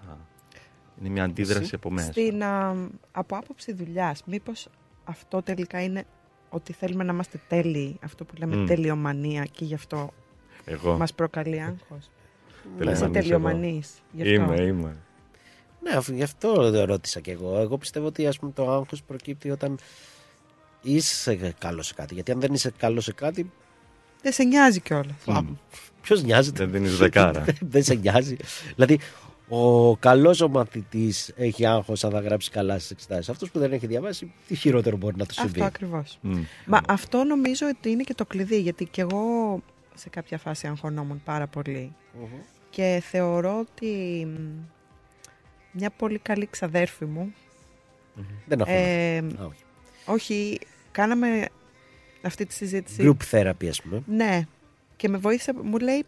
Είναι μια αντίδραση από μέσα. Στην, α, από άποψη δουλειάς, μήπως αυτό τελικά είναι ότι θέλουμε να είμαστε τέλειοι, αυτό που λέμε Μμ. τελειομανία και γι' αυτό Εγώ. μας προκαλεί άγχος; *laughs* Τελειομανής Είσαι εγώ. τελειομανής. Γι' αυτό. Είμαι, είμαι. Ναι, αφού γι' αυτό το ρώτησα κι εγώ. Εγώ πιστεύω ότι ας πούμε, το άγχος προκύπτει όταν είσαι καλό σε κάτι. Γιατί αν δεν είσαι καλό σε κάτι, Δεν σε νοιάζει κιόλας. ποιος νοιάζεται. Δεν δίνεις δεκάρα. *laughs* δεν σε νοιάζει. δηλαδή, ο καλός ο μαθητής έχει άγχος αν θα γράψει καλά στις εξετάσεις. Αυτός που δεν έχει διαβάσει, τι χειρότερο μπορεί να του συμβεί; Αυτό ακριβώς. Μμ. Μα αυτό νομίζω ότι είναι και το κλειδί, γιατί κι εγώ σε κάποια φάση αγχωνόμουν πάρα πολύ. Και θεωρώ ότι μ, μια πολύ καλή ξαδέρφη μου Δεν έχω. Ε, Α, όχι. όχι, κάναμε αυτή τη συζήτηση. Group therapy, ας πούμε. Ναι. Και με βοήθησε, μου λέει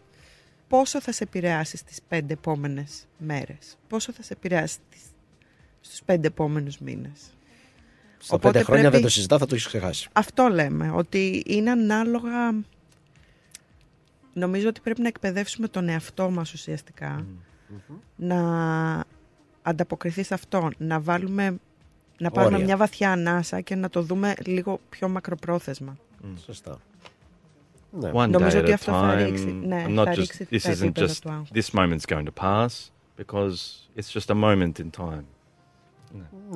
πόσο θα σε επηρεάσει στις πέντε επόμενες μέρες; Πόσο θα σε επηρεάσει στις, στους πέντε επόμενους μήνες; Στα Οπότε πέντε χρόνια πρέπει- δεν το συζητά, θα το έχεις ξεχάσει. Αυτό λέμε, ότι είναι ανάλογα... Νομίζω ότι πρέπει να εκπαιδεύσουμε τον εαυτό μας ουσιαστικά να ανταποκριθεί σε αυτό, να βάλουμε... Να πάρουμε Όρια. μια βαθιά ανάσα και να το δούμε λίγο πιο μακροπρόθεσμα. Σωστά. Ναι. One Νομίζω day ότι at a αυτό θα time. ρίξει- ναι, I'm not θα just, ρίξει this τα isn't επίπεδα just, του άγχους. this moment's going to pass because it's just a moment in time.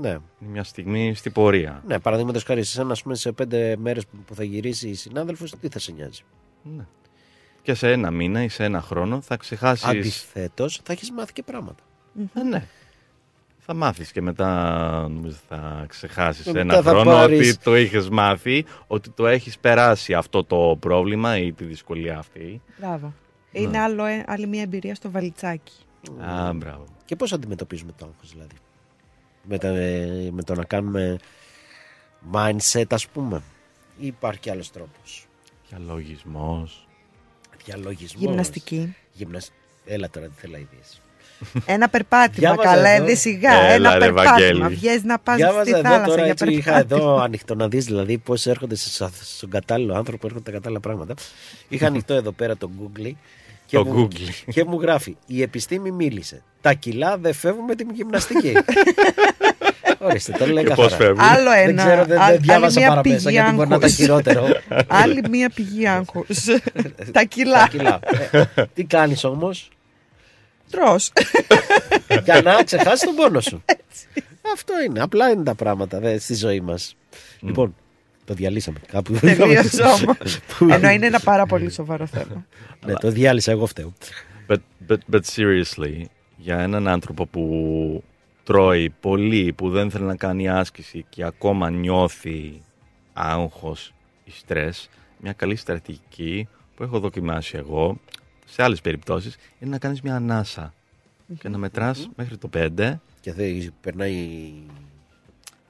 Ναι. Είναι μια στιγμή στην πορεία. Ναι, παραδείγματος χάρη σε ένα, ας πούμε, σε πέντε μέρες που θα γυρίσει η συνάδελφος, τι θα σε νοιάζει; Ναι. Και σε ένα μήνα ή σε ένα χρόνο θα ξεχάσεις... Αντιθέτως, θα έχεις μάθει και πράγματα. Ε, ναι. Θα μάθεις και μετά νομίζω θα ξεχάσεις Και ένα μετά θα χρόνο πάρεις- ότι το είχες μάθει, ότι το έχεις περάσει αυτό το πρόβλημα ή τη δυσκολία αυτή. Μπράβο. Είναι άλλο, ε, άλλη μια εμπειρία στο βαλιτσάκι. Α, μπράβο. Και πώς αντιμετωπίζουμε το άγχος, δηλαδή; Με, τα- ε, με το να κάνουμε mindset, ας πούμε. Ή υπάρχει κι άλλος τρόπος; Διαλογισμός. Διαλογισμός. Γυμναστική. Γυμνασ... Έλα τώρα, τι θέλω ιδέες. Ένα περπάτημα, Διάβαζα καλά, εδώ. έντε σιγά. Έλα, ένα ρε, περπάτημα. Βαγγέλη. Βγες να πας Διάβαζα στη εδώ θάλασσα τώρα για έτσι, περπάτημα. είχα εδώ ανοιχτό να δεις δηλαδή πώς έρχονται σε- στον κατάλληλο άνθρωπο, έρχονται τα κατάλληλα πράγματα. Είχα *laughs* ανοιχτό εδώ πέρα το Google και, Το μου, Google. και μου γράφει η επιστήμη μίλησε. Τα κιλά δεν φεύγουν με την γυμναστική. *laughs* Ορίστε, το λέει Και καθαρά. πώς φεύγουν; Άλλο Δεν ένα. ξέρω, δεν, Άλλη- δεν διάβασα άλλη μια παραμέσα πηγή γιατί μπορεί να είναι άγχους. χειρότερο. Άλλη μία πηγή άγχους. Τα *laughs* Τα κιλά. κιλά. Ε, τι κάνεις όμως; Τρως. *laughs* για να ξεχάσεις τον πόνο σου. Αυτό είναι. Απλά είναι τα πράγματα δε, στη ζωή μας. Λοιπόν, το διαλύσαμε κάπου. Τελείωσε όμως. *laughs* Που- Ενώ είναι ένα πάρα πολύ σοβαρό θέμα. Ναι, το διάλυσα, εγώ φταίω. But, but, but seriously, για έναν άνθρωπο που τρώει πολύ, που δεν θέλει να κάνει άσκηση και ακόμα νιώθει άγχος ή στρες, μια καλή στρατηγική που έχω δοκιμάσει εγώ σε άλλες περιπτώσεις είναι να κάνεις μια ανάσα και να μετράς μέχρι το 5 Και δεν περνάει.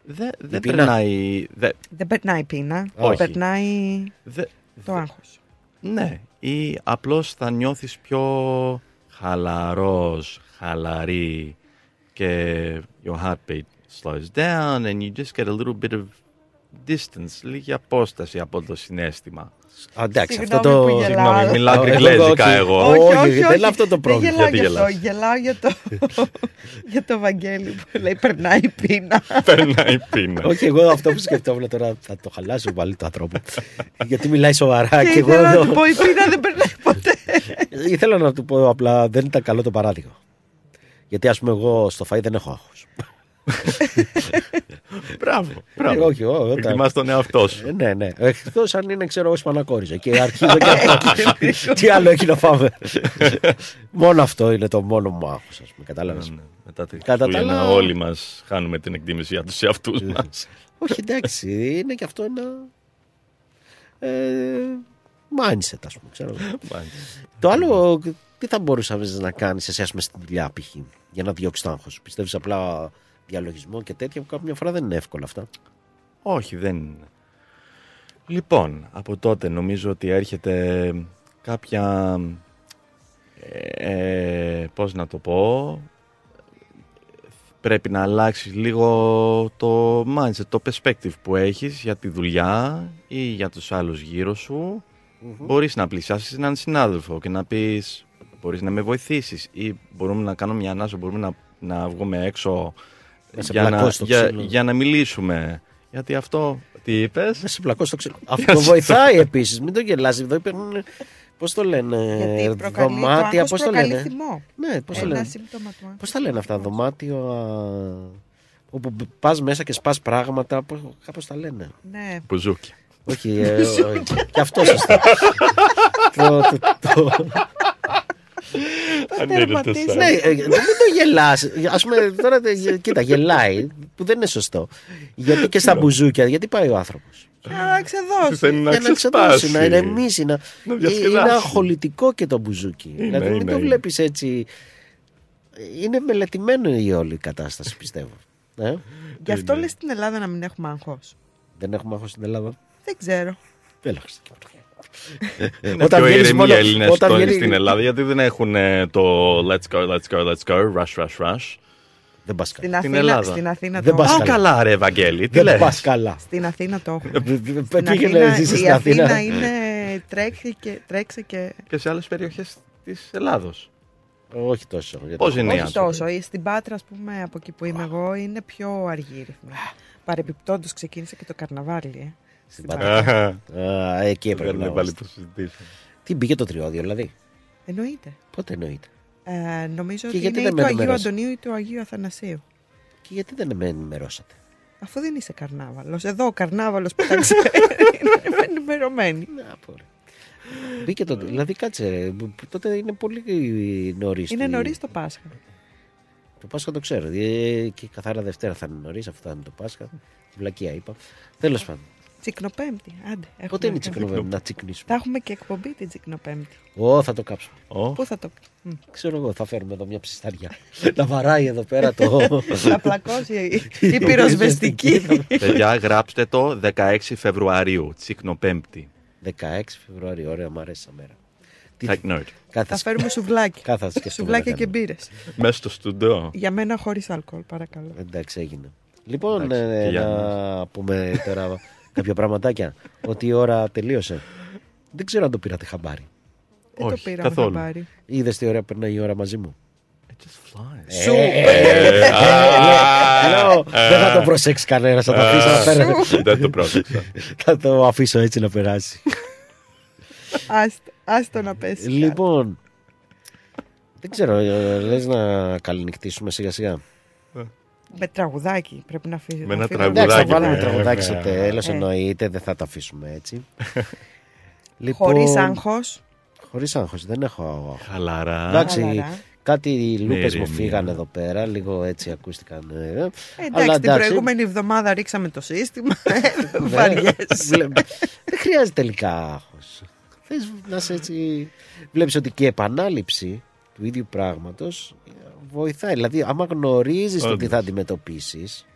δεν δεν πείνα; περνάει δε- Δεν περνάει πείνα. Όχι. Περνάει δε- το άγχος. Ναι, ή απλώς θα νιώθεις πιο χαλαρός, χαλαρή και your heartbeat slows down and you just get a little bit of distance, λίγη απόσταση από το συνέστημα. Α, εντάξει, αυτό Συγγνώμη το. που γελάω. Συγγνώμη, μιλάω Εγώ- αγγλέζικα όχι. εγώ. Όχι, όχι, δεν είναι αυτό το πρόβλημα. Δεν γελάω Γιατί για αυτό. γελάς; Γελάω για το, για το Βαγγέλη που λέει περνάει πείνα. Περνάει πείνα. Όχι, εγώ αυτό που σκεφτόμουν τώρα θα το χαλάσω πάλι το άνθρωπο. Γιατί μιλάει σοβαρά Και και εγώ ήθελα να εδώ. του πω η πείνα δεν περνάει ποτέ. Ήθελα να του πω απλά δεν ήταν καλό το παράδειγμα. Γιατί ας πούμε εγώ στο φαΐ δεν έχω άγχος. Μπράβο, Ε, μπράβο. όχι, εγώ, όταν- Εκτιμάς τον εαυτό σου. Ε, ναι, ναι. Εκτός αν είναι, ξέρω εγώ, σπανακόριζα. Και αρχίζω και αυτό. *laughs* Τι άλλο έχει να φάμε. μόνο αυτό είναι το μόνο μου άγχος, ας πούμε. Κατάλαβες. Ναι, ναι. Μετά τα Κατά τα Χριστούγεννα άλλα- όλοι μας χάνουμε την εκτίμηση για τους εαυτούς μας. Όχι, εντάξει, είναι και αυτό ένα. Ε, mindset, ας πούμε. Ξέρω. εγώ. το άλλο, τι θα μπορούσαμε να κάνεις εσύ, ας πούμε, στην δουλειά, π.χ. για να διώξεις το άγχος. Πιστεύεις απλά διαλογισμό και τέτοια που κάποια φορά δεν είναι εύκολα αυτά. Όχι, δεν είναι. Λοιπόν, από τότε νομίζω ότι έρχεται κάποια... Ε, πώς να το πω... Πρέπει να αλλάξεις λίγο το mindset, το perspective που έχεις για τη δουλειά ή για τους άλλους γύρω σου. Μπορείς να πλησιάσεις έναν συνάδελφο και να πεις μπορείς να με βοηθήσεις ή μπορούμε να κάνουμε μια ανάσα, μπορούμε να, να βγούμε έξω Να σε για, να, πλακώσει το για, ξύλο. για να μιλήσουμε. Γιατί αυτό, τι είπες; Να σε πλακώσει το ξύλο. *laughs* Αυτό βοηθάει επίσης. Μην το γελάσει. Εδώ υπάρχουν. Πώς το λένε, Γιατί προκαλεί, δωμάτια, το άγχος πώς το προκαλεί λένε. θυμό. Ναι, πώς το Ένα λένε; σύμπτωμα του άγχους. Πώς τα λένε αυτά, δωμάτιο. α, όπου πας μέσα και σπάς πράγματα. Κάπως τα λένε. Ναι. Μπουζούκι. Όχι, ε, όχι. και αυτό σωστά. *laughs* το, το, το, Αν είναι το τερματίζεις. σαν. ναι, ε, μην το γελάς. Α πούμε, τώρα τε- κοίτα, γελάει, που δεν είναι σωστό. Γιατί και στα μπουζούκια, γιατί πάει ο άνθρωπος; Για να ξεδώσει. Θέλει να Για να ξεδώσει, ξεσπάσει. να ηρεμήσει. Να... Να Ε, διασκεδάσει. είναι αγχολητικό και το μπουζούκι. Είναι, δηλαδή, μην είναι, το είναι. βλέπεις έτσι. Είναι μελετημένο η όλη κατάσταση, πιστεύω. Ναι. Γι' αυτό λες στην Ελλάδα να μην έχουμε άγχος. Δεν έχουμε άγχος στην Ελλάδα; Δεν ξέρω. Δεν λέω στην Είναι Όταν πιο βγαίνεις ηρεμοί μόνο- οι Έλληνες όταν στο- βγαίνει- στην Ελλάδα γιατί δεν έχουν ε, το let's go, let's go, let's go, rush, rush, rush. Δεν πας Στην Στην Αθήνα, Ελλάδα. στην Αθήνα Δεν το πας Πάω έχουμε. καλά ρε Ευαγγέλη, τι Δεν λες; πας καλά. Στην Αθήνα το έχουμε. Πήγαινε Στην Αθήνα, εσύ η στην Αθήνα. Αθήνα είναι τρέχει και τρέξε και. Και σε άλλες περιοχές της Ελλάδος. Όχι τόσο. γιατί- Πώς είναι οι Όχι άνθρωποι; τόσο. Ή Στην Πάτρα, ας πούμε, από εκεί που είμαι εγώ, είναι πιο αργή η ρυθμή. Παρεπιπτόντω ξεκίνησε και το καρναβάλι. Ε. Στην Πάτρα. Α, εκεί έπρεπε Δεν να είναι πάλι είμαστε. το συζητήσαμε. Τι μπήκε το τριώδιο, δηλαδή; Εννοείται. Πότε εννοείται; Ε, νομίζω Και ότι γιατί είναι ή δεν του με Αγίου ενημερώσατε; Αντωνίου ή του Αγίου Αθανασίου. Και γιατί δεν με ενημερώσατε; Αφού δεν είσαι καρνάβαλος. Εδώ ο καρνάβαλος που τα ξέρει *laughs* είναι ενημερωμένη. Μπήκε το. Δηλαδή, κάτσε. ρε, Τότε είναι πολύ νωρίς. Είναι νωρίς το Πάσχα. Το Πάσχα το ξέρω. ε, Και καθαρά Δευτέρα θα είναι νωρίς. Αυτό θα είναι το Πάσχα. Βλακία είπα. Τέλος πάντων. Τσικνοπέμπτη. Άντε. έχουμε Πότε είναι η κάνει. τσικνοπέμπτη να τσικνήσουμε. Θα έχουμε και εκπομπή την Τσικνοπέμπτη. Ω, θα το κάψουμε. Πού θα το. Μμ. Ξέρω εγώ, θα φέρουμε εδώ μια ψισταριά. *laughs* να βαράει εδώ πέρα το. Θα πλακώσει η- η *laughs* πυροσβεστική. Παιδιά, γράψτε το 16 Φεβρουαρίου, Τσικνοπέμπτη. 16 Φεβρουαρίου, ωραία, μου αρέσει σαν μέρα. Take note. Κάθε Θα φέρουμε σουβλάκι. *laughs* Κάθε σκεφτούμε Σουβλάκια να και κάνουμε. μπύρες. Μέσα στο στούντο. Για μένα χωρίς αλκοόλ, παρακαλώ. Εντάξει, έγινε. Λοιπόν, Εντάξει, ε, και για να πούμε τώρα κάποια πραγματάκια. Ότι η ώρα τελείωσε. Δεν ξέρω αν το πήρατε χαμπάρι. Δεν το Όχι, πήραμε καθόλου. χαμπάρι. Είδε τι ωραία περνάει η ώρα μαζί μου. Σου. Ε, Λέω, δεν θα το προσέξει κανένα, θα το αφήσω να πέρασε. Δεν το πρόσεξα. Θα το αφήσω έτσι να περάσει. Άστο- Άστο να πέσει. Λοιπόν, δεν ξέρω, ε, λες να καληνυχτήσουμε σιγά σιγά. Με τραγουδάκι πρέπει να αφήσει. Με ένα να αφήνω- τραγουδάκι. Εντάξει, θα βάλουμε βέβαια. τραγουδάκι στο τέλος, Ε. εννοείται, δεν θα το αφήσουμε έτσι. *laughs* Χωρίς άγχος. Χωρίς άγχος, δεν έχω άγχο. Χαλαρά. Εντάξει, Χαλαρά. κάτι λούπες μου ηρεμία. φύγανε εδώ πέρα, λίγο έτσι ακούστηκαν. ε, Ε, αλλά Εντάξει, την προηγούμενη εβδομάδα ρίξαμε το σύστημα. *laughs* Ναι, Βαριές. βλέπε- Δεν χρειάζεται τελικά άγχος. Θες να είσαι έτσι... Βλέπεις ότι και η επανάληψη του ίδιου πράγματος βοηθάει. Δηλαδή, άμα γνωρίζεις το τι Όντως. θα αντιμετωπίσεις,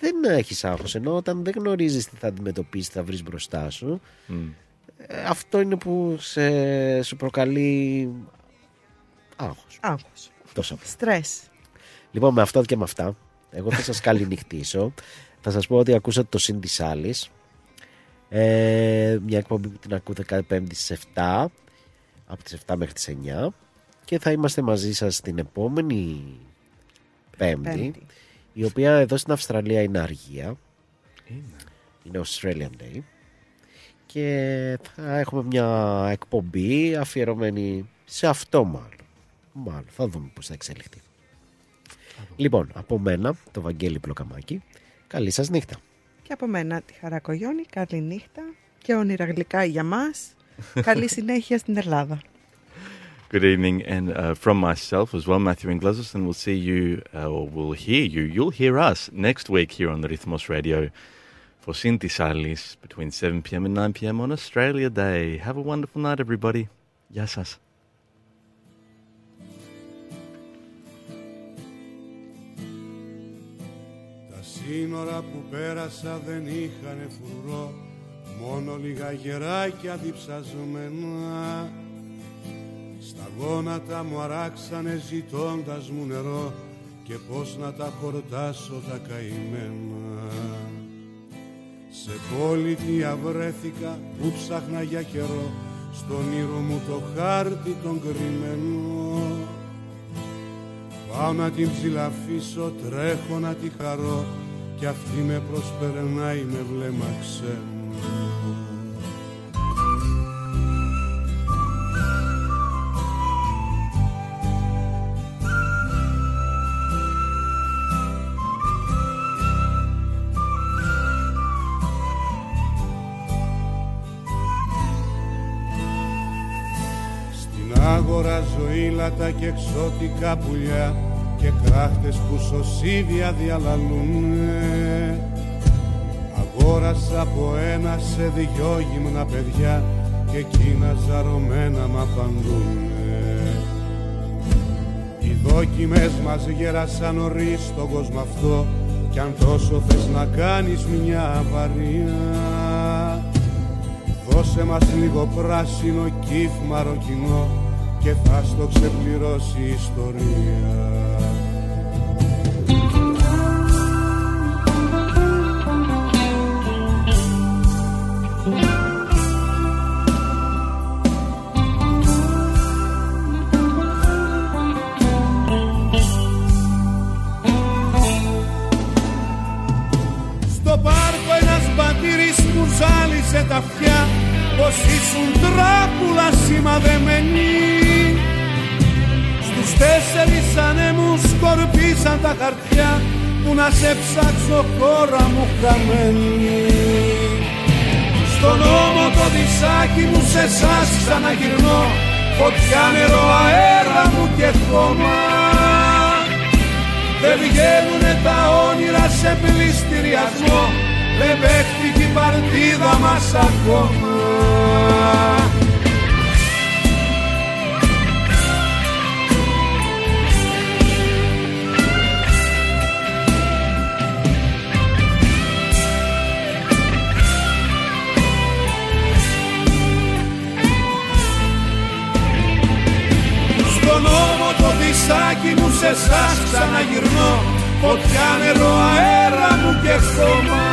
δεν έχεις άγχος. Ενώ όταν δεν γνωρίζεις τι θα αντιμετωπίσεις, τι θα βρεις μπροστά σου, Μμ. ε, αυτό είναι που σε, σου προκαλεί άγχος. Άγχος. Τόσο απλά. Στρες. Λοιπόν, με αυτά και με αυτά, εγώ θα σας καληνυχτήσω. θα σας πω ότι ακούσατε το Συν της Άλλης. Ε, μια εκπομπή που την ακούτε κάθε πέμπτη στις 7, από τις 7 μέχρι τις 9. Και θα είμαστε μαζί σας την επόμενη πέμπτη, Πέμπτη. η οποία εδώ στην Αυστραλία είναι αργία. Είναι Australian Day. Και θα έχουμε μια εκπομπή αφιερωμένη σε αυτό μάλλον. Μάλλον, θα δούμε πώς θα εξελιχθεί. Λοιπόν, από μένα, το Βαγγέλη Πλοκαμάκη, καλή σας νύχτα. Και από μένα τη Χαρά Κογιόνη, καλή νύχτα και όνειρα γλυκά για μας. *laughs* Καλή συνέχεια στην Ελλάδα. Good evening, and uh, from myself as well, Matthew Ingleses, and we'll see you, uh, or we'll hear you. You'll hear us next week here on the Rhythmos Radio for Sinti Salis between 7 p.m. and 9 p.m. on Australia Day. Have a wonderful night, everybody. Γεια σας. Τα σύνορα που πέρασα δεν είχαν φρουρό Μόνο λίγα γεράκια διψασμένα Στα γόνατα μου αράξανε ζητώντας μου νερό Και πώς να τα χορτάσω τα καημένα. Σε πολιτεία βρέθηκα που ψάχνα για καιρό Στον ήρω μου το χάρτη τον κρυμμένο. Πάω να την ψηλαφίσω, τρέχω να τη χαρώ Κι αυτή με προσπερνάει με βλέμμα ξένο ζωήλατα και εξώτικα πουλιά και κράχτες που σωσίδια διαλαλούνε Αγόρασα από ένα σε δυο γυμνα παιδιά και εκείνα ζαρωμένα μ' απαντούνε. Οι Δόκιμες μας γέρασαν νωρίς στον κόσμο αυτό κι αν τόσο θες να κάνεις μια βαριά Δώσε μας λίγο πράσινο κύφ μαροκινό και θα στο ξεπληρώσει η ιστορία. Στο πάρκο ένας μπατήρης που ζάλισε τα αυτιά. Πως ήσουν τράπουλα σημαδεμένη Στους τέσσερις ανέμους σκορπίσαν τα χαρτιά που να σε ψάξω χώρα μου χαμένη. Στον νόμο το δισάκι μου σε εσάς ξαναγυρνώ φωτιά νερό αέρα μου και χώμα. Δεν βγαίνουνε τα όνειρα σε πληστηριασμό Δεν παίχτηκε η παρτίδα μας ακόμα δισάκι μου σε εσάς ξαναγυρνώ. Φωτιά νερό αέρα μου και χώμα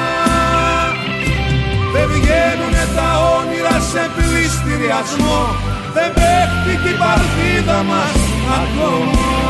Δεν βγαίνουνε τα όνειρα σε πληστηριασμό. Δεν παίχτηκε η παρτίδα μας ακόμα